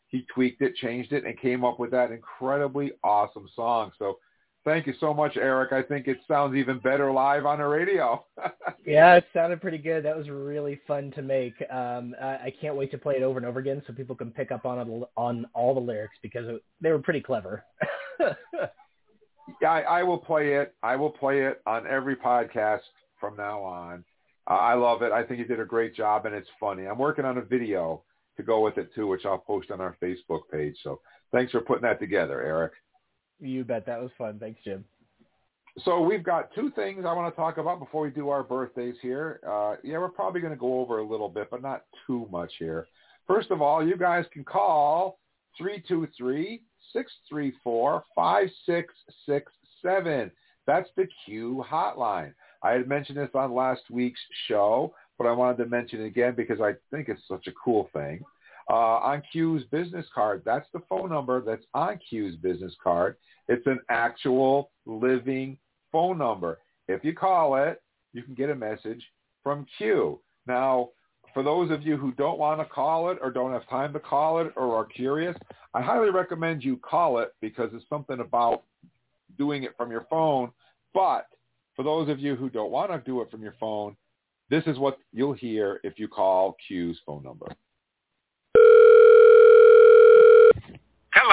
he tweaked it, changed it, and came up with that incredibly awesome song. So thank you so much, Eric. I think it sounds even better live on the radio. Yeah, it sounded pretty good. That was really fun to make. Um, I, I can't wait to play it over and over again so people can pick up on it, on all the lyrics because it, they were pretty clever. yeah, I, I will play it. I will play it on every podcast from now on. Uh, I love it. I think you did a great job, and it's funny. I'm working on a video to go with it too, which I'll post on our Facebook page. So thanks for putting that together, Eric. You bet that was fun. Thanks, Jim. so we've got two things I want to talk about before we do our birthdays here. Uh, yeah, we're probably going to go over a little bit, but not too much here. First of all, you guys can call 323-634-5667. That's the Q hotline. I had mentioned this on last week's show, but I wanted to mention it again because I think it's such a cool thing. Uh, on Q's business card, that's the phone number that's on Q's business card. It's an actual living phone number. If you call it, you can get a message from Q. Now, for those of you who don't want to call it or don't have time to call it or are curious, I highly recommend you call it because it's something about doing it from your phone. But for those of you who don't want to do it from your phone, this is what you'll hear if you call Q's phone number.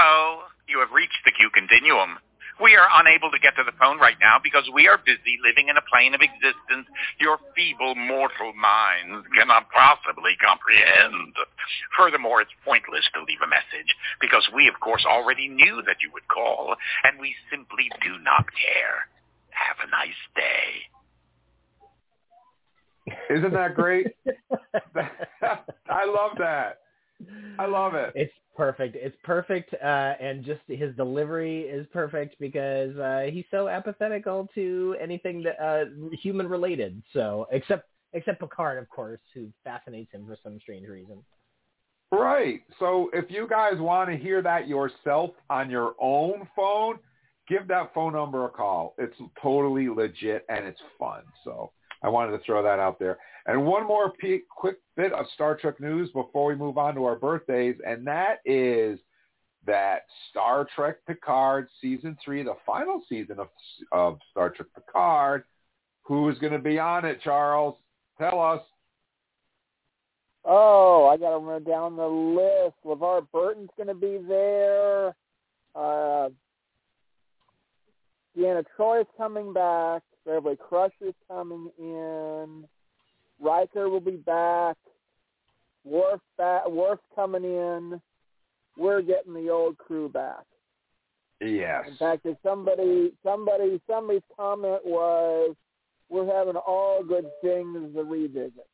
Hello, you have reached the Q Continuum. We are unable to get to the phone right now because we are busy living in a plane of existence your feeble mortal minds cannot possibly comprehend. Furthermore, it's pointless to leave a message because we, of course, already knew that you would call, and we simply do not care. Have a nice day. Isn't that great? I love that. I love it. It's perfect. It's perfect, uh, and just his delivery is perfect because uh, he's so apathetical to anything that uh, human related. So except except Picard, of course, who fascinates him for some strange reason. Right. So if you guys want to hear that yourself on your own phone, give that phone number a call. It's totally legit and it's fun. So I wanted to throw that out there. And one more pe- quick bit of Star Trek news before we move on to our birthdays, and that is that Star Trek Picard season three, the final season of of Star Trek Picard, who is going to be on it? Charles, tell us. Oh, I got to run down the list. LeVar Burton's going to be there. Uh, Deanna Troi's coming back. Beverly Crusher's coming in. Riker will be back. Worf back. Worf's coming in. We're getting the old crew back. Yes. In fact, if somebody, somebody, somebody's comment was, "We're having all good things to revisit."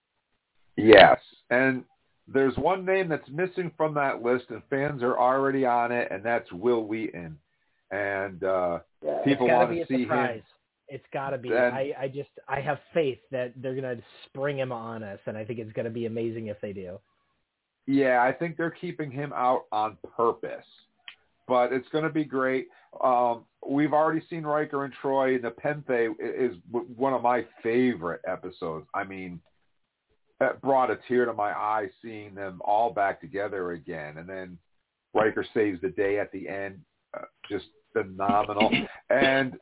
Yes, and there's one name that's missing from that list, and fans are already on it, and that's Wil Wheaton. And uh, yeah. people want to see surprise. him. It's got to be. Then- I, I just I have faith that they're gonna spring him on us, and I think it's gonna be amazing if they do. Yeah, I think they're keeping him out on purpose, but it's going to be great. Um, we've already seen Riker and Troy. And the Nepenthe is one of my favorite episodes. I mean, that brought a tear to my eye seeing them all back together again, and then Riker saves the day at the end. Uh, just phenomenal. and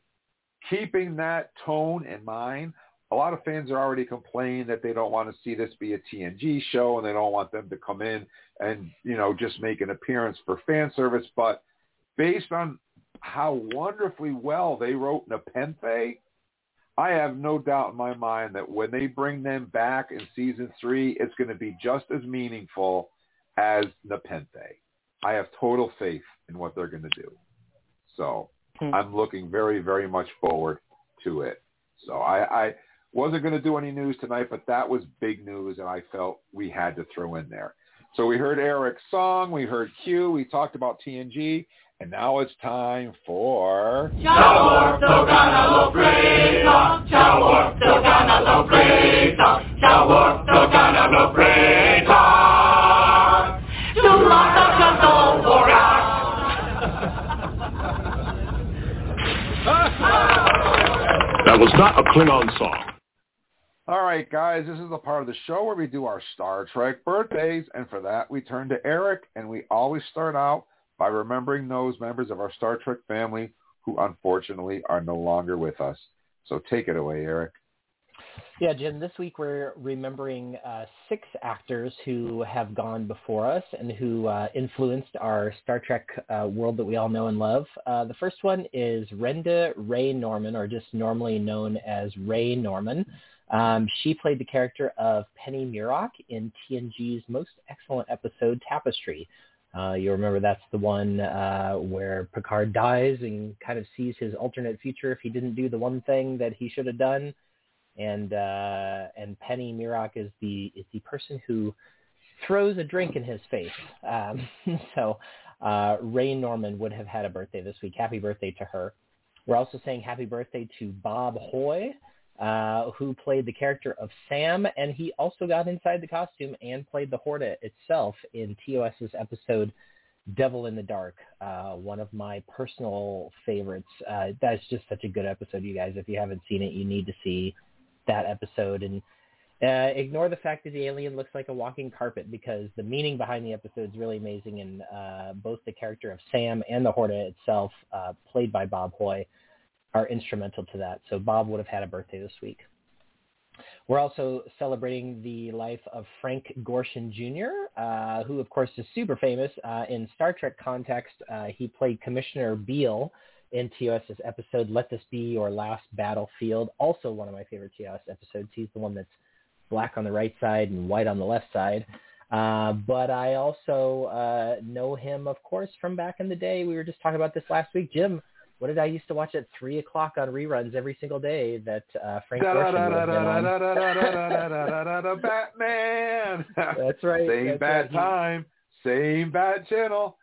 keeping that tone in mind, a lot of fans are already complaining that they don't want to see this be a TNG show and they don't want them to come in and, you know, just make an appearance for fan service. But based on how wonderfully well they wrote Nepenthe, I have no doubt in my mind that when they bring them back in season three, it's going to be just as meaningful as Nepenthe. I have total faith in what they're going to do. So I'm looking very, very much forward to it. So I, I wasn't going to do any news tonight, but that was big news, and I felt we had to throw in there. So we heard Eric's song, we heard Q, we talked about TNG, and now it's time for... That was not a Klingon song. All right, guys, this is the part of the show where we do our Star Trek birthdays, and for that we turn to Eric, and we always start out by remembering those members of our Star Trek family who unfortunately are no longer with us. So take it away, Eric. Yeah, Jim, this week we're remembering uh, six actors who have gone before us and who uh, influenced our Star Trek uh, world that we all know and love. Uh, the first one is Renda Rae Norman, or just normally known as Rae Norman. Um, she played the character of Penny Muroc in TNG's most excellent episode, Tapestry. Uh, you remember that's the one uh, where Picard dies and kind of sees his alternate future if he didn't do the one thing that he should have done. And uh, and Penny Mirak is the is the person who throws a drink in his face. Um, so uh, Rae Norman would have had a birthday this week. Happy birthday to her. We're also saying happy birthday to Bob Hoy, uh, who played the character of Sam, and he also got inside the costume and played the Horta itself in TOS's episode Devil in the Dark, uh, one of my personal favorites. Uh, that's just such a good episode, you guys. If you haven't seen it, you need to see that episode. And uh, ignore the fact that the alien looks like a walking carpet because the meaning behind the episode is really amazing, and uh, both the character of Sam and the Horta itself, uh, played by Bob Hoy, are instrumental to that. So Bob would have had a birthday this week. We're also celebrating the life of Frank Gorshin Jr., uh, who, of course, is super famous. Uh, in Star Trek context, uh, he played Commissioner Bele in TOS's episode Let This Be Your Last Battlefield, also one of my favorite TOS episodes. He's the one that's black on the right side and white on the left side. Uh, but I also uh, know him, of course, from back in the day. We were just talking about this last week. Jim, what did I used to watch at three o'clock on reruns every single day that uh, Frank Batman. That's right. Same right. time, same bad channel.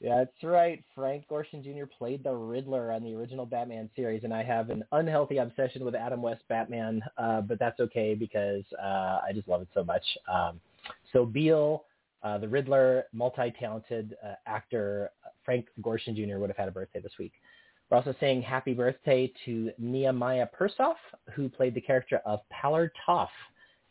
Yeah, that's right. Frank Gorshin Jr. played the Riddler on the original Batman series, and I have an unhealthy obsession with Adam West Batman, uh, but that's okay because uh, I just love it so much. Um, so Bele, uh, the Riddler, multi-talented uh, actor, Frank Gorshin Jr. would have had a birthday this week. We're also saying happy birthday to Nehemiah Persoff, who played the character of Palor Toff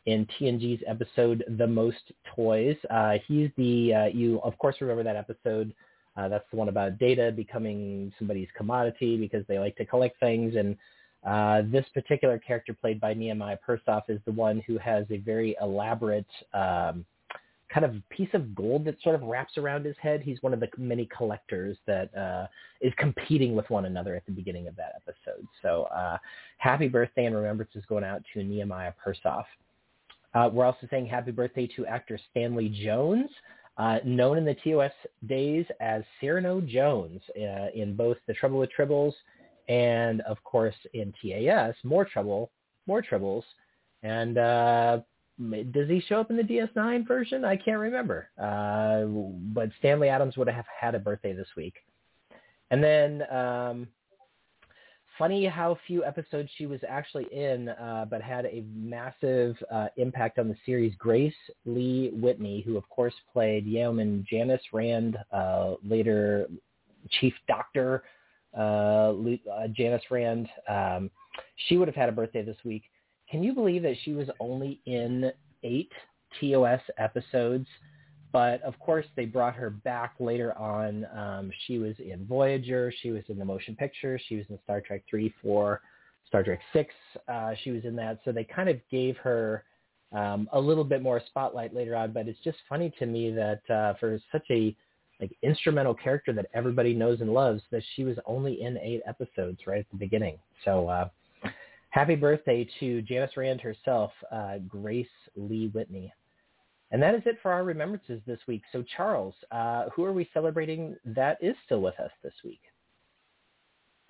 in TNG's episode The Most Toys. Uh, he's the, uh, you of course remember that episode. Uh, that's the one about data becoming somebody's commodity because they like to collect things. And uh, this particular character played by Nehemiah Persoff is the one who has a very elaborate um, kind of piece of gold that sort of wraps around his head. He's one of the many collectors that uh, is competing with one another at the beginning of that episode. So uh, happy birthday and remembrances going out to Nehemiah Persoff. Uh, we're also saying happy birthday to actor Stanley Jones, uh, known in the TOS days as Cyrano Jones uh, in both The Trouble with Tribbles and, of course, in TAS, More Trouble, More Tribbles. And uh, does he show up in the DS9 version? I can't remember. Uh, but Stanley Adams would have had a birthday this week. And then um, funny how few episodes she was actually in, uh, but had a massive uh, impact on the series. Grace Lee Whitney, who of course played Yeoman Janice Rand, uh, later Chief Doctor uh, Janice Rand. Um, she would have had a birthday this week. Can you believe that she was only in eight TOS episodes? But of course, they brought her back later on. Um, she was in Voyager. She was in the motion picture. She was in Star Trek 3, 4, Star Trek 6. Uh, she was in that. So they kind of gave her um, a little bit more spotlight later on. But it's just funny to me that uh, for such a like instrumental character that everybody knows and loves, that she was only in eight episodes right at the beginning. So uh, happy birthday to Janice Rand herself, uh, Grace Lee Whitney. And that is it for our remembrances this week. So Charles, uh, who are we celebrating that is still with us this week?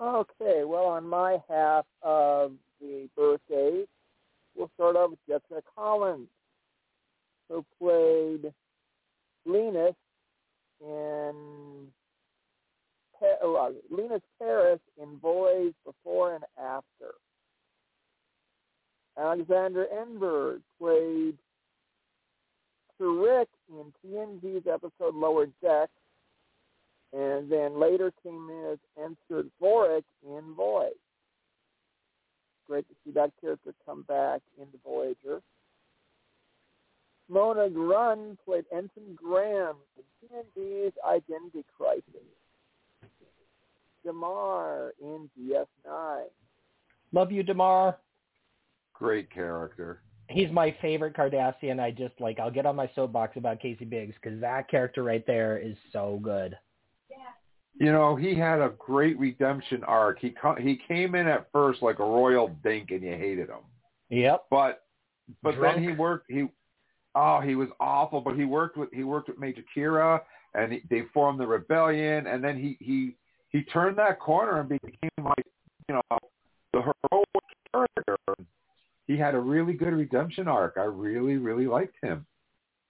Okay, well, on my half of the birthdays, we'll start off with Jessica Collins, who played Linus in uh, Linus Paris in VOY's Before and After. Alexander Enberg played Taurik in TNG's episode Lower Decks, and then later came in as Ensign Vorik in Void. Great to see that character come back in The Voyager. Mona Grudt played Ensign Graham in TNG's Identity Crisis. Damar in DS9. Love you, Damar. Great character he's my favorite Cardassian. I just like I'll get on my soapbox about Casey Biggs because that character right there is so good. You know, he had a great redemption arc. He he came in at first like a royal dink, and you hated him. Yep. But but Drunk. then he worked. He oh he was awful. But he worked with he worked with Major Kira, and he, they formed the rebellion, and then he he he turned that corner and became like you know the heroic character. He had a really good redemption arc. I really really liked him.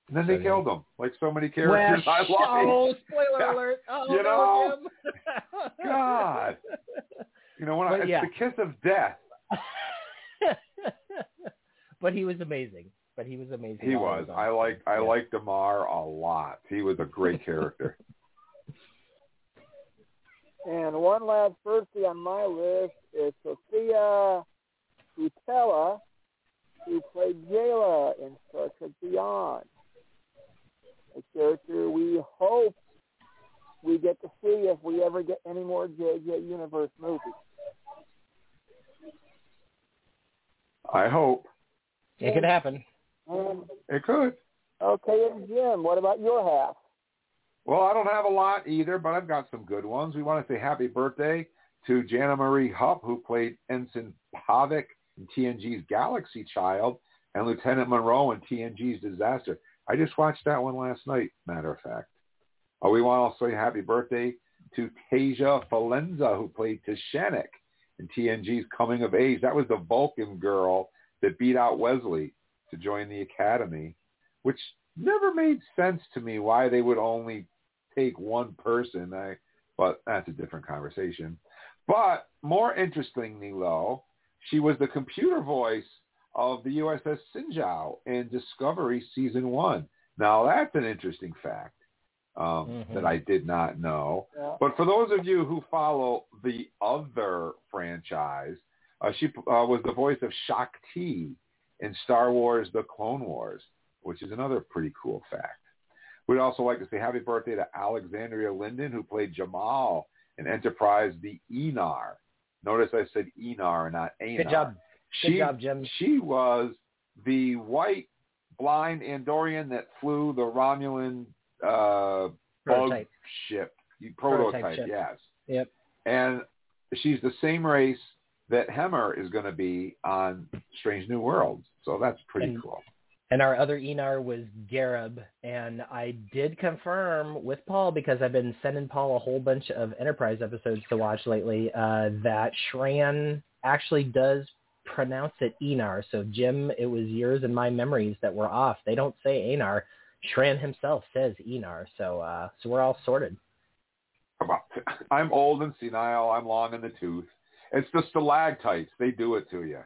And then they So killed him, like so many characters I well, like. oh, spoiler alert! Oh, You no, know? Jim. God. You know, when I, But it's yeah. the kiss of death. but he was amazing. But he was amazing. He was. I like I Yeah. liked Damar a lot. He was a great character. And one last birthday on my list is Sophia Utella, who played Jayla in Star Trek Beyond. A character we hope we get to see if we ever get any more JJ Universe movies. I hope It could happen. Um, it could. okay, and Jim, what about your half? Well, I don't have a lot either, but I've got some good ones. We want to say happy birthday to Jana Marie Hupp, who played Ensign Pavlik in TNG's Galaxy Child, and Lieutenant Monroe in TNG's Disaster. I just watched that one last night, matter of fact. Uh, we want to say happy birthday to Tasia Valenza, who played T'Shanik in TNG's Coming of Age. That was the Vulcan girl that beat out Wesley to join the Academy, which never made sense to me why they would only take one person. I, but that's a different conversation. But more interestingly, though, she was the computer voice of the USS Shenzhou in Discovery Season 1. Now, that's an interesting fact um, Mhm. that I did not know. Yeah. But for those of you who follow the other franchise, uh, she uh, was the voice of Shaak Ti in Star Wars The Clone Wars, which is another pretty cool fact. We'd also like to say happy birthday to Alexandria Linden, who played Jhamel in Enterprise The Aenar. Notice I said Enar, not Anar. Good job. Good She, job, Jim. She was the white blind Andorian that flew the Romulan uh, bug Prototype. ship. Prototype Prototype, ship. yes. Yep. And she's the same race that Hemmer is going to be on Strange New Worlds. So that's pretty And- cool. And our other Enar was Gareb, and I did confirm with Paul because I've been sending Paul a whole bunch of Enterprise episodes to watch lately uh, that Shran actually does pronounce it Enar. So Jim, it was yours and my memories that were off. They don't say Enar. Shran himself says Enar. So uh, so we're all sorted. I'm old and senile. I'm long in the tooth. It's the stalactites. They do it to you.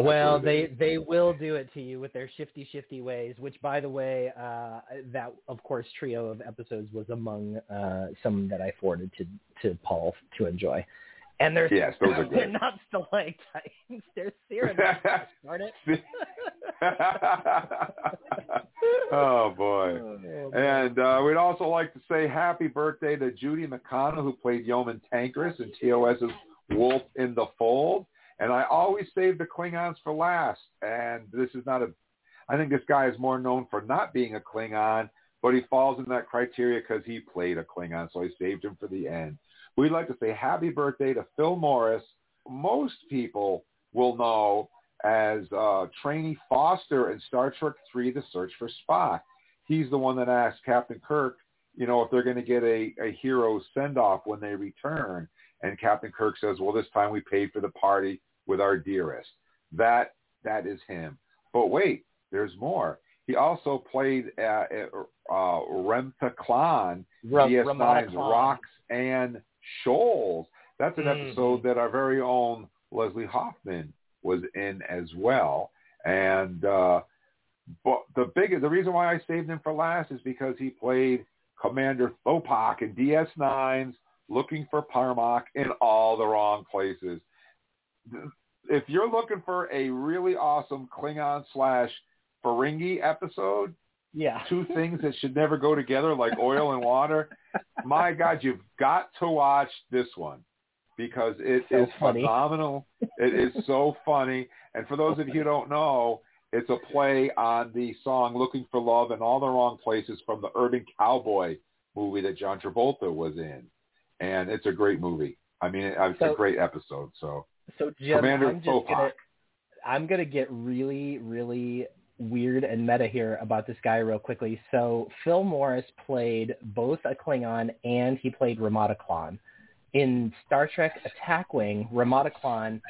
Well, they they will do it to you with their shifty shifty ways. Which, by the way, uh, that of course trio of episodes was among uh, some that I forwarded to to Paul to enjoy. And they're Yes, those are they're good. not stalactites; they're cyranoids. Darn it! oh boy. Oh, And uh, we'd also like to say happy birthday to Judy McConnell, who played Yeoman Tankris in TOS's Wolf in the Fold. And I always save the Klingons for last. And this is not a, I think this guy is more known for not being a Klingon, but he falls in that criteria because he played a Klingon, so I saved him for the end. We'd like to say happy birthday to Phil Morris. Most people will know as uh, Trainee Foster in Star Trek III, The Search for Spock. He's the one that asked Captain Kirk, you know, if they're going to get a, a hero send-off when they return. And Captain Kirk says, well, this time we paid for the party with our dearest. That That is him. But wait, there's more. He also played uh, uh, Remata'Klan, Ra- DS9's Rocks and Shoals. That's an Mhm. episode that our very own Leslie Hoffman was in as well. And uh, but the big the reason why I saved him for last is because he played Commander Thopok in DS9's Looking for par'Mach in all the wrong places. If you're looking for a really awesome Klingon slash Ferengi episode, Yeah. two things that should never go together like oil and water. My God, you've got to watch this one because it So is funny. phenomenal. It is so funny. And for those of you who don't know, it's a play on the song Looking for Love in All the Wrong Places from the Urban Cowboy movie that John Travolta was in. And it's a great movie. I mean, it's So- a great episode. So So Jim, Commander I'm just gonna I'm gonna get really, really weird and meta here about this guy real quickly. So Phil Morris played both a Klingon and he played Remata'Klan. In Star Trek Attack Wing, Remata'Klan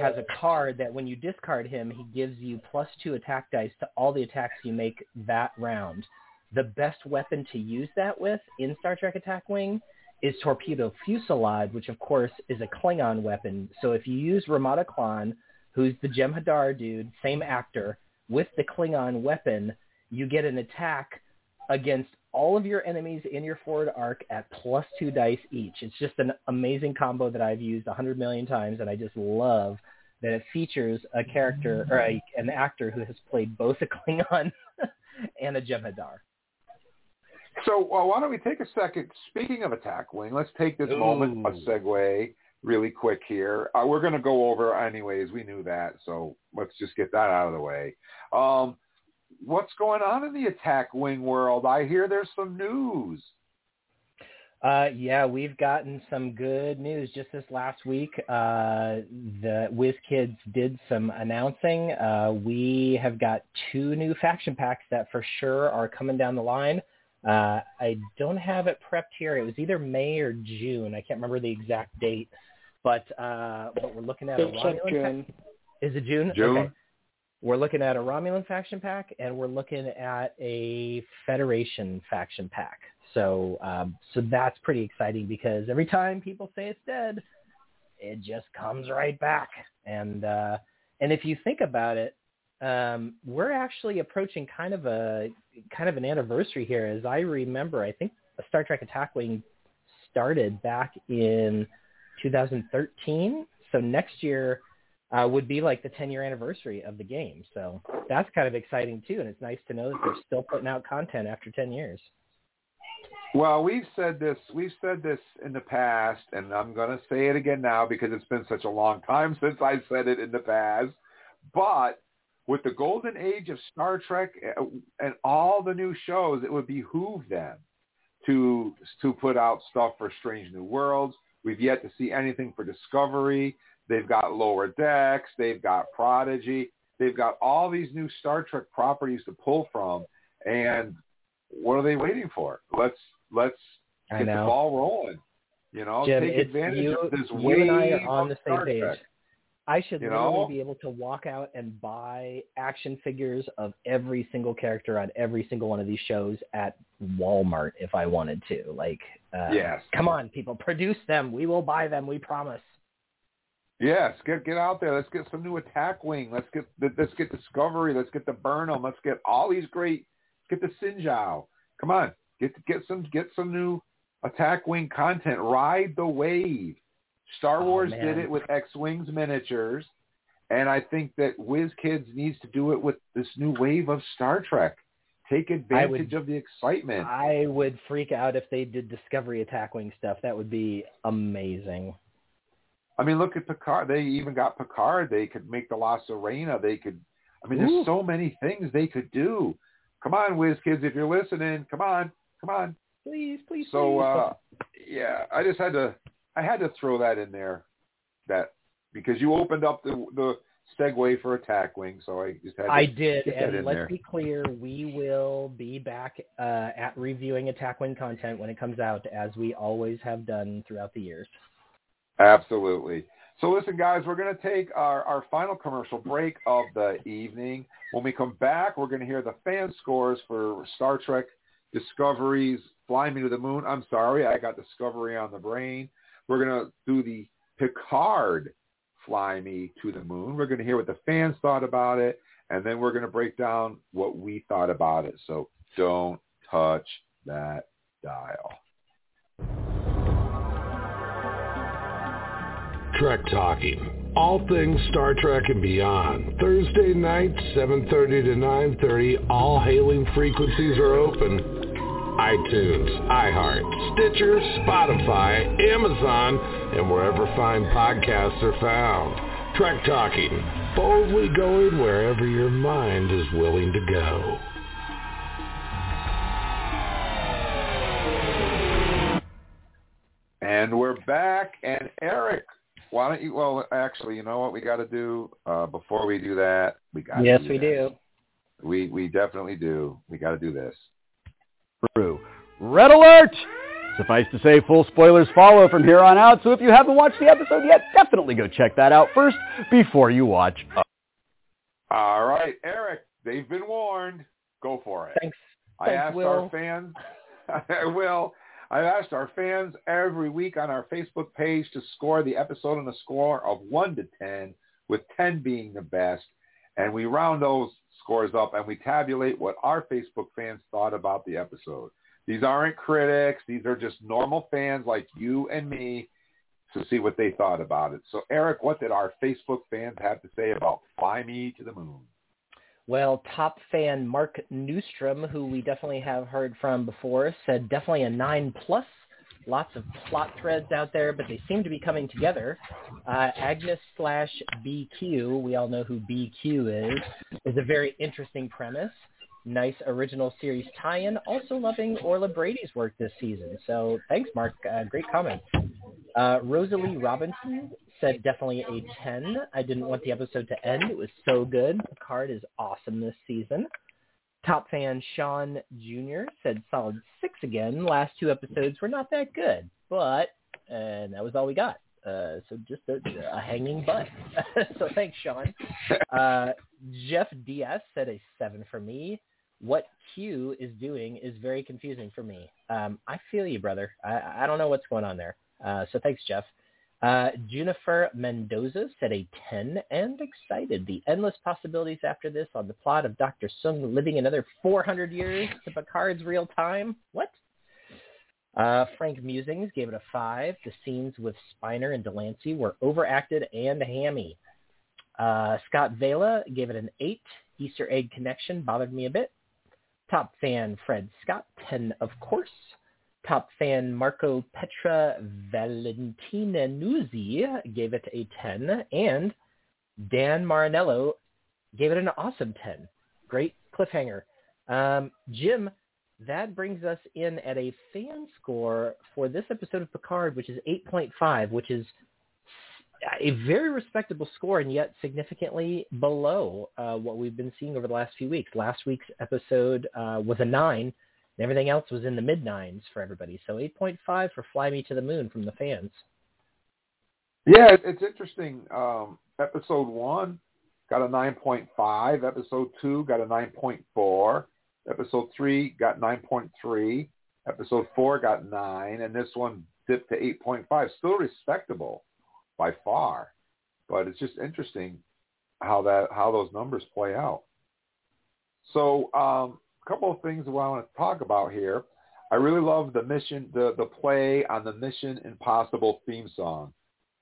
has a card that when you discard him, he gives you plus two attack dice to all the attacks you make that round. The best weapon to use that with in Star Trek Attack Wing is Torpedo Fusillade, which of course is a Klingon weapon. So if you use Remata'Klan, who's the Jem'Hadar dude, same actor, with the Klingon weapon, you get an attack against all of your enemies in your forward arc at plus two dice each. It's just an amazing combo that I've used a hundred million times, and I just love that it features a character or a, an actor who has played both a Klingon and a Jem'Hadar. So uh, why don't we take a second? Speaking of Attack Wing, let's take this Ooh. moment a segue really quick here. Uh, we're going to go over anyways. We knew that, so let's just get that out of the way. Um, what's going on in the Attack Wing world? I hear there's some news. Uh, yeah, we've gotten some good news just this last week. Uh, the WizKids did some announcing. Uh, we have got two new faction packs that for sure are coming down the line. Uh, I don't have it prepped here. It was either May or June. I can't remember the exact date, but uh, but we're looking at a Romulan. June. Is it June? June. Okay. We're looking at a Romulan faction pack, and we're looking at a Federation faction pack. So um, so that's pretty exciting because every time people say it's dead, it just comes right back. And uh, and if you think about it, um, we're actually approaching kind of a kind of an anniversary here. As I remember, I think Star Trek Attack Wing started back in 2013. So next year uh, would be like the 10 year anniversary of the game. So that's kind of exciting too, and it's nice to know that they're still putting out content after 10 years. Well, we've said this. We've said this in the past, and I'm going to say it again now because it's been such a long time since I said it in the past. But with the golden age of Star Trek uh, and all the new shows, it would behoove them to to put out stuff for Strange New Worlds. We've yet to see anything for Discovery. They've got Lower Decks. They've got Prodigy. They've got all these new Star Trek properties to pull from. And what are they waiting for? Let's let's get the ball rolling. You know, Jim, take advantage you, of this you wave and I are on the same Star page. Trek. I should You literally know? be able to walk out and buy action figures of every single character on every single one of these shows at Walmart if I wanted to. Like, uh, Yes. come on, people, produce them. We will buy them. We promise. Yes, get get out there. Let's get some new attack wing. Let's get let's get Discovery. Let's get the Burnham. Let's get all these great. Get the Shenzhou. Come on, get get some get some new attack wing content. Ride the wave. Star Oh, Wars man. did it with X Wings miniatures, and I think that WizKids needs to do it with this new wave of Star Trek. Take advantage of the excitement. I would freak out if they did Discovery Attack Wing stuff. That would be amazing. I mean, look at Picard. They even got Picard. They could make the La Sirena. They could. I mean, Ooh. there's so many things they could do. Come on, WizKids, if you're listening, come on, come on. Please, please, So, please. uh, yeah, I just had to. I had to throw that in there, that because you opened up the the segue for Attack Wing, so I just had. To I did, and let's there. be clear, we will be back uh, at reviewing Attack Wing content when it comes out, as we always have done throughout the years. Absolutely. So listen, guys, we're going to take our, our final commercial break of the evening. When we come back, we're going to hear the fan scores for Star Trek Discovery's Fly Me to the Moon. I'm sorry, I got Discovery on the brain. We're going to do the Picard Fly Me to the Moon. We're going to hear what the fans thought about it, and then we're going to break down what we thought about it. So don't touch that dial. Trek Talking. All things Star Trek and beyond. Thursday night, 7.30 to 9.30. All hailing frequencies are open. iTunes, iHeart, Stitcher, Spotify, Amazon, and wherever fine podcasts are found. Trek Talking. Boldly going wherever your mind is willing to go. And we're back. And Eric, why don't you? Well, actually, you know what we got to do uh, before we do that? We got yes, we do. We we definitely do. We got to do this. True. Red alert! Suffice to say, full spoilers follow from here on out, so if you haven't watched the episode yet, definitely go check that out first before you watch. All right, Eric, they've been warned. Go for it. Thanks. I Thanks, asked Will. our fans. I will. I asked our fans every week on our Facebook page to score the episode on a score of 1 to 10, with 10 being the best. And we round those scores up and we tabulate what our Facebook fans thought about the episode. These aren't critics. These are just normal fans like you and me to see what they thought about it. So, Eric, what did our Facebook fans have to say about Fly Me to the Moon? Well, top fan Mark Newstrom, who we definitely have heard from before, said definitely a 9 plus. Lots of plot threads out there, but they seem to be coming together. Uh, Agnes slash BQ, we all know who BQ is, is a very interesting premise. Nice original series tie-in. Also loving Orla Brady's work this season. So thanks, Mark. Uh, great comment. Uh, Rosalie Robinson said definitely a 10. I didn't want the episode to end. It was so good. Picard is awesome this season. Top fan Sean Jr. said solid 6 again. Last two episodes were not that good, but, and that was all we got. Uh, so just a, a hanging butt. so thanks, Sean. Uh, Jeff Diaz said a 7 for me. What Q is doing is very confusing for me. Um, I feel you, brother. I, I don't know what's going on there. Uh, so thanks, Jeff. Uh, Junifer Mendoza said a 10 and excited. The endless possibilities after this on the plot of Dr. Soong living another 400 years to Picard's real time. What? Uh, Frank Musings gave it a 5. The scenes with Spiner and de Lancie were overacted and hammy. Uh, Scott Vela gave it an 8. Easter egg connection bothered me a bit. Top fan Fred Scott, 10 of course. Top fan Marco Petra Valentina Nuzzi gave it a 10. And Dan Marinello gave it an awesome 10. Great cliffhanger. Um, Jim, that brings us in at a fan score for this episode of Picard, which is 8.5, which is a very respectable score and yet significantly below uh, what we've been seeing over the last few weeks. Last week's episode uh, was a 9, and everything else was in the mid-9s for everybody. So 8.5 for Fly Me to the Moon from the fans. Yeah, it's interesting. Um, episode one got a 9.5. Episode two got a 9.4. Episode three got 9.3. Episode four got 9. And this one dipped to 8.5. Still respectable by far. But it's just interesting how that how those numbers play out. So um, couple of things that I want to talk about here. I really love the mission, the the play on the Mission Impossible theme song.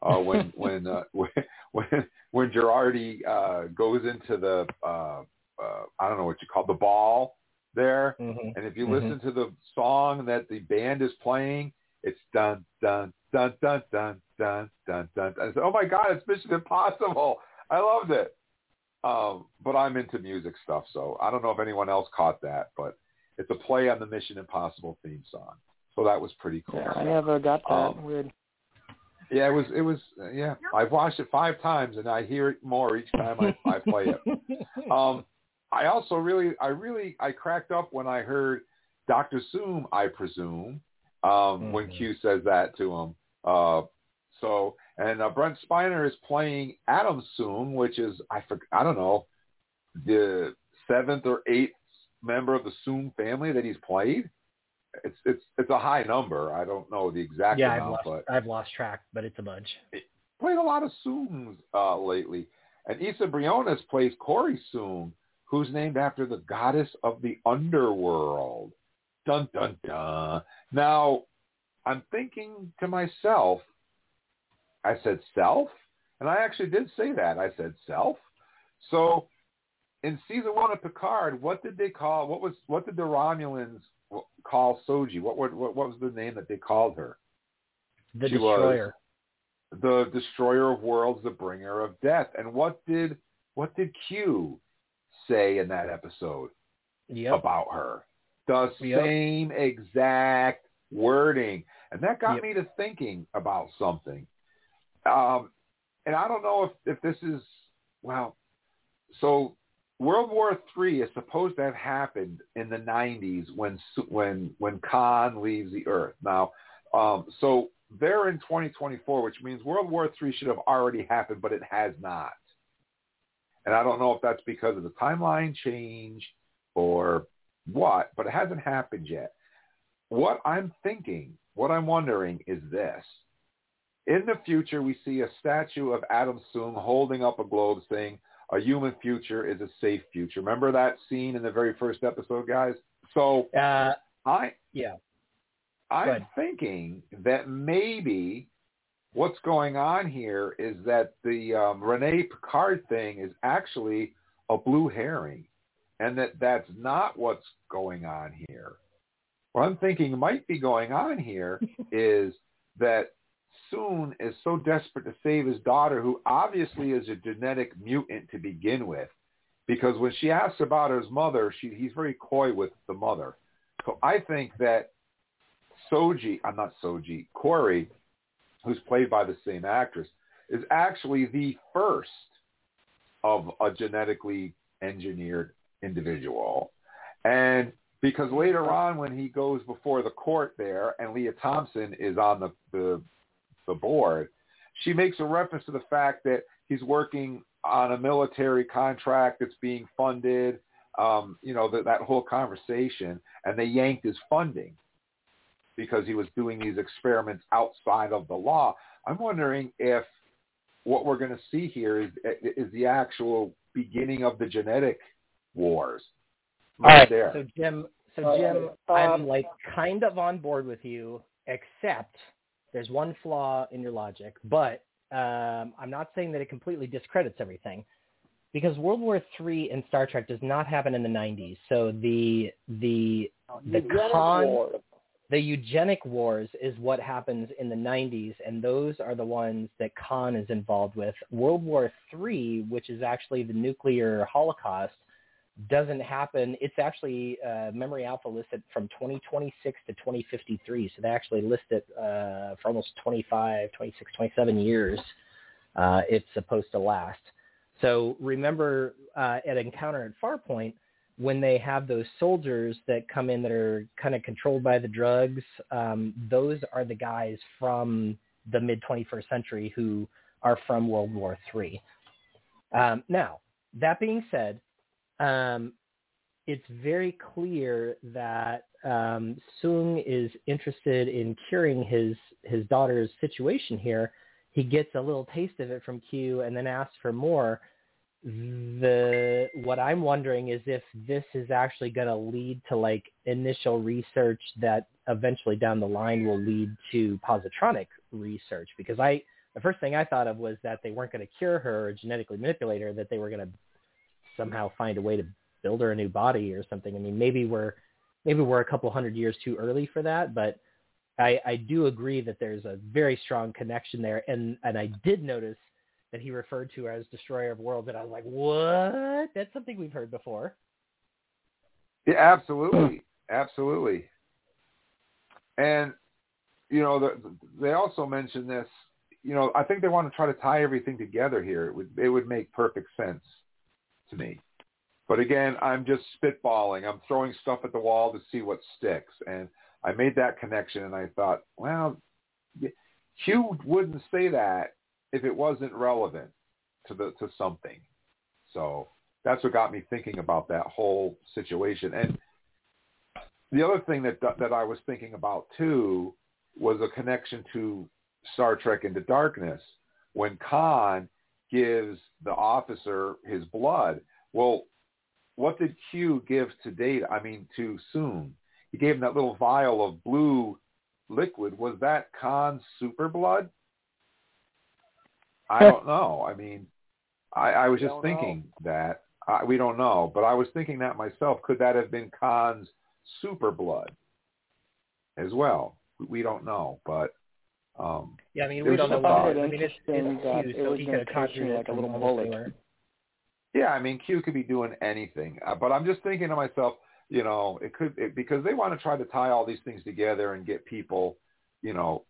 Uh, when when uh, when when when Girardi uh, goes into the uh, uh, I don't know what you call the ball there, Mhm. and if you Mhm. listen to the song that the band is playing, it's dun dun dun dun dun dun dun dun. I said, oh my god, it's Mission Impossible! I loved it. Um, but I'm into music stuff, so I don't know if anyone else caught that, but it's a play on the Mission Impossible theme song. So that was pretty cool. Yeah, I never got that. Um, Weird. Yeah, it was. It was. uh, Yeah, I've watched it five times, and I hear it more each time I, I play it. Um, I also really, I really, I cracked up when I heard Doctor Zoom. I presume um, when Q says that to him. Uh, so, and uh, Brent Spiner is playing Adam Zoom, which is I for, I don't know the seventh or eighth member of the Zoom family that he's played. It's it's it's a high number. I don't know the exact yeah, I've lost, but I've lost track, but it's a bunch. played a lot of Soongs uh, lately. And Isa Briones plays Kore Soong, who's named after the goddess of the underworld. Dun dun dun. Now, I'm thinking to myself, I said self, and I actually did say that. I said self. So, in season one of Picard, what did they call? What was what did the Romulans call Soji? What what what was the name that they called her? The She Destroyer. the destroyer of worlds, the bringer of death. And what did what did Q say in that episode Yep. about her? The Yep. same exact wording. And that got Yep. me to thinking about something. Um, and I don't know if, if this is well, so World War Three is supposed to have happened in the 90s when when when Khan leaves the Earth. Now, um, so they're in 2024, which means World War Three should have already happened, but it has not. And I don't know if that's because of the timeline change or what, but it hasn't happened yet. What I'm thinking, what I'm wondering is this. In the future, we see a statue of Adam Soong holding up a globe saying, a human future is a safe future. Remember that scene in the very first episode, guys? So uh, I yeah, I'm thinking that maybe what's going on here is that the um, Rene Picard thing is actually a blue herring, and that that's not what's going on here. What I'm thinking might be going on here is that Soong is so desperate to save his daughter, who obviously is a genetic mutant to begin with, because when she asks about his mother, she, he's very coy with the mother. So I think that Soji, I'm not Soji, Corey, who's played by the same actress, is actually the first of a genetically engineered individual. And because later on when he goes before the court there and Lea Thompson is on the, the the board, she makes a reference to the fact that he's working on a military contract that's being funded, um, you know, that, that whole conversation, and they yanked his funding because he was doing these experiments outside of the law. I'm wondering if what we're going to see here is is the actual beginning of the genetic wars. All right, there. so Jim, so Jim, I'm like kind of on board with you, except there's one flaw in your logic, but um, I'm not saying that it completely discredits everything because World War III in Star Trek does not happen in the 90s. So the the the con the eugenic wars is what happens in the 90s, and those are the ones that Khan is involved with. World War III, which is actually the nuclear holocaust, doesn't happen. It's actually uh, Memory Alpha listed from 2026 to 2053. So they actually list it uh, for almost 25, 26, 27 years. Uh, it's supposed to last. So remember uh, at Encounter at Farpoint, when they have those soldiers that come in that are kind of controlled by the drugs, um, those are the guys from the mid 21st century who are from World War III. Um, now, that being said, um, it's very clear that um, Soong is interested in curing his his daughter's situation here. He gets a little taste of it from Q and then asks for more. The what I'm wondering is if this is actually going to lead to like initial research that eventually down the line will lead to positronic research. Because I the first thing I thought of was that they weren't going to cure her or genetically manipulate her, that they were going to somehow find a way to build her a new body or something. I mean, maybe we're maybe we're a couple hundred years too early for that, but I, I do agree that there's a very strong connection there. And and I did notice that he referred to her as Destroyer of Worlds, and I was like, what? That's something we've heard before. Yeah, absolutely, absolutely. And you know, the, they also mentioned this. You know, I think they want to try to tie everything together here. It would it would make perfect sense to me. But again, I'm just spitballing. I'm throwing stuff at the wall to see what sticks. And I made that connection and I thought, well, Q wouldn't say that if it wasn't relevant to the to something. So that's what got me thinking about that whole situation. And the other thing that that I was thinking about too was a connection to Star Trek Into Darkness when Khan gives the officer his blood. Well, what did Q give to Data? I mean, to Soong. He gave him that little vial of blue liquid. Was that Khan's super blood? I don't know. I mean, I, I was just thinking know. that. I, we don't know, but I was thinking that myself. Could that have been Khan's super blood as well? We don't know, but um, yeah, I mean, we don't know. What, I mean, it's, it's that Q, it so was he could to have taste like a little almost bullet. Yeah, I mean, Q could be doing anything, uh, but I'm just thinking to myself, you know, it could it, because they want to try to tie all these things together and get people, you know,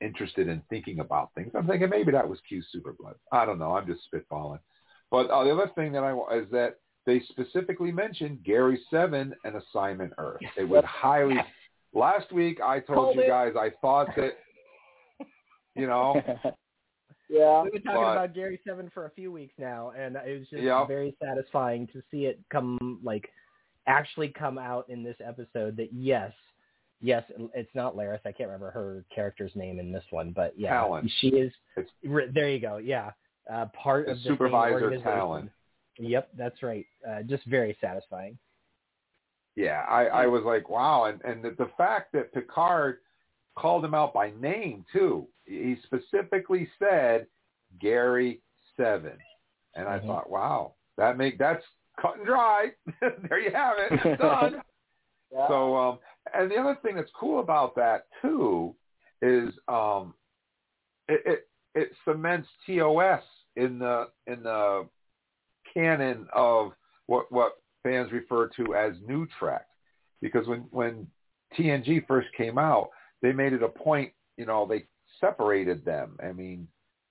interested in thinking about things. I'm thinking maybe that was Q's super blood. I don't know. I'm just spitballing. But uh, the other thing that I is that they specifically mentioned Gary Seven and Assignment Earth. It was highly. Last week I told Called you it. guys I thought that, you know, yeah. We've been talking But- about Gary Seven for a few weeks now, and it was just Yep. very satisfying to see it come like actually come out in this episode. That yes, yes, it's not Laris. I can't remember her character's name in this one, but yeah, Tallinn. she is. It's- re- There you go. Yeah, uh, part The of the supervisor organization. Tallinn. Yep, that's right. Uh, just very satisfying. yeah, I, I was like, wow, and and the, the fact that Picard called him out by name too. He specifically said Gary Seven, and I Mhm. thought, wow, that make that's cut and dry. there you have it, done. Yeah. So, um, and the other thing that's cool about that too is um, it, it it cements TOS in the in the canon of what what fans refer to as new Trek, because when when TNG first came out, they made it a point, you know, they separated them. I mean,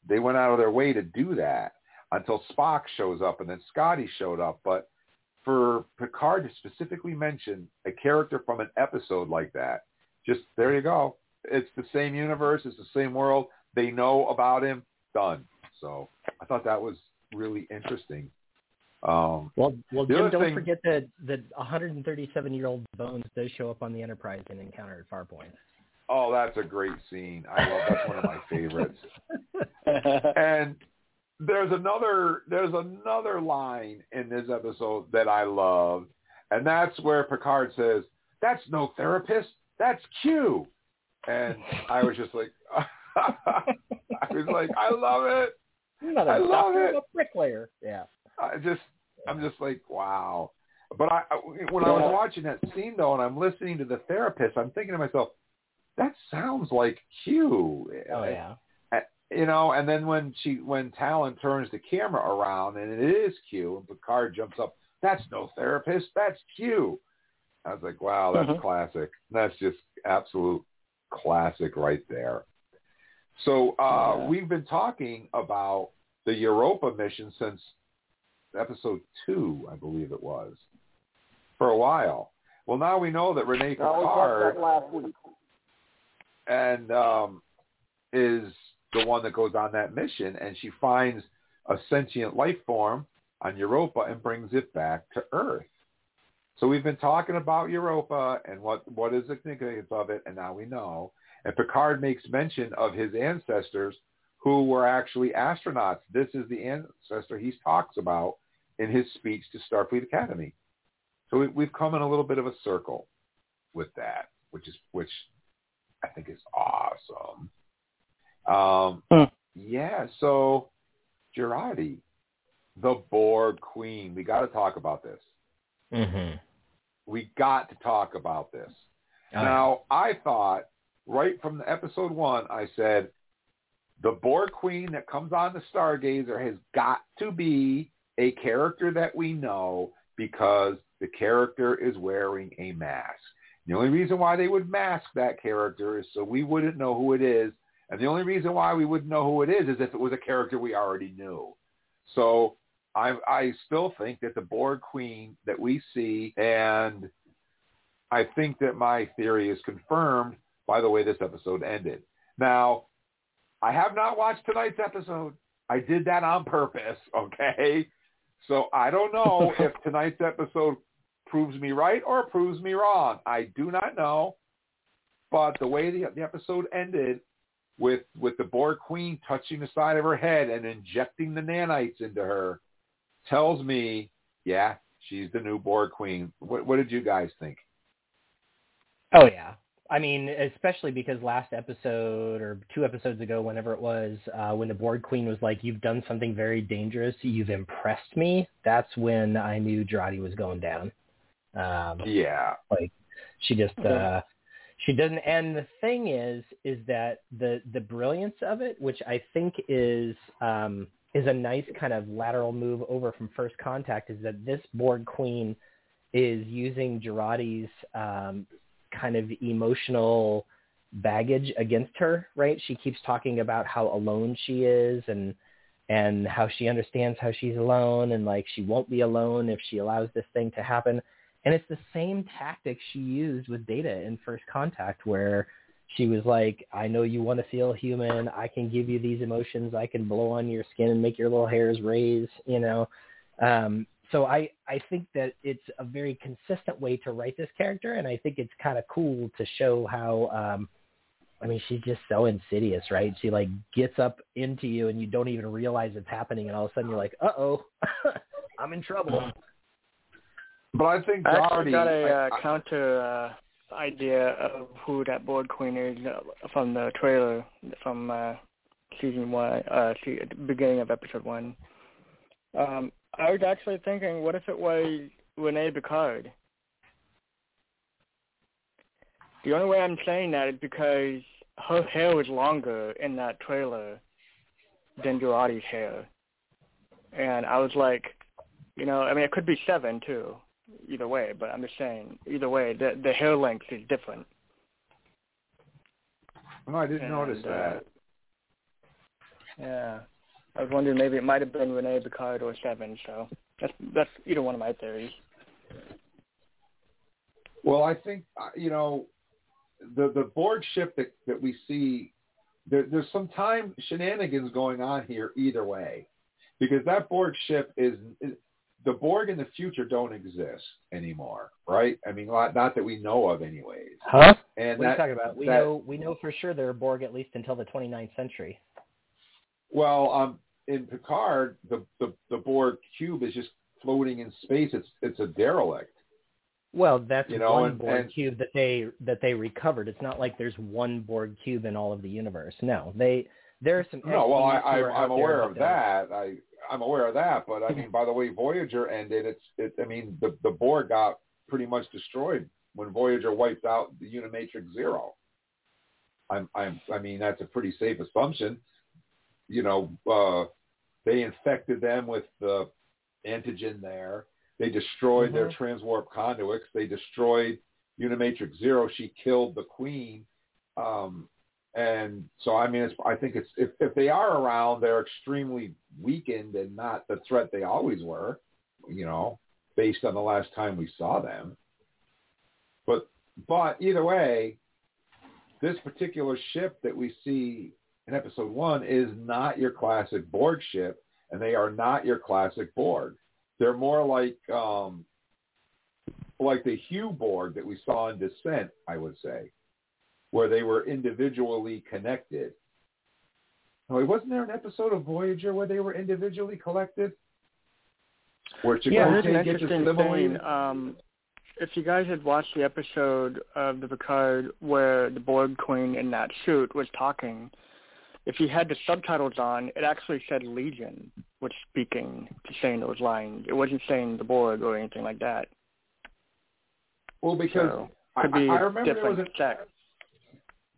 they went out of their way to do that until Spock shows up and then Scotty showed up, but for Picard to specifically mention a character from an episode like that, just there you go. It's the same universe, it's the same world. They know about him. Done. So I thought that was really interesting. Um, Well, well, Jim, don't thing- forget that the 137 year old Bones does show up on the Enterprise in Encounter at Farpoint. Oh, that's a great scene. I love that's one of my favorites. and there's another there's another line in this episode that I love, and that's where Picard says, "That's no therapist, that's Q," and I was just like, I was like, I love it. I love it. a bricklayer. Yeah. I just I'm just like wow. But I I- when I was watching that scene though, and I'm listening to the therapist, I'm thinking to myself, that sounds like Q. Oh yeah. You know, and then when she when Tallinn turns the camera around and it is Q, and Picard jumps up, that's no therapist, that's Q. I was like, wow, that's Mhm. classic. That's just absolute classic right there. So uh, Yeah. we've been talking about the Europa mission since episode two, I believe it was, for a while. Well, now we know that Renee No, we talked Picard that last week. And um, is the one that goes on that mission, and she finds a sentient life form on Europa and brings it back to Earth. So we've been talking about Europa and what what is the significance of it, and now we know. And Picard makes mention of his ancestors who were actually astronauts. This is the ancestor he talks about in his speech to Starfleet Academy. So we, we've come in a little bit of a circle with that, which is which I think is awesome. Um, Yeah, so Girardi, the Borg Queen. We got to talk about this. Mm-hmm. We got to talk about this. Oh, now, I thought right from the episode one, I said the Borg Queen that comes on the Stargazer has got to be a character that we know because the character is wearing a mask. The only reason why they would mask that character is so we wouldn't know who it is. And the only reason why we wouldn't know who it is is if it was a character we already knew. So I, I still think that the Borg Queen that we see, and I think that my theory is confirmed by the way this episode ended. Now, I have not watched tonight's episode. I did that on purpose, okay? So I don't know if tonight's episode proves me right or proves me wrong. I do not know. But the way the, the episode ended with with the Borg Queen touching the side of her head and injecting the nanites into her tells me, yeah, she's the new Borg Queen. What, what did you guys think? Oh yeah. I mean, especially because last episode or two episodes ago, whenever it was, uh, when the Borg Queen was like, "You've done something very dangerous. You've impressed me." That's when I knew Girardi was going down. Um, Yeah. like she just uh she doesn't and the thing is is that the the brilliance of it which i think is um is a nice kind of lateral move over from first contact is that this Borg queen is using Girardi's um kind of emotional baggage against her right she keeps talking about how alone she is and and how she understands how she's alone and like she won't be alone if she allows this thing to happen. And it's the same tactic she used with Data in First Contact where she was like, I know you want to feel human. I can give you these emotions. I can blow on your skin and make your little hairs raise, you know. Um, so I, I think that it's a very consistent way to write this character, and I think it's kind of cool to show how, um, I mean, she's just so insidious, right? She like gets up into you, and you don't even realize it's happening, and all of a sudden you're like, uh oh, I'm in trouble. But I think I actually Doherty, got a I- uh, counter uh, idea of who that Borg Queen is uh, from the trailer from uh, season one, uh, se- at the beginning of episode one. Um, I was actually thinking, what if it was Renee Picard? The only way I'm saying that is because her hair was longer in that trailer than Girardi's hair, and I was like, you know, I mean, it could be seven too, either way. But I'm just saying, either way, the the hair length is different. no, I didn't And, notice uh, that. Yeah. I was wondering maybe it might have been Renee Picard or Seven, so that's that's either one of my theories. Well, I think uh, you know the the Borg ship that that we see. There, there's some time shenanigans going on here either way, because that Borg ship is, is the Borg in the future don't exist anymore, right? I mean, not, not that we know of, anyways. Huh? And what are you talking about? We that- know we know for sure there are Borg at least until the 29th century. Well, um, in Picard, the, the the Borg cube is just floating in space. It's it's a derelict. Well, that's You know, one and- Borg and- cube that they that they recovered. It's not like there's one Borg cube in all of the universe. No, they there are some. No, well, I, I I'm aware of don't. that. I I'm aware of that, but I mean, by the way Voyager ended, it's it. I mean, the the Borg got pretty much destroyed when Voyager wiped out the Unimatrix Zero. I'm I'm I mean, that's a pretty safe assumption. You know, uh, they infected them with the antigen there. They destroyed their Mhm. transwarp conduits. They destroyed Unimatrix Zero. She killed the Queen. Um, and so, I mean, it's, I think it's if, if they are around, they're extremely weakened and not the threat they always were. You know, based on the last time we saw them. But but either way, this particular ship that we see in episode one is not your classic Borg ship, and they are not your classic Borg. They're more like um, like the Hugh Borg that we saw in Descent, I would say, where they were individually connected. Oh, wasn't there an episode of Voyager where they were individually collected? Where yeah, here's an interesting thing. Um, if you guys had watched the episode of the Picard where the Borg Queen in that suit was talking, if you had the subtitles on, it actually said Legion was speaking saying those lines. It wasn't saying the Borg or anything like that. Well, because So, I, could be I remember there was different an sex.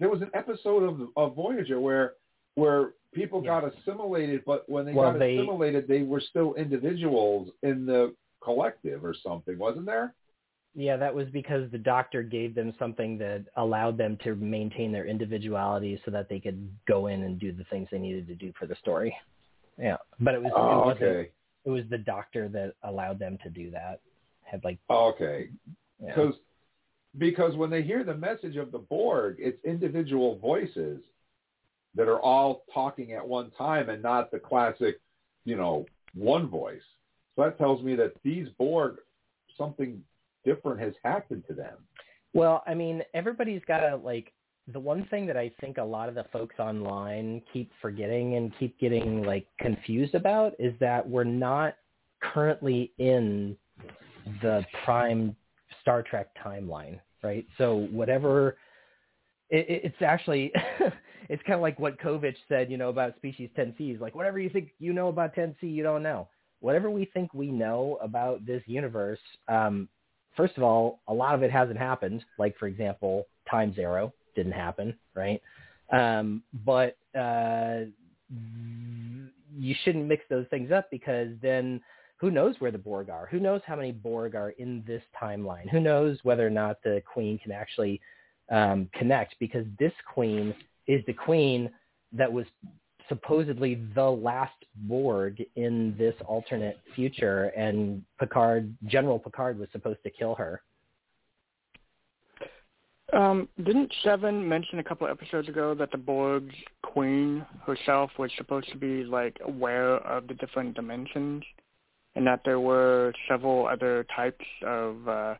There was an episode of of Voyager where where people got assimilated, but when they Well, got they- assimilated, they were still individuals in the collective or something, wasn't there? Yeah, that was because the doctor gave them something that allowed them to maintain their individuality so that they could go in and do the things they needed to do for the story. Yeah, but it was Oh, it wasn't okay. it was the doctor that allowed them to do that. Had like oh, Okay. yeah. Because because when they hear the message of the Borg, it's individual voices that are all talking at one time and not the classic, you know, one voice. So that tells me that these Borg, something different has happened to them. Well, I mean, everybody's got to like the one thing that I think a lot of the folks online keep forgetting and keep getting like confused about is that we're not currently in the prime Star Trek timeline, right? So whatever it, it- it's actually it's kind of like what Kovich said, you know, about species 10C. Like whatever you think you know about 10C, you don't know. Whatever we think we know about this universe, um, first of all, a lot of it hasn't happened. Like for example, Time Zero didn't happen, right? Um, but uh, you shouldn't mix those things up because then who knows where the Borg are? Who knows how many Borg are in this timeline? Who knows whether or not the Queen can actually um, connect? Because this Queen is the Queen that was supposedly the last Borg in this alternate future, and Picard, General Picard, was supposed to kill her. Um, didn't Seven mention a couple episodes ago that the Borg queen herself was supposed to be like aware of the different dimensions, and that there were several other types of uh,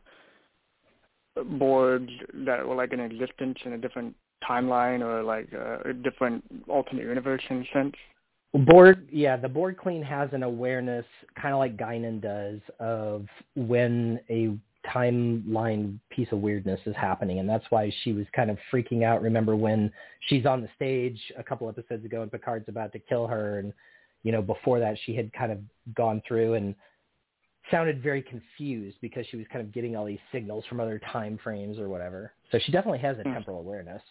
Borgs that were like in existence in a different timeline or like uh, a different alternate universe in a sense? Board, yeah, the Borg Queen has an awareness, kind of like Guinan does, of when a timeline piece of weirdness is happening, and that's why she was kind of freaking out. Remember when she's on the stage a couple episodes ago, and Picard's about to kill her, and you know before that she had kind of gone through and sounded very confused because she was kind of getting all these signals from other time frames or whatever. So she definitely has a hmm. temporal awareness.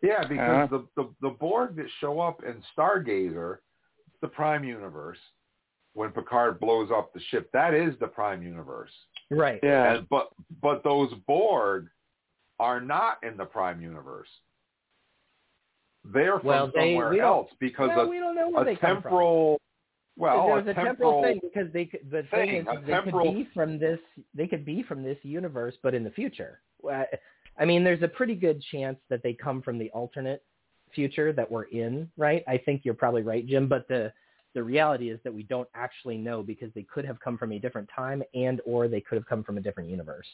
Yeah, because uh-huh. the, the the Borg that show up in Stargazer, the Prime Universe, when Picard blows up the ship, that is the Prime Universe. Right. Yeah. And, but but those Borg are not in the Prime Universe. They're from Well, they- somewhere else because well, a, we don't know where a from. temporal. Well, there's a a temporal, thing because they could, the thing thing, is they temporal- could be from this they could be from this universe but in the future. I mean there's a pretty good chance that they come from the alternate future that we're in, right? I think you're probably right, Jim, but the the reality is that we don't actually know because they could have come from a different time and or they could have come from a different universe.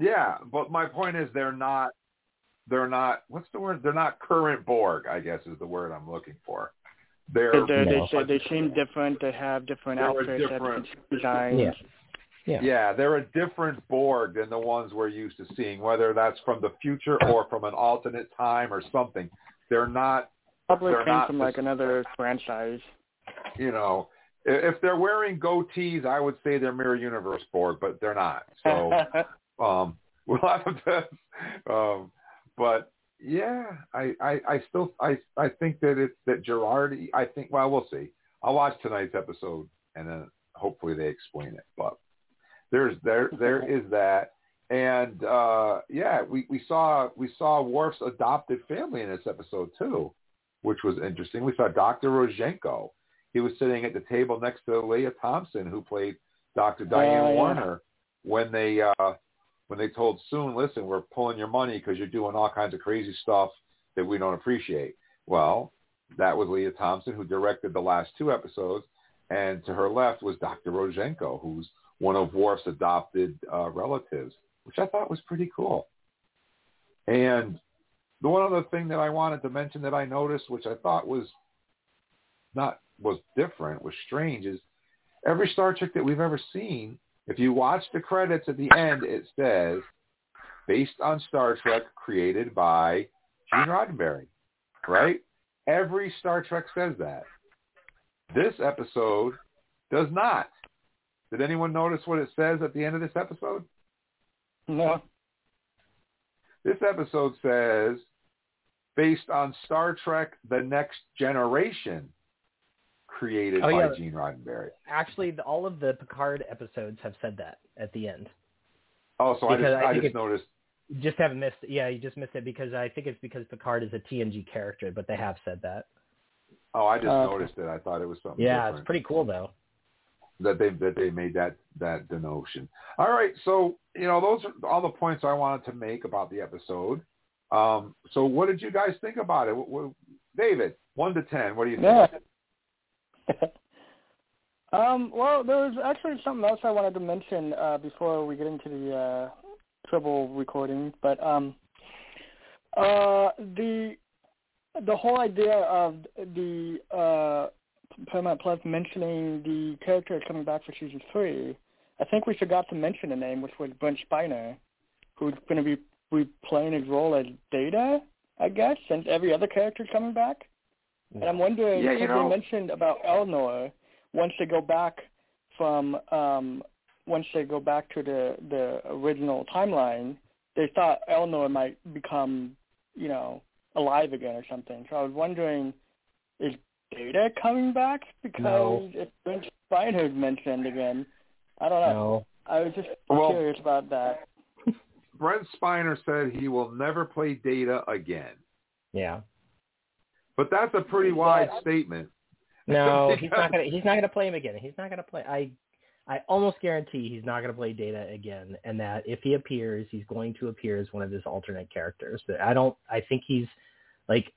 Yeah, but my point is they're not they're not what's the word? They're not current Borg, I guess is the word I'm looking for. They're They, they, they, they seem different. They have different They're outfits, they have different- different designs. Yeah. Yeah, they're a different Borg than the ones we're used to seeing, whether that's from the future or from an alternate time or something. They're not, Probably they're came not from like another franchise. you know, if they're wearing goatees, I would say they're Mirror Universe Borg, but they're not. So, um, we'll have to, um, but yeah, I, I, I still, I, I think that it's that Jurati, I think, well, we'll see. I'll watch tonight's episode and then hopefully they explain it, but there's, there, there is that. And, uh, yeah, we, we saw, we saw Worf's adopted family in this episode too, which was interesting. We saw Dr. Rozhenko. He was sitting at the table next to Lea Thompson, who played Dr. Diane Oh, yeah. Warner when they, uh, when they told Soong, listen, we're pulling your money because you're doing all kinds of crazy stuff that we don't appreciate. Well, that was Lea Thompson who directed the last two episodes, and to her left was Dr. Rozhenko, who's one of Worf's adopted uh, relatives, which I thought was pretty cool. And the one other thing that I wanted to mention that I noticed, which I thought was not was different, was strange, is every Star Trek that we've ever seen, if you watch the credits at the end, it says based on Star Trek created by Gene Roddenberry, right? Every Star Trek says that. This episode does not. Did anyone notice what it says at the end of this episode? No. This episode says, based on Star Trek The Next Generation, created Oh, by yeah. Gene Roddenberry. Actually, the, all of the Picard episodes have said that at the end. Oh, so I just, I I just it- noticed. Just haven't missed. Yeah, you just missed it because I think it's because Picard is a TNG character, but they have said that. Oh, I just Uh, noticed it. I thought it was something Yeah, different. it's pretty cool though. that they that they made that that denotion. All right, so you know those are all the points I wanted to make about the episode. Um, so what did you guys think about it? What, what, David, one to ten, what do you think? Yeah. um, well, there was actually something else I wanted to mention uh, before we get into the uh, triple recording, but um, uh, the the whole idea of the uh, Paramount Plus mentioning the character coming back for season three, I think we forgot to mention a name, which was Brent Spiner, who's going to be replaying his role as Data, I guess, since every other character coming back. And I'm wondering, Yeah, you know- they mentioned about Elnor, once they go back from, um, once they go back to the the original timeline, they thought Elnor might become, you know, alive again or something. So I was wondering, is Data coming back? Because No. if Brent Spiner is mentioned again, I don't know. No. I was just Well- curious about that. Brent Spiner said he will never play Data again. Yeah. But that's a pretty wide statement. No, he's not gonna. He's not gonna play him again. He's not gonna play. I, I almost guarantee he's not gonna play Data again. And that if he appears, he's going to appear as one of his alternate characters. But I don't. I think he's like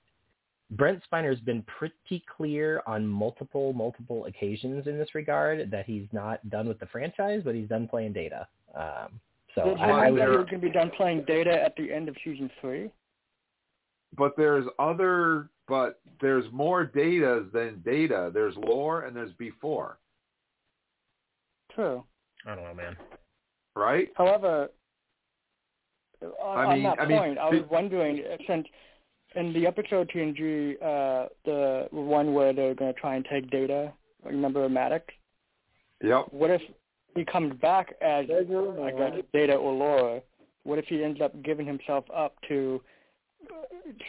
Brent Spiner's been pretty clear on multiple, multiple occasions in this regard that he's not done with the franchise, but he's done playing Data. Um, so Did I, I mean would, that you're going to be done playing Data at the end of season three? But there's other, but there's more data than Data. There's Lore and there's B4, True. I don't know, man. right? However, on, I on mean- that I mean, point, I was wondering uh, since in the episode TNG, uh, the one where they're going to try and take data, remember Maddox? Yep. What if he comes back as I guess Data or Lore? What if he ends up giving himself up to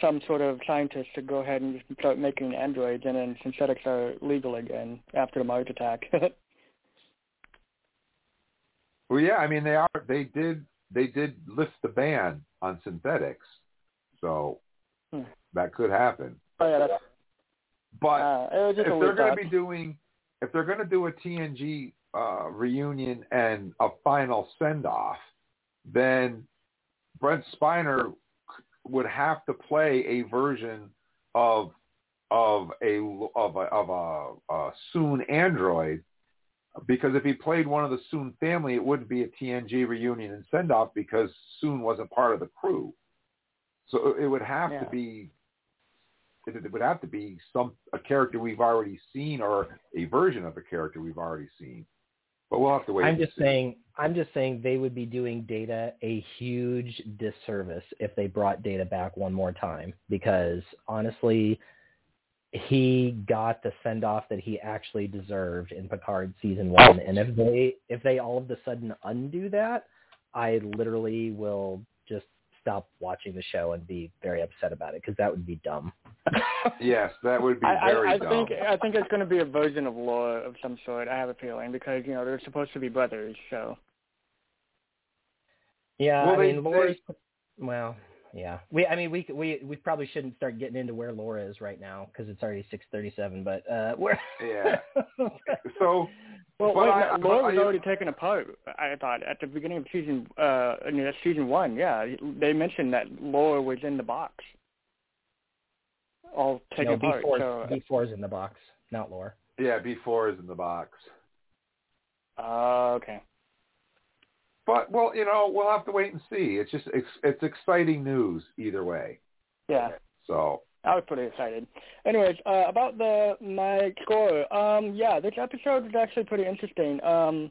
some sort of scientist to go ahead and start making androids, and then synthetics are legal again after the Mars attack? Well, yeah. I mean, they are. They did. They did lift the ban on synthetics, so Hmm. that could happen. oh yeah, that's, But uh, it was if they're going to be doing, if they're going to do a TNG uh, reunion and a final send off, then Brent Spiner would have to play a version of of a of a of a, a Soong android because if he played one of the Soong family, it wouldn't be a TNG reunion and send off because Soong wasn't part of the crew. So it would have Yeah. to be it it would have to be some a character we've already seen or a version of a character we've already seen. But we'll have to wait. I'm just see. saying. I'm just saying they would be doing Data a huge disservice if they brought Data back one more time because honestly, he got the send off that he actually deserved in Picard season one. And if they if they all of a sudden undo that, I literally will just stop watching the show and be very upset about it because that would be dumb. Yes, that would be I, very I, I dumb. think I think it's going to be a version of Lore of some sort. I have a feeling because you know they're supposed to be brothers. So Yeah, Well, I they- mean, Lore's. Well, yeah. We, I mean, we we we probably shouldn't start getting into where Lore is right now because it's already six thirty-seven. But uh, we're Yeah. So, well, wait, I- no, but Lore was I- already taken apart. I thought at the beginning of season uh I mean, that's season one. Yeah, they mentioned that Lore was in the box, all taken no, apart. B4, So, B4's in the box, not Lore. yeah, B4 is in the box. uh, okay. But well, you know, we'll have to wait and see. It's just it's it's exciting news either way. Yeah. So I was pretty excited. Anyways, uh, about the my score. Um, yeah, this episode was actually pretty interesting. Um,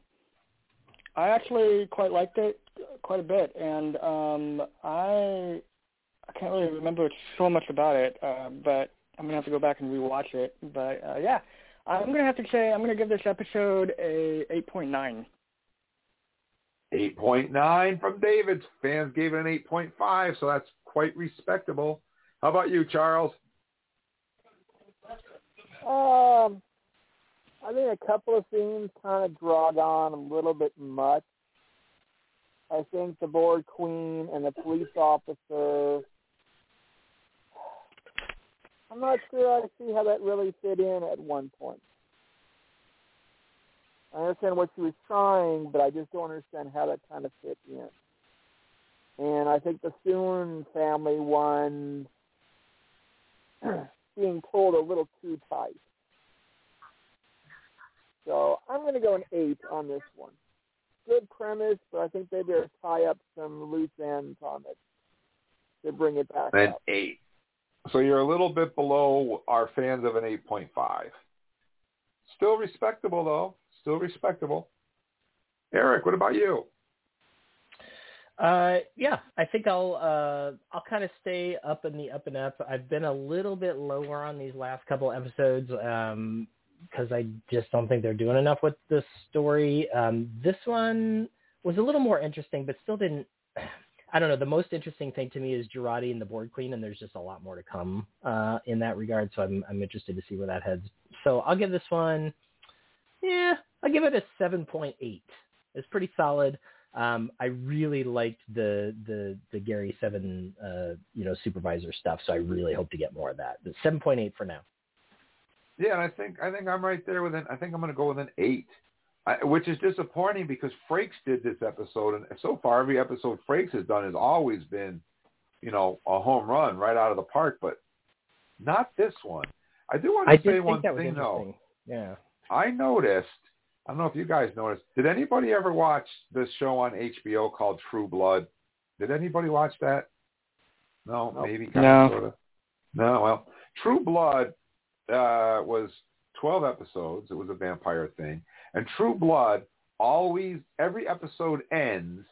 I actually quite liked it quite a bit, and um, I I can't really remember so much about it, uh, but I'm gonna have to go back and rewatch it. But uh, yeah, I'm gonna have to say I'm gonna give this episode a 8.9. 8.9 from David. Fans gave it an 8.5, so that's quite respectable. How about you, Charles? Um, I think a couple of scenes kind of drag on a little bit much. I think the Borg Queen and the police officer. I'm not sure I see how that really fit in at one point. I understand what she was trying, but I just don't understand how that kind of fit in. And I think the Soong family one being pulled a little too tight. So I'm going to go an eight on this one. Good premise, but I think they better tie up some loose ends on it to bring it back An up. 8. So you're a little bit below our fans of an 8.5. Still respectable, though. Still respectable. Eric, what about you? Uh, yeah, I think I'll uh, I'll kind of stay up in the up and up. I've been a little bit lower on these last couple episodes um, because I just don't think they're doing enough with the story. Um, this one was a little more interesting, but still didn't. I don't know. The most interesting thing to me is Jurati and the Borg Queen, and there's just a lot more to come uh, in that regard. So I'm I'm interested to see where that heads. So I'll give this one. Yeah, I'll give it a seven point eight. It's pretty solid. Um, I really liked the the the Gary Seven uh, you know supervisor stuff, so I really hope to get more of that. But seven point eight for now. Yeah, and I think I think I'm right there with an. I think I'm going to go with an eight, I, which is disappointing because Frakes did this episode, and so far every episode Frakes has done has always been, you know, a home run right out of the park. But not this one. I do want to I say one think that was thing though. Yeah. I noticed. I don't know if you guys noticed. Did anybody ever watch this show on HBO called True Blood? Did anybody watch that? No, maybe kind No. of sort of. No, well, True Blood uh, was 12 episodes. It was a vampire thing, and True Blood always every episode ends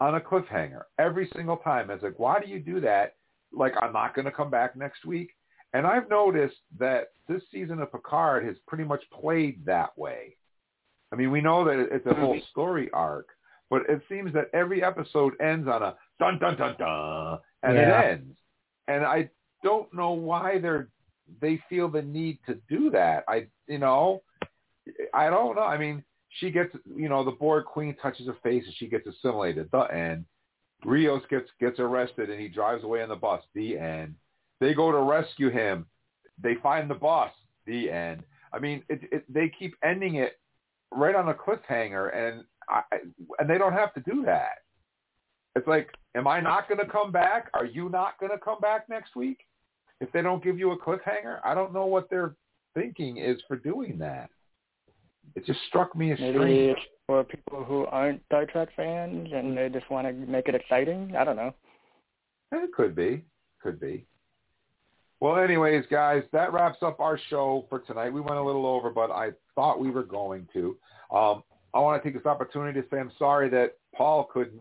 on a cliffhanger every single time. It's like, why do you do that? Like, I'm not going to come back next week. And I've noticed that this season of Picard has pretty much played that way. I mean, we know that it's a whole story arc, but it seems that every episode ends on a dun dun dun dun, and Yeah. it ends. And I don't know why they're they feel the need to do that. I you know, I don't know. I mean, she gets you know the Borg Queen touches her face and she gets assimilated. The end. Rios gets gets arrested and he drives away on the bus. The end. They go to rescue him. They find the boss. The end. I mean, it, it, they keep ending it right on a cliffhanger, and I, and they don't have to do that. It's like, am I not going to come back? Are you not going to come back next week? If they don't give you a cliffhanger, I don't know what their thinking is for doing that. It just struck me as Maybe strange. it's for people who aren't Star Trek fans and they just want to make it exciting. I don't know. It could be. Could be. Well, anyways, guys, that wraps up our show for tonight. We went a little over, but I thought we were going to. Um, I want to take this opportunity to say I'm sorry that Paul couldn't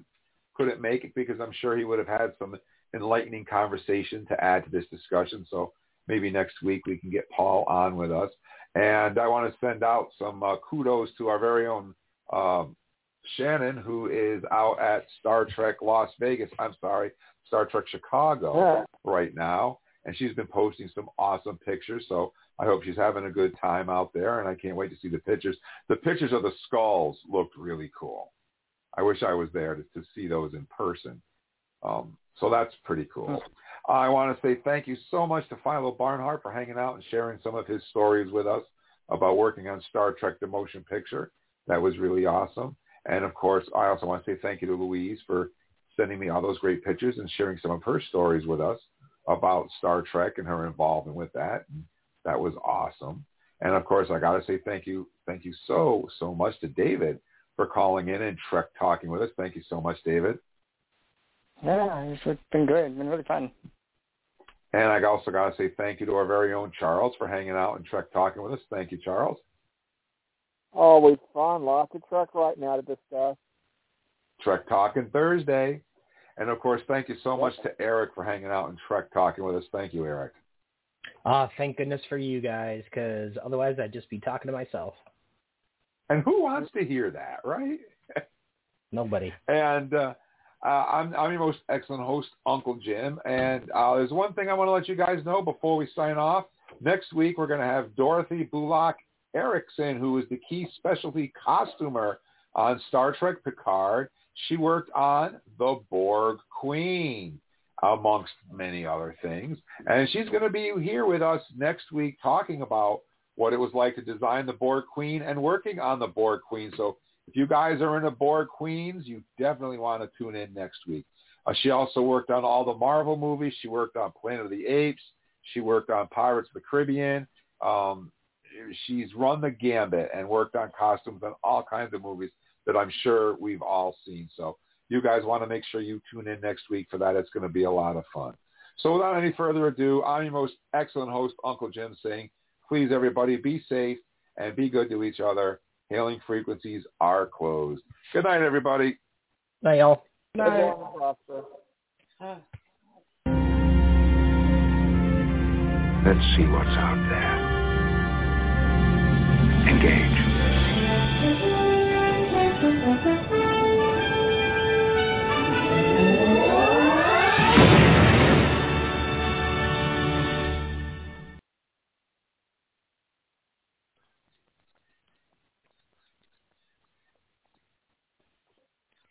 couldn't make it because I'm sure he would have had some enlightening conversation to add to this discussion. So maybe next week we can get Paul on with us. And I want to send out some uh, kudos to our very own um, Shannon, who is out at Star Trek Las Vegas. I'm sorry, Star Trek Chicago Yeah. right now, and she's been posting some awesome pictures. So I hope she's having a good time out there, and I can't wait to see the pictures. The pictures of the skulls looked really cool. I wish I was there to, to see those in person. Um, so that's pretty cool. I want to say thank you so much to Philo Barnhart for hanging out and sharing some of his stories with us about working on Star Trek The Motion Picture. That was really awesome. And of course, I also want to say thank you to Louise for sending me all those great pictures and sharing some of her stories with us about Star Trek and her involvement with that. And that was awesome. And of course, I got to say thank you, thank you so, so much to David for calling in and Trek talking with us. Thank you so much, David. Yeah, it's been good. It's been really fun. And I also got to say thank you to our very own Charles for hanging out and Trek talking with us. Thank you, Charles. Always fun. Lots of truck right now to discuss. Trek Talking Thursday. And of course, thank you so much to Eric for hanging out and Trek talking with us. Thank you, Eric. Ah, thank goodness for you guys, because otherwise I'd just be talking to myself. And who wants to hear that, right? Nobody. And uh, uh, I'm, I'm your most excellent host, Uncle Jim. And uh, there's one thing I want to let you guys know before we sign off. Next week, we're going to have Dorothy Bullock Erickson, who is the key specialty costumer on Star Trek Picard. She worked on The Borg Queen, amongst many other things. And she's going to be here with us next week talking about what it was like to design the Borg Queen and working on the Borg Queen. So if you guys are into Borg Queens, you definitely want to tune in next week. Uh, she also worked on all the Marvel movies. She worked on Planet of the Apes. She worked on Pirates of the Caribbean. Um, she's run the gambit and worked on costumes on all kinds of movies that I'm sure we've all seen. So you guys want to make sure you tune in next week for that. It's going to be a lot of fun. So without any further ado, I'm your most excellent host, Uncle Jim, saying, please everybody be safe and be good to each other. Hailing frequencies are closed. Good night, everybody. Night, y'all. Night. Let's see what's out there. Engage.